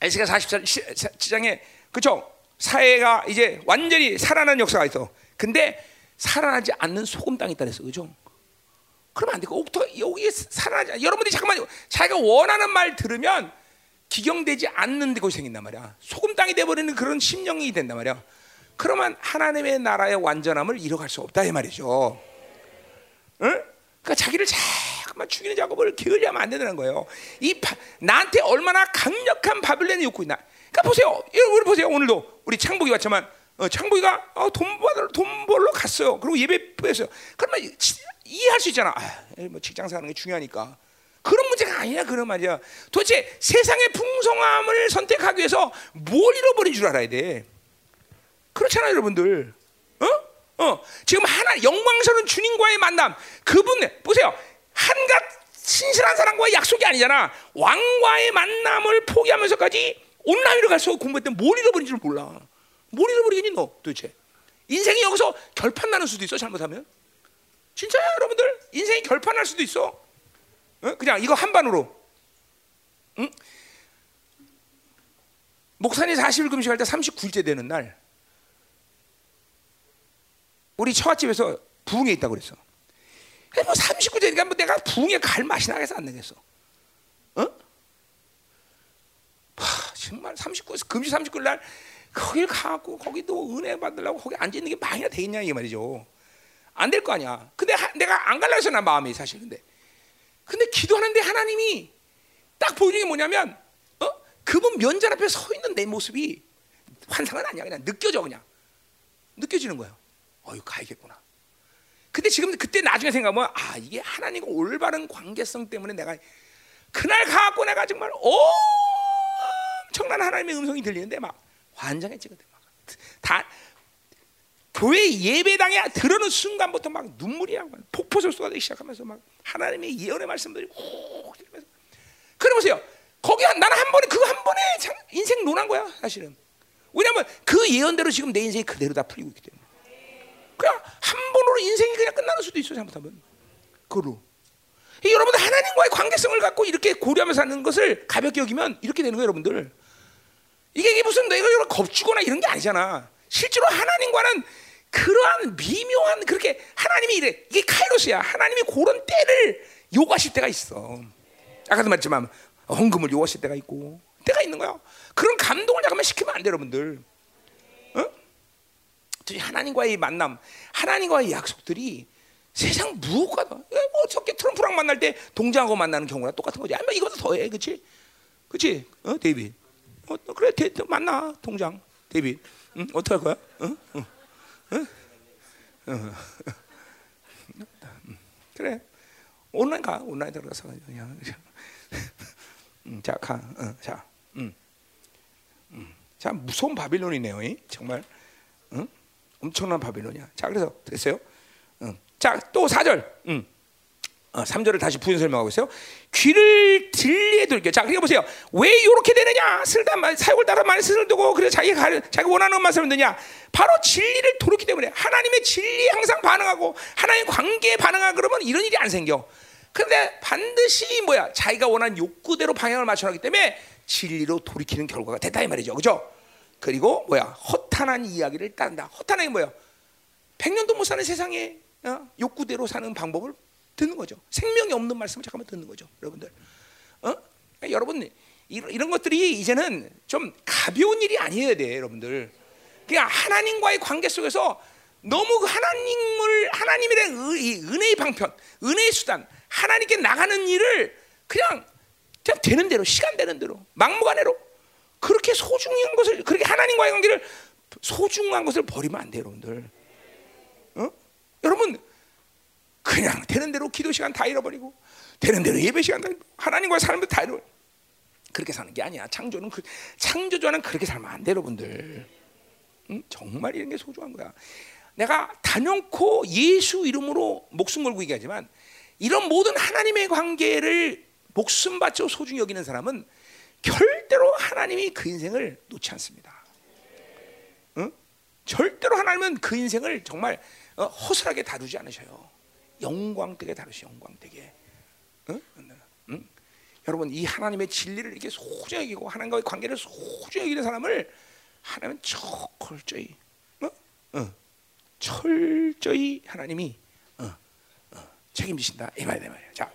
에스가 47장에 그죠? 사회가 이제 완전히 살아나는 역사가 있어. 근데 살아나지 않는 소금 땅이 있다 그랬어. 그죠? 그러면 안 돼. 옥토 여기에 살아나지. 여러분들이 잠깐만 자기가 원하는 말 들으면 기경되지 않는 데곳이 생긴단 말이야. 소금 땅이 돼버리는 그런 심령이 된단 말이야. 그러면 하나님의 나라의 완전함을 이뤄갈 수 없다 이 말이죠. 응? 그러니까 자기를 자꾸만 죽이는 작업을 게을리하면 안 된다는 거예요. 이 바, 나한테 얼마나 강력한 바빌론의 욕구 있나? 그러니까 보세요. 여러분 보세요. 오늘도 우리 창복이 왔지만 어, 창복이가 어, 돈돈 벌러 갔어요. 그리고 예배 했어요. 그러면 이해할 수 있잖아. 아, 뭐 직장 사는 게 중요하니까. 그런 문제가 아니야 그런 말이야. 도대체 세상의 풍성함을 선택하기 위해서 뭘 잃어버린 줄 알아야 돼. 그렇잖아요, 여러분들. 어? 어. 지금 하나 영광스러운 주님과의 만남. 그분 보세요. 한갓 신실한 사람과의 약속이 아니잖아. 왕과의 만남을 포기하면서까지 온라인으로 가서 공부했더니 뭘 잃어버린 줄 몰라. 뭘 잃어버리겠니 너 도대체? 인생이 여기서 결판 나는 수도 있어 잘못하면. 진짜야 여러분들 인생이 결판 날 수도 있어. 어? 그냥 이거 한 반으로. 응? 목사님 40일 금식할 때 39일째 되는 날 우리 처갓집에서 부흥에 있다고 그랬어. 뭐 39일째니까 뭐 내가 부흥에 갈 맛이 나겠어 안 나겠어? 어? 하, 정말 39, 금식 39일 날 거길 가고 거기도 은혜 받으려고 거기 앉아 있는 게 많이나 되겠냐 이 말이죠. 안 될 거 아니야. 근데 하, 내가 안 갈라 해서 난 마음이 사실 근데. 근데 기도하는데 하나님이 딱 보여주는 게 뭐냐면 어? 그분 면전 앞에 서 있는 내 모습이 환상은 아니야. 그냥 느껴져 그냥. 느껴지는 거예요. 어유 가야겠구나. 근데 지금 그때 나중에 생각하면 아 이게 하나님과 올바른 관계성 때문에 내가 그날 가고 내가 정말 엄청난 하나님의 음성이 들리는데 막 환장했지 그때 막다 교회 예배당에 들어오는 순간부터 막 눈물이 막 폭포수 쏟아지기 시작하면서 막 하나님의 예언의 말씀들이 훅 들면서 그러면서요. 거기 한- 나는 한 번에 그한 번에 참 인생 논한 거야 사실은. 왜냐하면 그 예언대로 지금 내 인생이 그대로 다 풀리고 있기 때문에. 그냥 한 번으로 인생이 그냥 끝나는 수도 있어 잘못하면. 그로. 이 여러분들 하나님과의 관계성을 갖고 이렇게 고려하면서 사는 것을 가볍게 여기면 이렇게 되는 거예요, 여러분들. 이게, 무슨 내가 겁주거나 이런 게 아니잖아. 실제로 하나님과는 그러한 미묘한 그렇게 하나님이 이래 이게 카이로스야. 하나님이 그런 때를 요구하실 때가 있어. 아까도 말했지만 헌금을 요구하실 때가 있고 때가 있는 거야. 그런 감동을 잠깐만 시키면 안 돼, 여러분들. 어? 하나님과의 만남, 하나님과의 약속들이 세상 무엇과도 뭐 저렇게 트럼프랑 만날 때 동장하고 만나는 경우랑 똑같은 거지. 아니면 이거보다 더해, 그렇지? 그렇지? 어, 데이빗. 어, 그래, 데, 만나 동장, 데이빗. 응? 어떻게 할 거야? 응? 응? 응? 응. 그래. 온라인 가, 온라인 들어가서 그냥. 음, 자, 가, 어, 자, 음, 음, 자 무서운 바빌론이네요, 이? 정말, 응? 엄청난 바빌론이야. 자, 그래서 됐어요. 응. 자, 또 4절. 음. 어, 3절을 다시 부연 설명하고 있어요. 귀를 들리에 들게. 자, 그러니까 보세요. 왜 이렇게 되느냐? 쓸다 사역을 따라 많이 스을 두고 그래서 자기가 가, 자기가 원하는 것만 듣느냐? 바로 진리를 돌았기 때문에 하나님의 진리에 항상 반응하고 하나님 관계에 반응하고 그러면 이런 일이 안 생겨. 그런데 반드시 뭐야? 자기가 원하는 욕구대로 방향을 맞춰나기 때문에 진리로 돌이키는 결과가 됐다 이 말이죠. 그죠? 그리고 뭐야? 허탄한 이야기를 따른다. 허탄한 게 뭐야? 100년도 못 사는 세상에 어? 욕구대로 사는 방법을 듣는 거죠. 생명이 없는 말씀을 잠깐만 듣는 거죠, 여러분들. 어? 그러니까 여러분 이런, 것들이 이제는 좀 가벼운 일이 아니어야 돼, 여러분들. 그냥 하나님과의 관계 속에서 너무 그 하나님을 하나님에 대한 은혜의 방편, 은혜의 수단, 하나님께 나가는 일을 그냥 그냥 되는 대로 시간 되는 대로 막무가내로 그렇게 소중한 것을 그렇게 하나님과의 관계를 소중한 것을 버리면 안 돼요, 여러분들. 어? 여러분 그냥 되는 대로 기도 시간 다 잃어버리고 되는 대로 예배 시간 다 잃어버리고 하나님과 사람들 다 잃어 그렇게 사는 게 아니야. 창조는 그 창조자는 그렇게 살면 안 돼, 여러분들. 응? 정말 이런 게 소중한 거야. 내가 단연코 예수 이름으로 목숨 걸고 얘기하지만 이런 모든 하나님의 관계를 목숨 바쳐 소중히 여기는 사람은 절대로 하나님이 그 인생을 놓지 않습니다. 응? 절대로 하나님은 그 인생을 정말 어, 허술하게 다루지 않으셔요. 영광되게 다루시 영광되게. 응? 응? 여러분 이 하나님의 진리를 이렇게 소중히 여기고 하나님과의 관계를 소중히 여기는 사람을 하나님은 철저히 어? 어. 철저히 하나님이 어, 어, 책임지신다 이 말이야 말이야. 자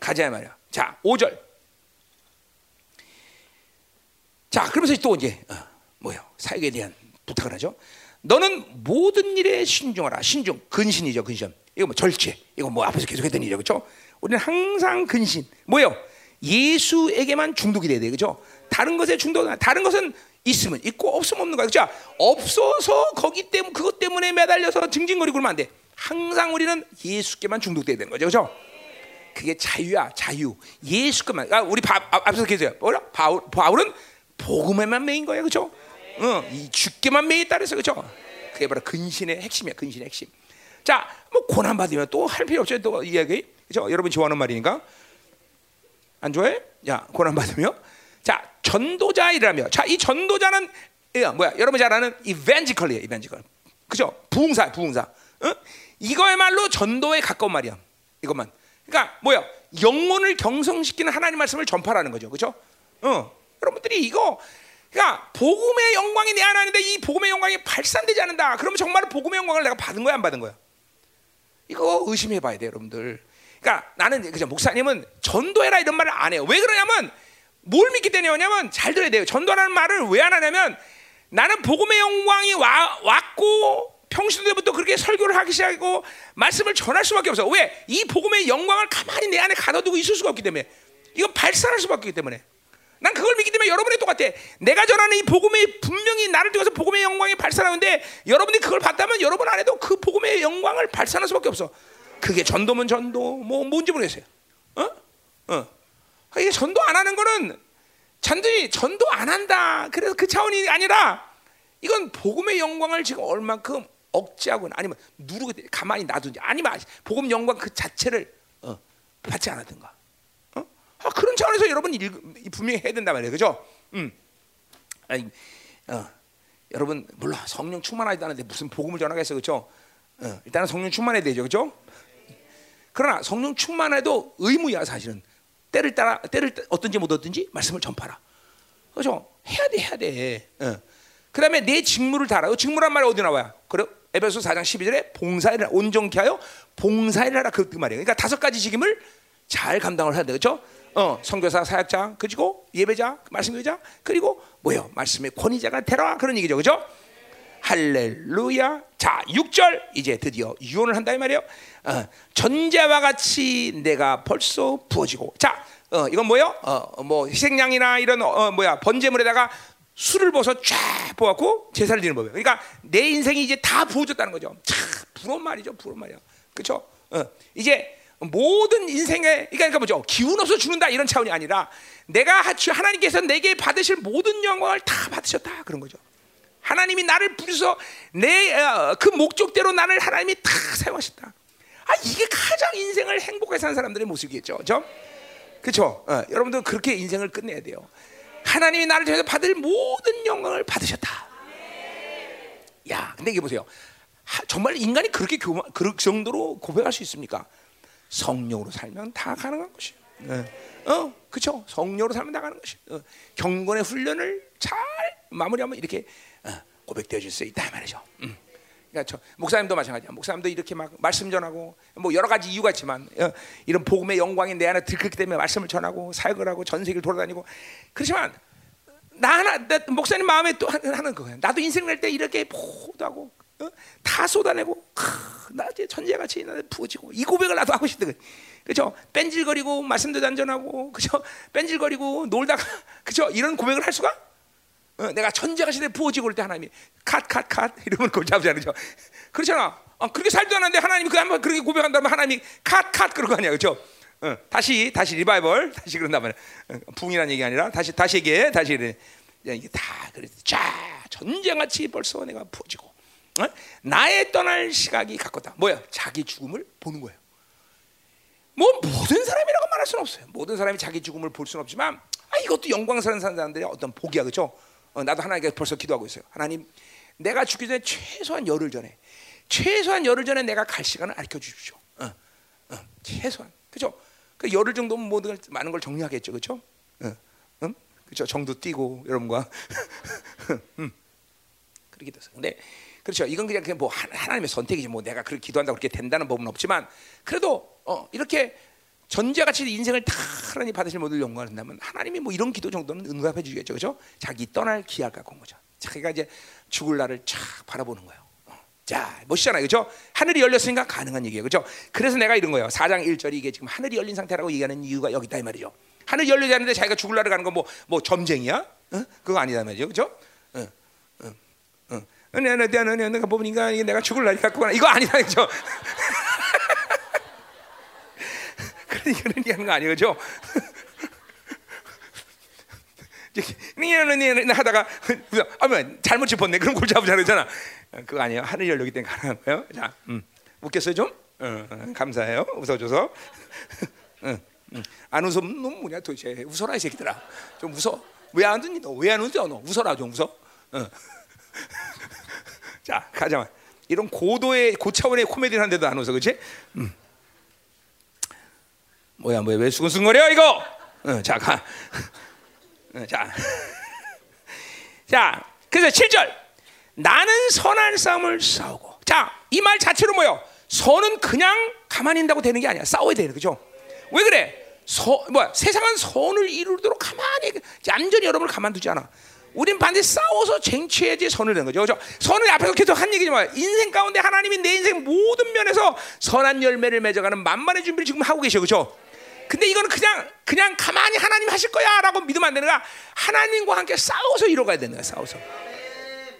가자 이 말이야. 자 5절. 자 그러면서 또 이제 어, 뭐요 사역에 대한 부탁을 하죠. 너는 모든 일에 신중하라. 신중 근신이죠 근신. 이거 뭐 절제. 이거 뭐 앞에서 계속 했던 일이죠 그렇죠? 우리는 항상 근신. 뭐요? 예수에게만 중독이 돼야 돼 그렇죠? 다른 것에 중독 다른 것은 있으면 있고 없으면 없는 거야. 그죠? 없어서 거기 때문에 그것 때문에 매달려서 징징거리고 그러면 안 돼. 항상 우리는 예수께만 중독돼야 되는 거죠. 그죠? 그게 자유야, 자유. 예수께만. 아, 우리 바, 앞에서 계세요. 뭐라? 바울, 바울은 복음에만 매인 거예요. 그죠? 어, 이 주께만 매에 따라서 그죠? 그게 바로 근신의 핵심이야. 근신의 핵심. 자, 뭐 고난 받으면 또 할 필요 없죠. 또 이야기. 그죠? 여러분 좋아하는 말이니까. 안 좋아해? 야, 고난 받으면 자, 전도자이라며. 자, 이 전도자는 뭐야? 여러분 잘 아는 이벤지컬이에요. 이벤지컬. 그죠? 부흥사, 부흥사. 어? 이거야말로 전도에 가까운 말이야. 이것만. 그러니까 뭐야? 영혼을 경성시키는 하나님 말씀을 전파라는 거죠. 그죠? 어. 여러분들이 이거 그러니까 복음의 영광이 내 안에 있는데 이 복음의 영광이 발산되지 않는다. 그러면 정말 복음의 영광을 내가 받은 거야, 안 받은 거야? 이거 의심해 봐야 돼, 여러분들. 그러니까 나는 그죠 목사님은 전도해라 이런 말을 안 해요. 왜 그러냐면 뭘 믿기 때문이냐면 잘 들어야 돼요. 전도라는 말을 왜 안 하냐면 나는 복음의 영광이 와, 왔고 평신 때부터 그렇게 설교를 하기 시작하고 말씀을 전할 수밖에 없어. 왜? 이 복음의 영광을 가만히 내 안에 가둬두고 있을 수가 없기 때문에 이건 발산할 수밖에 없기 때문에 난 그걸 믿기 때문에 여러분이 똑같아. 내가 전하는 이 복음이 분명히 나를 통해서 복음의 영광이 발산하는데 여러분이 그걸 봤다면 여러분 안에도 그 복음의 영광을 발산할 수밖에 없어. 그게 전도면 전도 뭐 뭔지 모르겠어요. 어? 어. 이게 전도 안 하는 거는 잔들이 전도 안 한다. 그래서 그 차원이 아니라 이건 복음의 영광을 지금 얼만큼 억제하거나 아니면 누르게 가만히 놔두든지 아니면 복음 영광 그 자체를 어, 받지 않았든가. 어? 아, 그런 차원에서 여러분 읽, 분명히 해야 된단 말이에요, 그죠? 음. 아니, 어, 여러분 물론 성령 충만하다는데 무슨 복음을 전하겠어, 그죠? 어, 일단은 성령 충만해야 되죠, 그죠? 그러나 성령 충만해도 의무야 사실은 때를 따라 때를 어떤지 못 어떤지 말씀을 전파라. 그죠? 해야 돼, 해야 돼. 어. 그다음에 내 직무를 다하라. 직무란 말이 어디 나와요? 그래? 에베소 4장 12절에 봉사를 온전케 하여 봉사를 하라 그 말이에요. 그러니까 다섯 가지 직임을 잘 감당을 해야 되겠죠? 어, 선교사, 사역자, 그리고 예배자, 말씀교자, 그리고 뭐요? 말씀의 권위자가 되라 그런 얘기죠, 그죠? 할렐루야. 자, 6절 이제 드디어 유언을 한다 이 말이에요. 어, 전자와 같이 내가 벌써 부어지고. 자, 어, 이건 뭐요? 어, 뭐 희생양이나 이런 어, 뭐야 번제물에다가 술을 부어서 쫙 부어갖고 제사를 드리는 법이에요. 그러니까 내 인생이 이제 다 부어졌다는 거죠. 참 부러운 말이죠, 부러운 말이야. 그렇죠? 어, 이제 모든 인생에 그러니까 뭐죠? 기운 없어 죽는다 이런 차원이 아니라 내가 하나님께서 내게 받으실 모든 영광을 다 받으셨다 그런 거죠. 하나님이 나를 부르서 내그 어, 목적대로 나를 하나님이 다 사용하셨다. 아 이게 가장 인생을 행복하게 사는 사람들의 모습이겠죠? 그렇죠? 어, 여러분들 그렇게 인생을 끝내야 돼요. 하나님이 나를 통해서 받을 모든 영광을 받으셨다. 야, 근데 이게 보세요. 하, 정말 인간이 그렇게 교만, 그 정도로 고백할 수 있습니까? 성령으로 살면 다 가능한 것이에요. 네. 어, 그렇죠. 성령으로 살면 다 가능한 것이. 어, 경건의 훈련을 잘 마무리하면 이렇게 어, 고백되어질 수 있다 말이죠. 음. 그러니까 저 목사님도 마찬가지야. 목사님도 이렇게 막 말씀 전하고 뭐 여러 가지 이유가 있지만 어, 이런 복음의 영광이 내 안에 들끓기 때문에 말씀을 전하고 사역을 하고 전 세계를 돌아다니고 그렇지만 나 하나 나 목사님 마음에 또 하는 거예요. 나도 인생 낼때 이렇게 포도하고 어? 다 쏟아내고 크, 나 이제 천재같이 나 부어지고 이 고백을 나도 하고 싶거든. 그죠? 뺀질거리고 말씀도 단전하고 그죠? 뺀질거리고 놀다가 그죠? 이런 고백을 할 수가 어, 내가 천재가 시대 부어지고 그럴 때 하나님이 컷 이러면 그걸 잡잖아요. 그렇잖아. 어, 그렇게 살도 않는데 하나님이 그 한번 그렇게 고백한다면 하나님이 컷컷 그런 거 아니야. 그렇죠? 어, 다시 다시 리바이벌 다시 그런다면 어, 붕이라는 얘기 아니라 다시 다시 얘기해. 다시. 이게 다 그래. 자, 전쟁같이 벌써 내가 부어지고 어? 나의 떠날 시각이 가깝다. 뭐야? 자기 죽음을 보는 거예요. 뭐 모든 사람이라고 말할 수는 없어요. 모든 사람이 자기 죽음을 볼 수는 없지만 아, 이것도 영광스러운 사람들의 어떤 복이야, 그렇죠? 어, 나도 하나님께 벌써 기도하고 있어요. 하나님, 내가 죽기 전에 최소한 열흘 전에, 최소한 열흘 전에 내가 갈 시간을 알려 주십시오. 어, 어, 최소한, 그죠? 그 열흘 정도면 모든 많은 걸 정리하겠죠, 그죠? 어, 응? 그죠? 정도 뛰고 여러분과 음, 그렇게 됐어. 근데 그렇죠. 이건 그냥 뭐 하나님의 선택이지. 뭐 내가 그렇게 기도한다고 그렇게 된다는 법은 없지만 그래도 어, 이렇게 전제같이 인생을 다 하나님 받으실 모든 영광을 한다면 하나님이 뭐 이런 기도 정도는 응답해 주겠죠, 그렇죠? 자기 떠날 기약 갖고 온 거죠. 자기가 이제 죽을 날을 쫙 바라보는 거예요. 어. 자, 멋있잖아요, 그렇죠? 하늘이 열렸으니까 가능한 얘기예요, 그렇죠? 그래서 내가 이런 거예요. 4장 1절이 이게 지금 하늘이 열린 상태라고 얘기하는 이유가 여기 있다 이 말이죠. 하늘 열리지 않는데 자기가 죽을 날을 가는 건 뭐 뭐 점쟁이야? 어? 그거 아니다 말이죠? 어, 어, 어. 내가 내가 내가 보니까 내가 죽을 날이 갖고 이거 아니다, 그렇죠? 그런 얘기하는 거 아니에요, 그죠? 니는 하다가 아뭐 잘못 짚었네. 그럼 골 잡으자 그러잖아. 그거 아니에요. 하늘 열렸기 때문에 가능한 거예요. 자, 음. 웃겠어요 좀? 어, 어, 감사해요. 웃어줘서. 응, 응. 안 웃으면 너 뭐냐 도대체 웃어라 이 새끼들아. 좀 웃어. 왜안 웃니? 너 왜 안 웃어? 너 웃어라 좀 웃어. 어. 자 가자. 이런 고도의 고차원의 코미디를 하는데도 안 웃어, 그렇지? 음. 뭐야 뭐야 왜 수근수근거려 이거? 어, 자 가. 어, 자. 자 그래서 7절 나는 선한 싸움을 싸우고 자 이 말 자체로 뭐요? 선은 그냥 가만히 있다고 되는 게 아니야 싸워야 돼 그죠? 왜 그래? 서, 뭐야 세상은 선을 이루도록 가만히 얌전히 여러분을 가만두지 않아. 우린 반드시 싸워서 쟁취해야지 선을 낸 거죠. 그렇죠? 선을 앞에서 계속 한 얘기지만 인생 가운데 하나님이 내 인생 모든 면에서 선한 열매를 맺어가는 만만의 준비를 지금 하고 계셔. 그렇죠? 근데 이거는 그냥 그냥 가만히 하나님 하실 거야라고 믿으면 안 되는 거야. 하나님과 함께 싸워서 이뤄가야 되는 거야. 싸워서.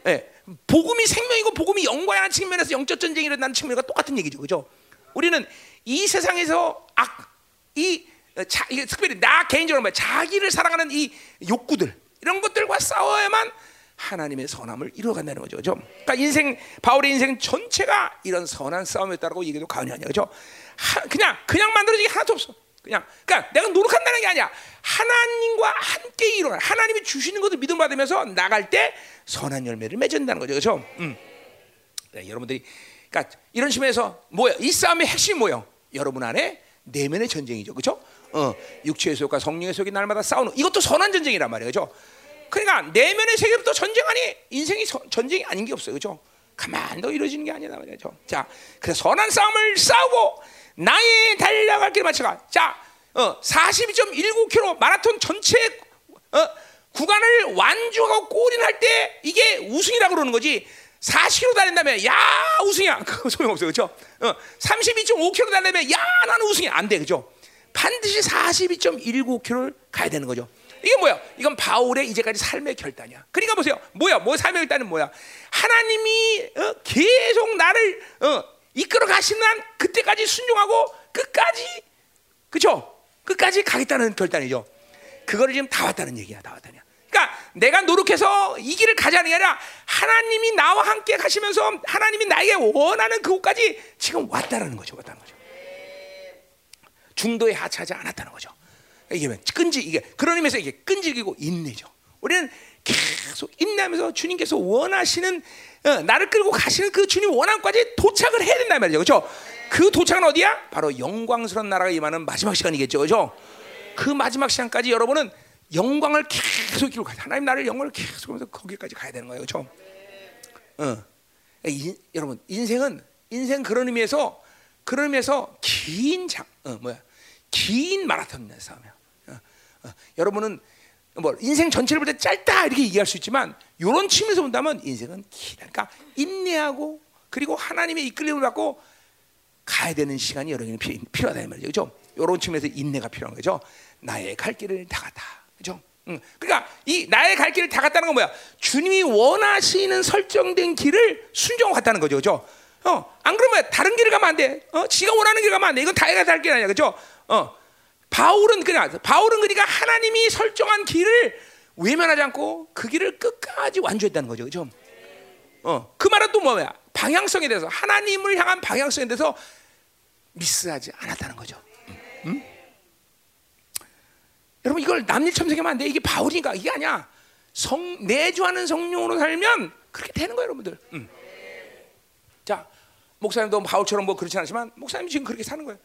예. 네. 복음이 생명이고 복음이 영광이라는 측면에서 영적 전쟁이 일어나는 측면과 똑같은 얘기죠. 그죠? 우리는 이 세상에서 악, 이, 자, 이게 특별히 나 개인적으로 말 자기를 사랑하는 이 욕구들, 이런 것들과 싸워야만 하나님의 선함을 이루어간다는 거죠. 그죠? 그러니까 인생 바울의 인생 전체가 이런 선한 싸움이었다고 얘기도 과언이 아니야. 그죠? 하, 그냥 그냥 만들어지기 하나도 없어. 그냥 그러니까 내가 노력한다는 게 아니야. 하나님과 함께 일어나 하나님이 주시는 것을 믿음 받으면서 나갈 때 선한 열매를 맺는다는 거죠. 그죠? 음. 네, 여러분들이 그러니까 이런 식으로 뭐야? 이 싸움의 핵심이 뭐예요? 여러분 안에 내면의 전쟁이죠. 그죠? 어, 육체의 속과 성령의 속이 날마다 싸우는 이것도 선한 전쟁이란 말이에요. 그죠? 그러니까 내면의 세계로부터 전쟁 아니 인생이 서, 전쟁이 아닌 게 없어요. 그죠? 가만도 이루어지는 게 아니다 말이죠. 자, 그래서 선한 싸움을 싸우고 나의 달려갈 길을 맞춰가. 자, 어, 42.19km 마라톤 전체 어, 구간을 완주하고 골인할 때 이게 우승이라고 그러는 거지. 40km 달린다면 야 우승이야. 그거 소용없어. 그죠? 어, 32.5km 달린다면 야 나는 우승이 안 돼. 그죠? 반드시 42.19km를 가야 되는 거죠. 이게 뭐야? 이건 바울의 이제까지 삶의 결단이야. 그러니까 보세요. 뭐야? 뭐 삶의 결단은 뭐야? 하나님이 어, 계속 나를 어, 이끌어 가시는 한 그때까지 순종하고 끝까지 그죠? 끝까지 가겠다는 결단이죠. 그거를 지금 다 왔다는 얘기야. 다 왔다냐. 그러니까 내가 노력해서 이 길을 가자는 게 아니라 하나님이 나와 함께 가시면서 하나님이 나에게 원하는 그곳까지 지금 왔다라는 거죠. 왔다는 거죠. 중도에 하차하지 않았다는 거죠. 이게 왜 끈질 이게 그런 의미에서 이게 끈질기고 인내죠. 우리는 계속 인내하면서 주님께서 원하시는 어, 나를 끌고 가시는 그 주님 원함까지 도착을 해야 된단 말이죠. 그렇죠? 그 도착은 어디야? 바로 영광스러운 나라가 임하는 마지막 시간이겠죠. 그렇죠? 그 마지막 시간까지 여러분은 영광을 계속 이끌고 가. 하나님 나를 영광을 계속 하면서 거기까지 가야 되는 거예요. 그렇죠? 어. 인, 여러분 인생은 인생 그런 의미에서 그런 의미에서 긴 장, 어, 뭐야? 긴 마라톤 싸움이야. 어, 어. 여러분은 뭐 인생 전체를 볼 때 짧다 이렇게 얘기할 수 있지만 이런 측면에서 본다면 인생은 길다. 그러니까 인내하고 그리고 하나님의 이끌림을 받고 가야 되는 시간이 여러분이 필요하다 이 말이죠. 그죠? 이런 측면에서 인내가 필요한 거죠. 나의 갈 길을 다 갔다. 그죠? 응. 그러니까 이 나의 갈 길을 다 갔다는 건 뭐야? 주님이 원하시는 설정된 길을 순종하고 갔다는 거죠. 그죠? 어, 안 그러면 다른 길을 가면 안 돼. 어, 지가 원하는 길 가면 안 돼. 이건 다해가 달길 아니야. 그죠? 어, 바울은 그냥 바울은 그러니까 하나님이 설정한 길을 외면하지 않고 그 길을 끝까지 완주했다는 거죠. 그죠? 어, 그 말은 또 뭐야? 방향성에 대해서 하나님을 향한 방향성에 대해서 미스하지 않았다는 거죠. 음? 여러분 이걸 남일 첨색하면 안 돼. 이게 바울이니까 이게 아니야. 성 내주하는 성령으로 살면 그렇게 되는 거예요, 여러분들. 음. 자, 목사님도 바울처럼 뭐 그렇지 않지만 목사님 지금 그렇게 사는 거예요.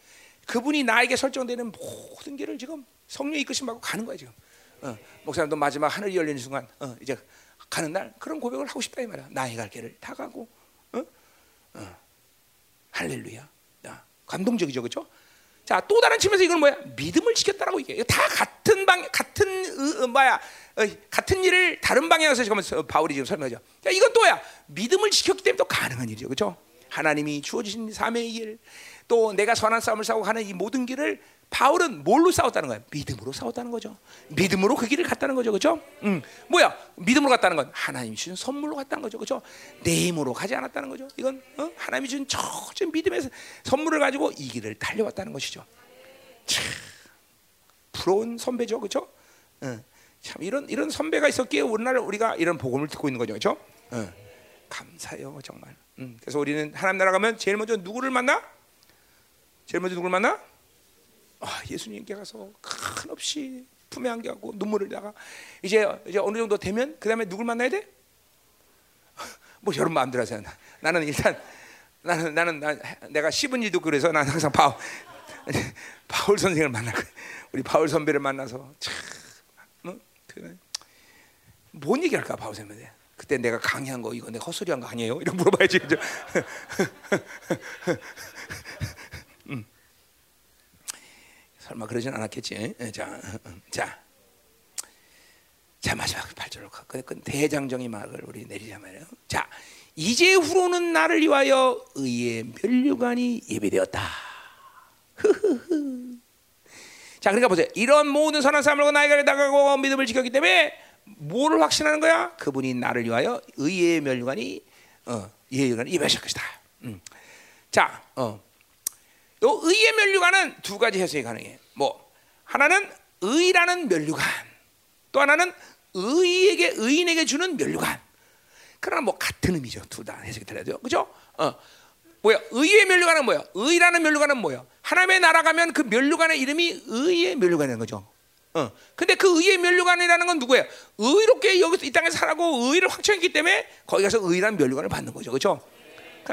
그분이 나에게 설정되는 모든 길을 지금 성령 이끄심 받고 가는 거야 지금. 어, 목사님도 마지막 하늘이 열리는 순간 어, 이제 가는 날 그런 고백을 하고 싶다 이 말이야. 나의 갈 길을 다 가고. 어? 어. 할렐루야. 야, 감동적이죠, 그렇죠? 자, 또 다른 측면에서 이건 뭐야? 믿음을 지켰다라고 이게 다 같은 방 같은 으, 으, 뭐야? 어, 같은 일을 다른 방향에서 지금 바울이 지금 설명하죠. 야, 이건 또야 믿음을 지켰기 때문에 또 가능한 일이죠, 그렇죠? 하나님이 주어 주신 삶의 길, 또 내가 선한 싸움을 싸우고 하는 이 모든 길을 바울은 뭘로 싸웠다는 거야? 믿음으로 싸웠다는 거죠. 믿음으로 그 길을 갔다는 거죠, 그렇죠? 음, 뭐야? 믿음으로 갔다는 건 하나님이 주신 선물로 갔다는 거죠, 그렇죠? 내 힘으로 가지 않았다는 거죠. 이건 어? 하나님이 주신 저전 믿음의 선물을 가지고 이 길을 달려왔다는 것이죠. 참 부러운 선배죠, 그렇죠? 어, 참 이런 이런 선배가 있었기에 오늘날 우리가 이런 복음을 듣고 있는 거죠, 그렇죠? 어, 감사해요, 정말. 음, 그래서 우리는 하나님 나라 가면 제일 먼저 누구를 만나? 제일 먼저 누구를 만나? 아, 예수님께 가서 큰 없이 품에 안겨고 눈물을 나가 이제 이제 어느 정도 되면 그 다음에 누굴 만나야 돼? 뭐 여러분 마음대로 하세요. 나는 일단 나는 나는 나, 내가 씹은 이도 그래서 나는 항상 바울 바울 선생을 만나 우리 바울 선배를 만나서 참 뭐, 그, 뭔 얘기할까 바울 선배 그때 내가 강의한 거 이거 내가 헛소리한 거 아니에요? 이런 물어봐야지? 음. 설마 그러진 않았겠지. 예, 자, 자, 자 마지막 8절로 그, 그 대장정의 막을 우리 내리자 말이에요. 자, 이제 후로는 나를 위하여 의의 면류관이 예비되었다. 자, 그러니까 보세요. 이런 모든 선한 삶을 나에게 나가고 믿음을 지켰기 때문에 뭐를 확신하는 거야? 그분이 나를 위하여 의의 면류관이 어, 것이다. 음. 자, 어, 요 의의 면류관은 두 가지 해석이 가능해. 뭐 하나는 의라는 면류관, 또 하나는 의에게 의인에게 주는 면류관. 그러나 뭐 같은 의미죠. 둘 다 해석이 달라요. 그죠? 어. 뭐야? 의의 면류관은 뭐야? 의라는 면류관은 뭐야? 하나님의 나라 가면 그 면류관의 이름이 의의 면류관이라는 거죠. 어. 근데 그 의의 면류관이라는 건 누구예요? 의롭게 여기서 이 땅에 살고 의를 확정했기 때문에 거기 가서 의라는 면류관을 받는 거죠. 그렇죠?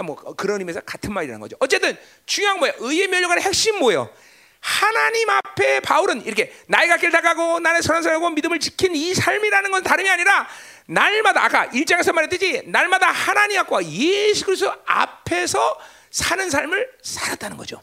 뭐 그런 의미에서 같은 말이라는 거죠. 어쨌든 중요한 뭐야? 의의 면류관의 핵심 뭐예요? 하나님 앞에 바울은 이렇게 나이가 길다가고 나의 선한 사람하고 믿음을 지킨 이 삶이라는 건 다름이 아니라 날마다 아까 일장에서 말했듯이 날마다 하나님 앞과 예수 그리스도 앞에서 사는 삶을 살았다는 거죠.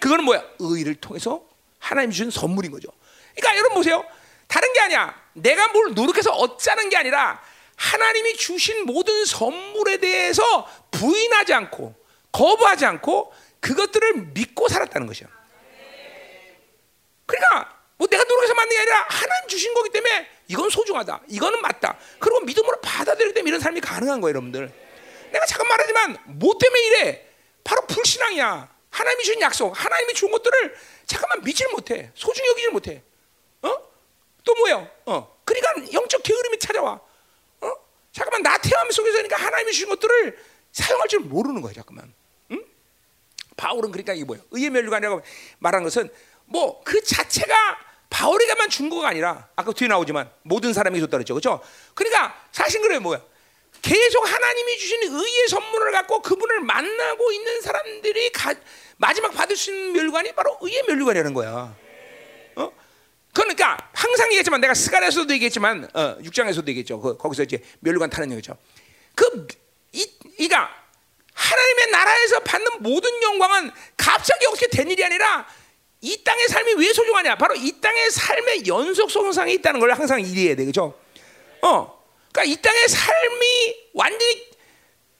그거는 뭐야? 의를 통해서 하나님 주신 선물인 거죠. 그러니까 여러분 보세요. 다른 게 아니야. 내가 뭘 노력해서 얻자는 게 아니라 하나님이 주신 모든 선물에 대해서 부인하지 않고 거부하지 않고 그것들을 믿고 살았다는 것이야. 그러니까 뭐 내가 노력해서 만든 게 아니라 하나님 주신 거기 때문에 이건 소중하다. 이거는 맞다. 그리고 믿음으로 받아들이기 때문에 이런 삶이 가능한 거예요, 여러분들. 내가 잠깐 말하지만 뭐 때문에 이래? 바로 불신앙이야. 하나님이 주신 약속, 하나님이 준 것들을 잠깐만 믿질 못해. 소중히 여기질 못해. 어? 또 뭐예요? 어. 그러니까 영적 게으름이 찾아와. 어? 잠깐만 나 태어남 속에서니까 하나님이 주신 것들을 사용할 줄 모르는 거야, 잠깐만. 응? 바울은 그러니까 이게 뭐예요? 의의 멸류관이라고 말한 것은 뭐 그 자체가 바울에게만 준 거가 아니라 아까 뒤에 나오지만 모든 사람에게 줬다 그랬죠. 그렇죠? 그러니까 사실 그래 뭐야? 계속 하나님이 주신 의의 선물을 갖고 그분을 만나고 있는 사람들이 가, 마지막 받을 수 있는 멸관이 바로 의의 멸관이라는 거야. 어? 그러니까 항상 얘기했지만 내가 스가랴에서도 얘기했지만 어, 6장에서도 얘기했죠. 그, 거기서 이제 멸관 타는 얘기죠. 그 이, 이가 하나님의 나라에서 받는 모든 영광은 갑자기 어떻게 된 일이 아니라 이 땅의 삶이 왜 소중하냐? 바로 이 땅의 삶의 연속 성상이 있다는 걸 항상 이해해야 돼, 그죠? 어, 그러니까 이 땅의 삶이 완전히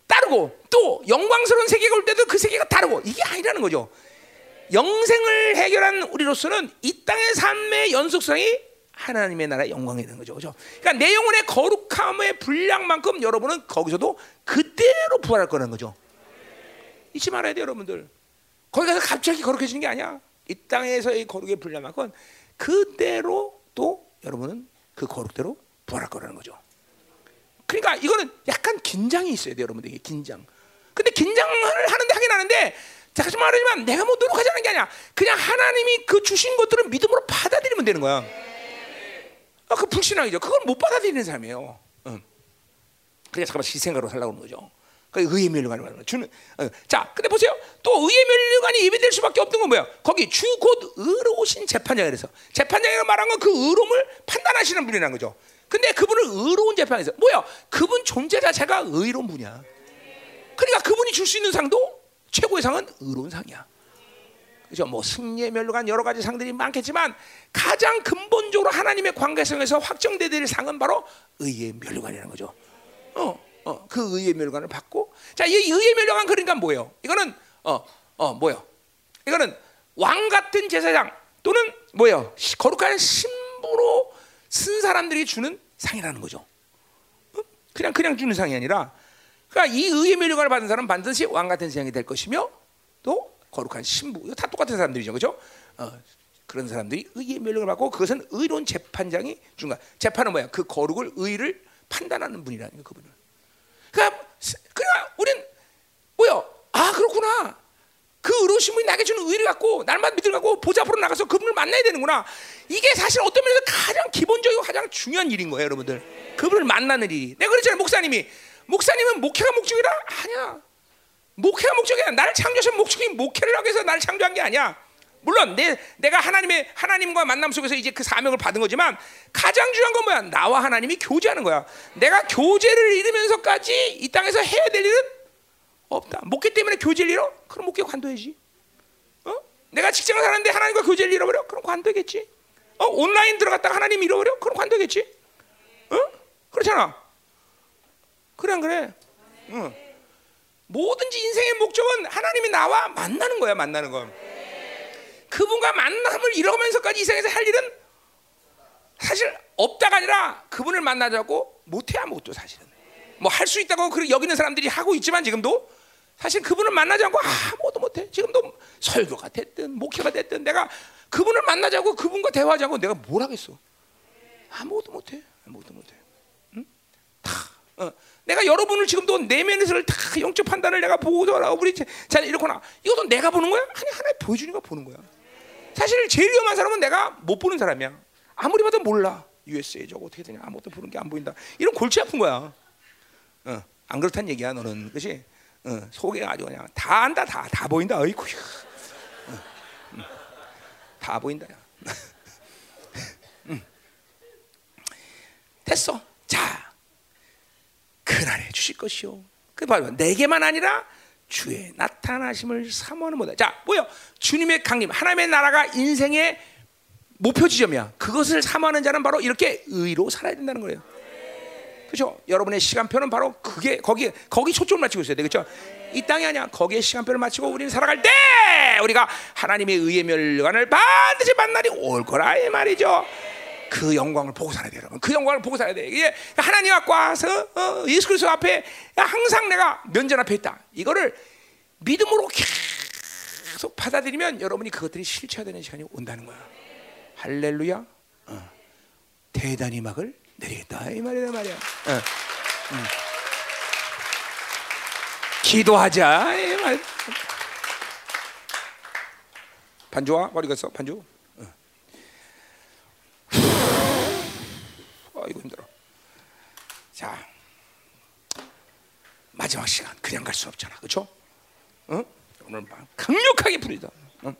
따르고 또 영광스러운 세계가 올 때도 그 세계가 다르고 이게 아니라는 거죠. 영생을 해결한 우리로서는 이 땅의 삶의 연속성이 하나님의 나라의 영광이 되는 거죠. 그죠? 그러니까 내 영혼의 거룩함의 분량만큼 여러분은 거기서도 그대로 부활할 거라는 거죠. 잊지 말아야 돼요, 여러분들. 거기 가서 갑자기 거룩해지는 게 아니야. 이 땅에서의 거룩의 분량만큼 그대로 또 여러분은 그 거룩대로 부활할 거라는 거죠. 그러니까 이거는 약간 긴장이 있어야 돼요, 여러분들에게 긴장. 근데 긴장을 하는데 하긴 하는데 다시 말하지만 내가 뭐 노력하자는 게 아니야. 그냥 하나님이 그 주신 것들을 믿음으로 받아들이면 되는 거야. 아, 그 불신앙이죠. 그걸 못 받아들이는 사람이에요. 응. 그냥 잠깐만 희생가로 살라고 하는 거죠. 그 의의 면류관을 말하는 거죠. 주는 어. 자, 근데 보세요. 또 의의 면류관이 예배될 수밖에 없던 건 뭐야? 거기 주 곧 의로우신 재판장이 그래서 재판장이라고 말한 건 그 의로움을 판단하시는 분이라는 거죠. 근데 그분을 의로운 재판에서 뭐야? 그분 존재 자체가 의로운 분이야. 그러니까 그분이 줄 수 있는 상도 최고의 상은 의로운 상이야. 그죠? 뭐 승리의 멸류관 여러 가지 상들이 많겠지만 가장 근본적으로 하나님의 관계성에서 확정되될 상은 바로 의의 멸류관이라는 거죠. 어, 어, 그 의의 멸류관을 받고 자, 이 의의 멸류관 그러니까 뭐예요? 이거는 어, 어, 뭐요? 이거는 왕 같은 제사장 또는 뭐예요? 거룩한 신부로 쓴 사람들이 주는 상이라는 거죠. 어? 그냥 그냥 주는 상이 아니라 그러니까 이 의의 멸류관을 받은 사람은 반드시 왕 같은 세상이 될 것이며 또 거룩한 신부 이거 다 똑같은 사람들이죠, 그렇죠? 어, 그런 사람들이 의의 멸류관을 받고 그것은 의로운 재판장이 중간 재판은 뭐야? 그 거룩을 의를 판단하는 분이라는 거 그분을. 그러니까 그러니까 우린 뭐야? 아 그렇구나. 그 의로우신 분이 나에게 주는 의를 갖고 날마다 믿을 갖고 보좌 앞으로 나가서 그분을 만나야 되는구나. 이게 사실 어떤 면에서 가장 기본적이고 가장 중요한 일인 거예요, 여러분들. 그분을 만나는 일이. 내가 그랬잖아요, 목사님이. 목사님은 목회가 목적이라 아니야. 목회가 목적이 야. 나를 창조하신 목적이 목회를 하기 위해서 나를 창조한 게 아니야. 물론 내 내가 하나님의 하나님과 만남 속에서 이제 그 사명을 받은 거지만 가장 중요한 건 뭐야? 나와 하나님이 교제하는 거야. 내가 교제를 이루면서까지 이 땅에서 해야 될 일은 없다. 목회 때문에 교제를 잃어? 그럼 목회 관둬야지. 어? 내가 직장을 사는데 하나님과 교제를 잃어버려? 그럼 관둬겠지. 어? 온라인 들어갔다가 하나님 잃어버려? 그럼 관둬겠지. 어? 그렇잖아. 그래 안 그래? 응. 뭐든지 인생의 목적은 하나님이 나와 만나는 거야, 만나는 건. 그분과 만남을 이뤄가면서까지 이 세상에서 할 일은 사실 없다가 아니라 그분을 만나자고 못해 아무것도 사실은. 뭐 할 수 있다고 그 여기는 사람들이 하고 있지만 지금도 사실 그분을 만나지 않고 아무것도 못해. 지금도 설교가 됐든 목회가 됐든 내가 그분을 만나자고 그분과 대화하자고 내가 뭘 하겠어? 아무것도 못해. 아무것도 못해. 응? 다 어, 내가 여러분을 지금도 내면에서를 다 영적 판단을 내가 보고서라 우리 자 이렇거나 이것도 내가 보는 거야? 아니 하나님 보여주니까 보는 거야. 사실 제일 위험한 사람은 내가 못 보는 사람이야. 아무리 봐도 몰라. USA 저거 어떻게 되냐 아무것도 보는 게 안 보인다. 이런 골치 아픈 거야. 어, 안 그렇단 얘기야 너는 그렇지? 어, 속에 아주 그냥 다 안다 다 다 보인다. 어이구. 어, 음, 다 보인다. 음. 됐어. 자, 그날에 주실 것이요. 그 바로 내게만 아니라 주의 나타나심을 사모하는 모다. 자, 뭐요? 주님의 강림, 하나님의 나라가 인생의 목표 지점이야. 그것을 사모하는 자는 바로 이렇게 의로 살아야 된다는 거예요. 그렇죠? 여러분의 시간표는 바로 그게 거기 거기 초점을 맞추고 있어야 돼. 그렇죠? 이 땅이 아니야. 거기에 시간표를 맞추고 우리는 살아갈 때 우리가 하나님의 의의 멸관을 반드시 만날이 올 거라 이 말이죠. 그 영광을 보고 살아야 돼, 여러분. 그 영광을 보고 살아야 돼. 이게 하나님 앞에 와서 어, 예수 그리스도 앞에 항상 내가 면전 앞에 있다. 이거를 믿음으로 계속 받아들이면 여러분이 그것들이 실체화되는 시간이 온다는 거야. 할렐루야. 어. 대단히 막을 내리겠다 이 말이다 말이야. 어. 음. 기도하자 이 말. 반주와 머리 갔어 반주. 어. 아 이고 힘들어. 자 마지막 시간 그냥 갈 수 없잖아, 그렇죠? 어? 오늘 강력하게 부르다. 어?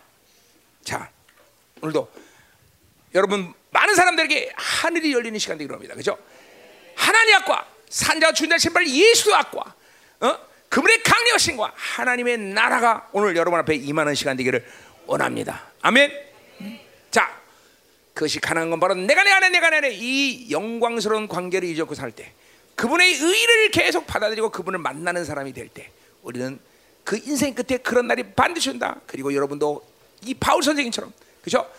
자 오늘도 여러분 많은 사람들에게 하늘이 열리는 시간 되기로 합니다. 그죠? 하나님 앞과 산자 주자 신발 예수 앞과 어? 그분의 강력하신과 하나님의 나라가 오늘 여러분 앞에 임하는 시간 되기를 원합니다. 아멘. 자, 그것이 가능한 건 바로 내가 내 안에 내가 내 안에 이 영광스러운 관계를 잊었고 살 때, 그분의 의를 계속 받아들이고 그분을 만나는 사람이 될 때, 우리는 그 인생 끝에 그런 날이 반드시 온다. 그리고 여러분도 이 바울 선생님처럼 그죠?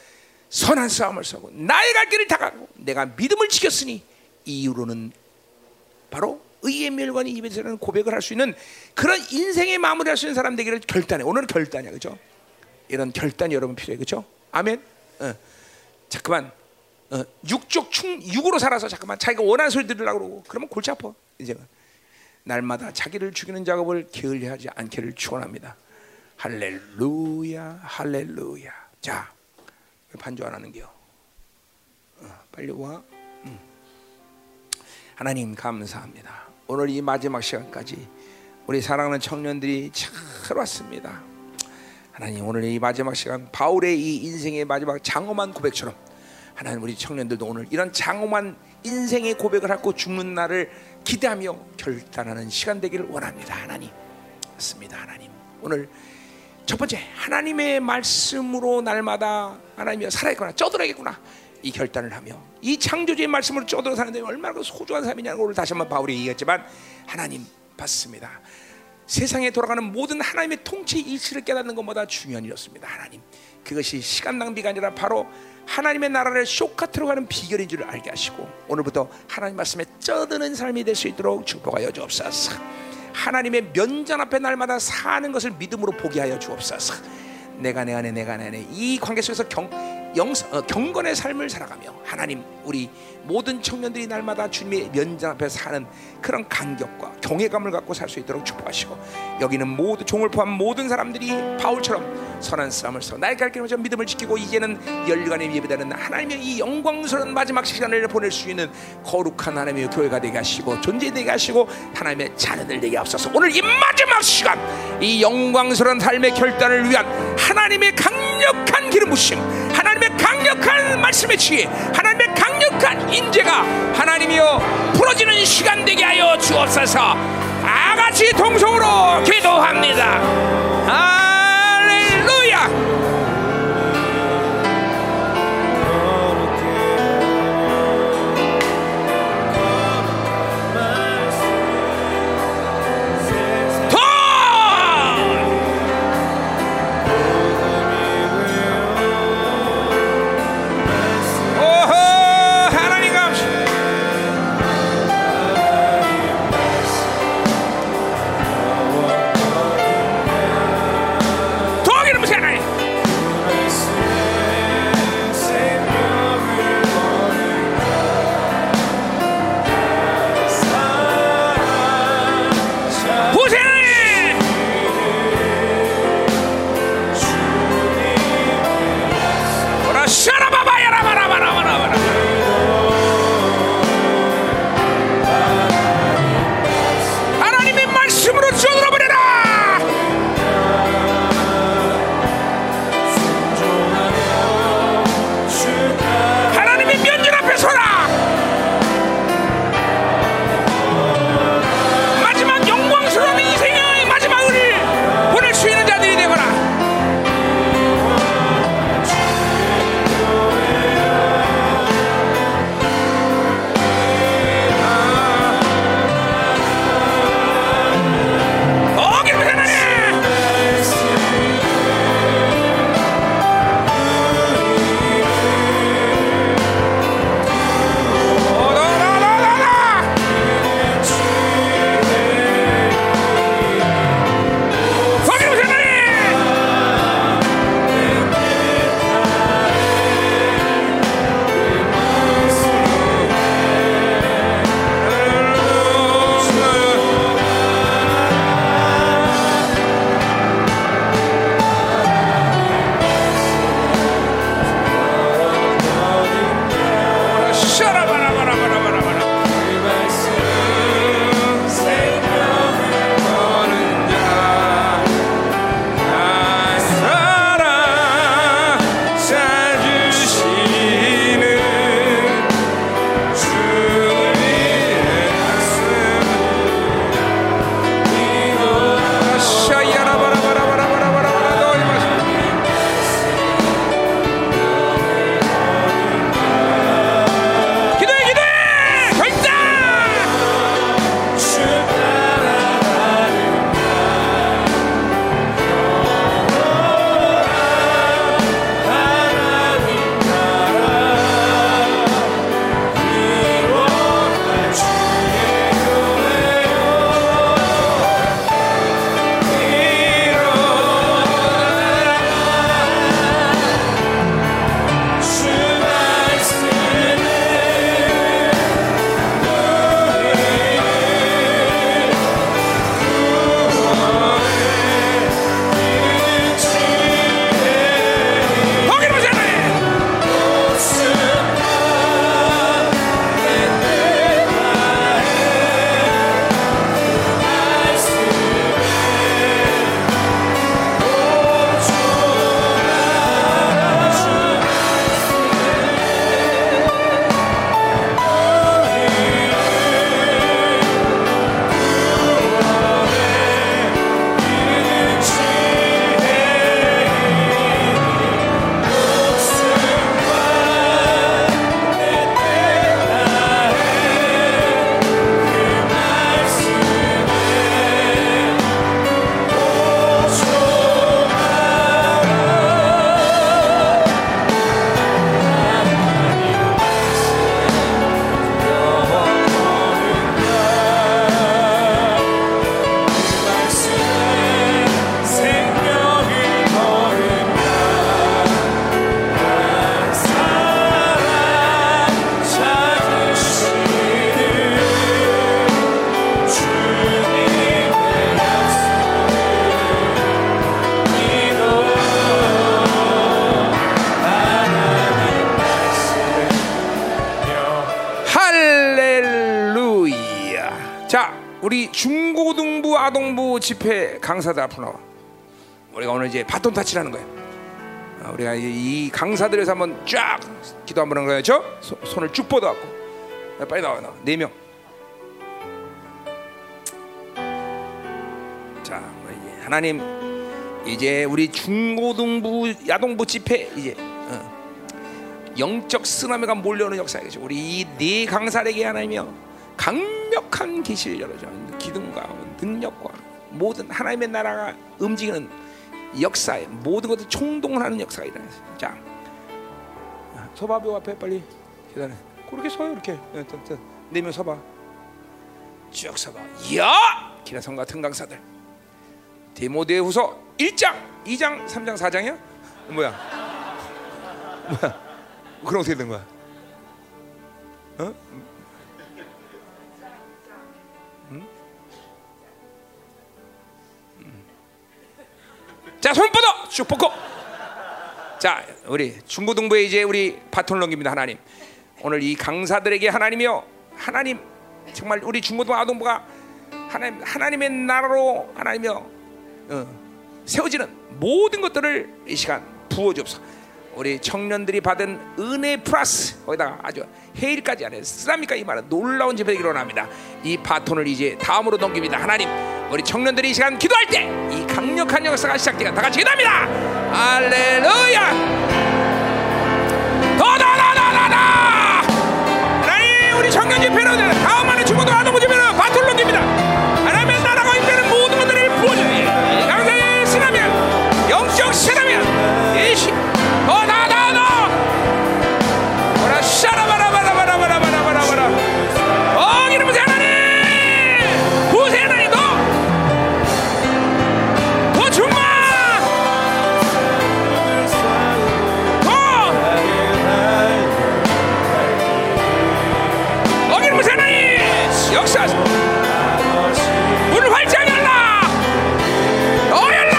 선한 싸움을 싸고 나의 갈 길을 다가고 내가 믿음을 지켰으니 이후로는 바로 의의 멸관이 입에 서는 고백을 할 수 있는 그런 인생의 마무리할 수 있는 사람 되기를 결단해. 오늘은 결단이야, 그죠? 이런 결단이 여러분 필요해, 그죠? 아멘. 어. 자꾸만 어, 육적 충 육으로 살아서 잠깐만 자기가 원하는 소리 들으려고 그러고 그러면 골치 아파. 이제는 날마다 자기를 죽이는 작업을 게을리하지 않기를 축원합니다. 할렐루야, 할렐루야. 자. 반주 안 하는 게요. 어, 빨리 와. 음. 하나님 감사합니다. 오늘 이 마지막 시간까지 우리 사랑하는 청년들이 잘 왔습니다. 하나님 오늘 이 마지막 시간 바울의 이 인생의 마지막 장엄한 고백처럼 하나님 우리 청년들도 오늘 이런 장엄한 인생의 고백을 하고 죽는 날을 기대하며 결단하는 시간 되기를 원합니다. 하나님. 맞습니다. 하나님. 오늘 첫 번째 하나님의 말씀으로 날마다 하나님이 살아있구나 쪄들어야겠구나 이 결단을 하며 이 창조주의 말씀으로 쪄들어 사는데 얼마나 소중한 삶이냐는 오늘 다시 한번 바울이 얘기했지만 하나님 받습니다 세상에 돌아가는 모든 하나님의 통치 일치를 깨닫는 것보다 중요한 일이었습니다 하나님 그것이 시간 낭비가 아니라 바로 하나님의 나라를 쇼카트로 가는 비결인 줄 알게 하시고 오늘부터 하나님 말씀에 쪄드는 삶이 될 수 있도록 축복하여 주옵소서 하나님의 면전 앞에 날마다 사는 것을 믿음으로 보게 하여 주옵소서. 내가 내 안에 내가 내 안에 이 관계 속에서 경, 영, 어, 경건의 삶을 살아가며 하나님 우리 모든 청년들이 날마다 주님의 면전 앞에 사는 그런 간격과 경외감을 갖고 살 수 있도록 축복하시고 여기는 모두 종을 포함 모든 사람들이 바울처럼 선한 싸움을 서 나의 갈 길을 믿음을 지키고 이제는 열간의 예배되는 하나님의 이 영광스러운 마지막 시간을 보낼 수 있는 거룩한 하나님의 교회가 되게 하시고 존재되게 하시고 하나님의 자녀들 되게 앞서서. 오늘 이 마지막 시간 이 영광스러운 삶의 결단을 위한 하나님의 강력한 기름 부심 하나님의 강력한 말씀의 지혜 하나님의 강력한 인재가 하나님이여 풀어지는 시간 되게 하여 주옵소서. 아같이 동성으로 기도합니다. 할 집회 강사들 앞으로. 우리가 오늘 이제 바톤 타치라는 거예요. 아, 우리가 이, 이 강사들에서 한번 쫙 기도 한번 하는 거죠. 소- 손을 쭉 뻗어갖고 야, 빨리 나와 나와 네 명. 자, 하나님 이제 우리 중고등부 야동부 집회 이제 어, 영적 쓰나미가 몰려오는 역사이죠. 우리 이 네 강사에게 하나님이여 강력한 계시를 열어줘. 기둥과 능력과 모든 하나님의 나라가 움직이는 역사에 모든 것을 총동을 하는 역사가 일어나요. 자, 서봐요 앞에 빨리 계단에 그렇게 서요 이렇게 네명 서봐. 쭉 서봐. 이야, 기라성 같은 강사들. 디모데후서 1장, 2장, 3장, 4장이야? 뭐야? 뭐야? 그럼 어떻게 된 거야? 어? 자, 손 뻗어. 쭉 뻗고. 자, 우리 중고등부에 이제 우리 바톤 넘깁니다, 하나님. 오늘 이 강사들에게 하나님이요, 하나님 정말 우리 중고등 아동부가 하나님 하나님의 나라로 하나님이요 어, 세워지는 모든 것들을 이 시간 부어 주옵소서. 우리 청년들이 받은 은혜 플러스 거기다가 아주 해일까지 안에 이 말은 놀라운 집회가 일어납니다. 이 바톤을 이제 다음으로 넘깁니다. 하나님 우리 청년들이 이 시간 기도할 때 이 강력한 역사가 시작되가 다 같이 기도합니다. 할렐루야. 더더더더더더. 하나님 우리 청년 집회는 다음 안에 중고등 아동부 집회는 바톤을 넘깁니다. 활짝 열라! 더 열라!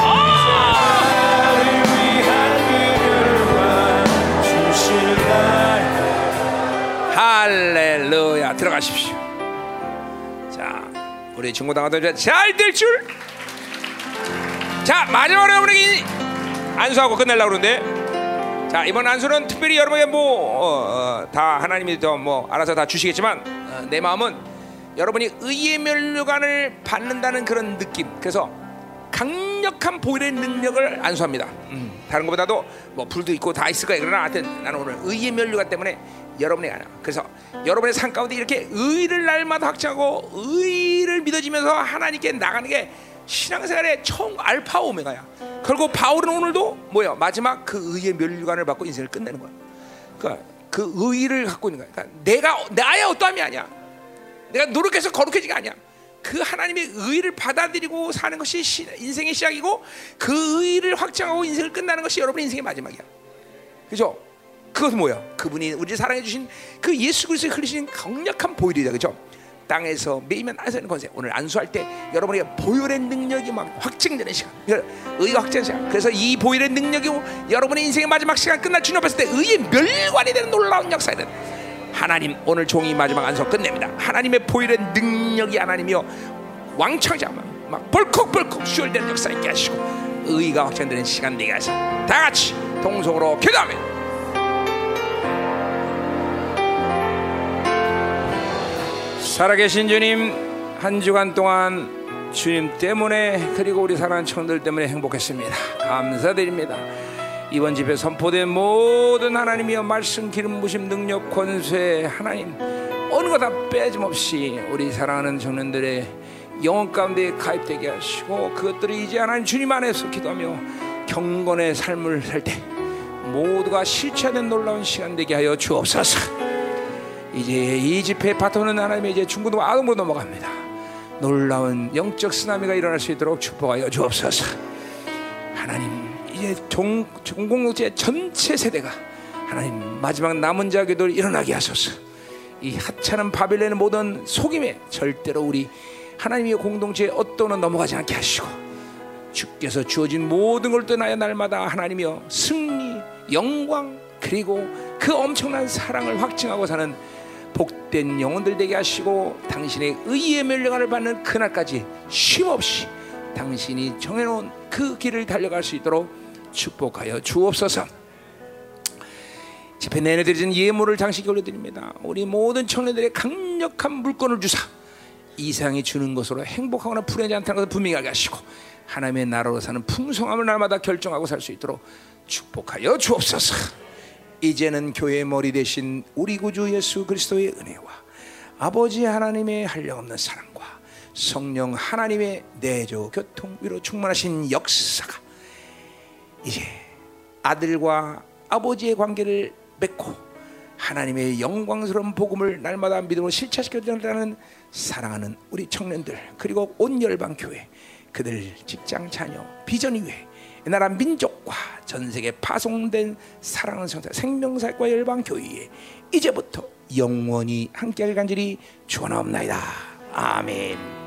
어! 할렐루야! 들어가십시오. 자 우리 중고등학교 잘될 줄. 자 마지막으로 여러분에게 안수하고 끝내려고 그러는데 자 이번 안수는 특별히 여러분에게 뭐다 어, 다 하나님이 더뭐 알아서 다 주시겠지만 어, 내 마음은 여러분이 의의 면류관을 받는다는 그런 느낌 그래서 강력한 보일의 능력을 안수합니다. 음, 다른 것보다도 뭐 불도 있고 다 있을 거예요. 그러나 하여튼 나는 오늘 의의 면류관 때문에 여러분이 아니야. 그래서 여러분의 삶 가운데 이렇게 의를 날마다 확증하고 의를 믿어지면서 하나님께 나가는 게 신앙생활의 총 알파 오메가야. 그리고 바울은 오늘도 뭐야 마지막 그 의의 면류관을 받고 인생을 끝내는 거야. 그러니까 그 의를 갖고 있는 거야. 그러니까 내가 나의 어떠함이 아니야. 내가 노력해서 거룩해진 게 아니야. 그 하나님의 의를 받아들이고 사는 것이 시, 인생의 시작이고 그 의를 확장하고 인생을 끝나는 것이 여러분의 인생의 마지막이야. 그죠? 그것은 뭐야? 그분이 우리를 사랑해 주신 그 예수 그리스도의 흘리신 강력한 보혈이다. 그죠? 땅에서 매이면 안서는 권세. 오늘 안수할 때 여러분에게 보혈의 능력이 막 확증되는 시간. 의가 확증되는 시간. 그래서 이 보혈의 능력이 여러분의 인생의 마지막 시간 끝날 주님 앞에 때 의의 멸관이 되는 놀라운 역사는 하나님 오늘 종이 마지막 안수 끝냅니다. 하나님의 보혈의 능력이 하나님이요 왕창자 막 벌컥벌컥 수혈되는 역사 있게 하시고 의가 확정되는 시간 되게 하시고 다 같이 동성으로 기도하면 살아계신 주님 한 주간 동안 주님 때문에 그리고 우리 사랑하는 청들 때문에 행복했습니다. 감사드립니다. 이번 집에 선포된 모든 하나님이여 말씀 기름 부심 능력 권세 하나님 어느 것다 빼짐없이 우리 사랑하는 청년들의 영혼 가운데 가입되게 하시고 그것들이 이제 하나님 주님 안에서 기도하며 경건의 삶을 살 때 모두가 실체된 놀라운 시간 되게 하여 주옵소서. 이제 이 집회 바톤은 하나님의 이제 중고등 아동으로 넘어갑니다. 놀라운 영적 쓰나미가 일어날 수 있도록 축복하여 주옵소서. 하나님 이제 종, 공동체 전체 세대가 하나님 마지막 남은 자기도 일어나게 하소서. 이 하찮은 바빌론의 모든 속임에 절대로 우리 하나님의 공동체에 어떠는 넘어가지 않게 하시고 주께서 주어진 모든 걸 떠나야 날마다 하나님이여 승리, 영광 그리고 그 엄청난 사랑을 확증하고 사는 복된 영혼들 되게 하시고 당신의 의의 멸령을 받는 그날까지 쉼없이 당신이 정해놓은 그 길을 달려갈 수 있도록 축복하여 주옵소서. 집회 내내 드리는 예물을 당신께 올려드립니다. 우리 모든 청년들의 강력한 물건을 주사 이 세상이 주는 것으로 행복하거나 불행하지 않다는 것을 분명히 알게 하시고 하나님의 나라로 사는 풍성함을 날마다 결정하고 살 수 있도록 축복하여 주옵소서. 이제는 교회의 머리 대신 우리 구주 예수 그리스도의 은혜와 아버지 하나님의 한량없는 사랑과 성령 하나님의 내조 교통 위로 충만하신 역사가 이제 아들과 아버지의 관계를 맺고 하나님의 영광스러운 복음을 날마다 믿음으로 실체시켜드리는 사랑하는 우리 청년들 그리고 온 열방 교회 그들 직장 자녀 비전 이외 이 나라 민족과 전 세계 파송된 사랑하는 성사 생명사과 열방 교회에 이제부터 영원히 함께 할 간절히 축원하옵나이다. 아멘.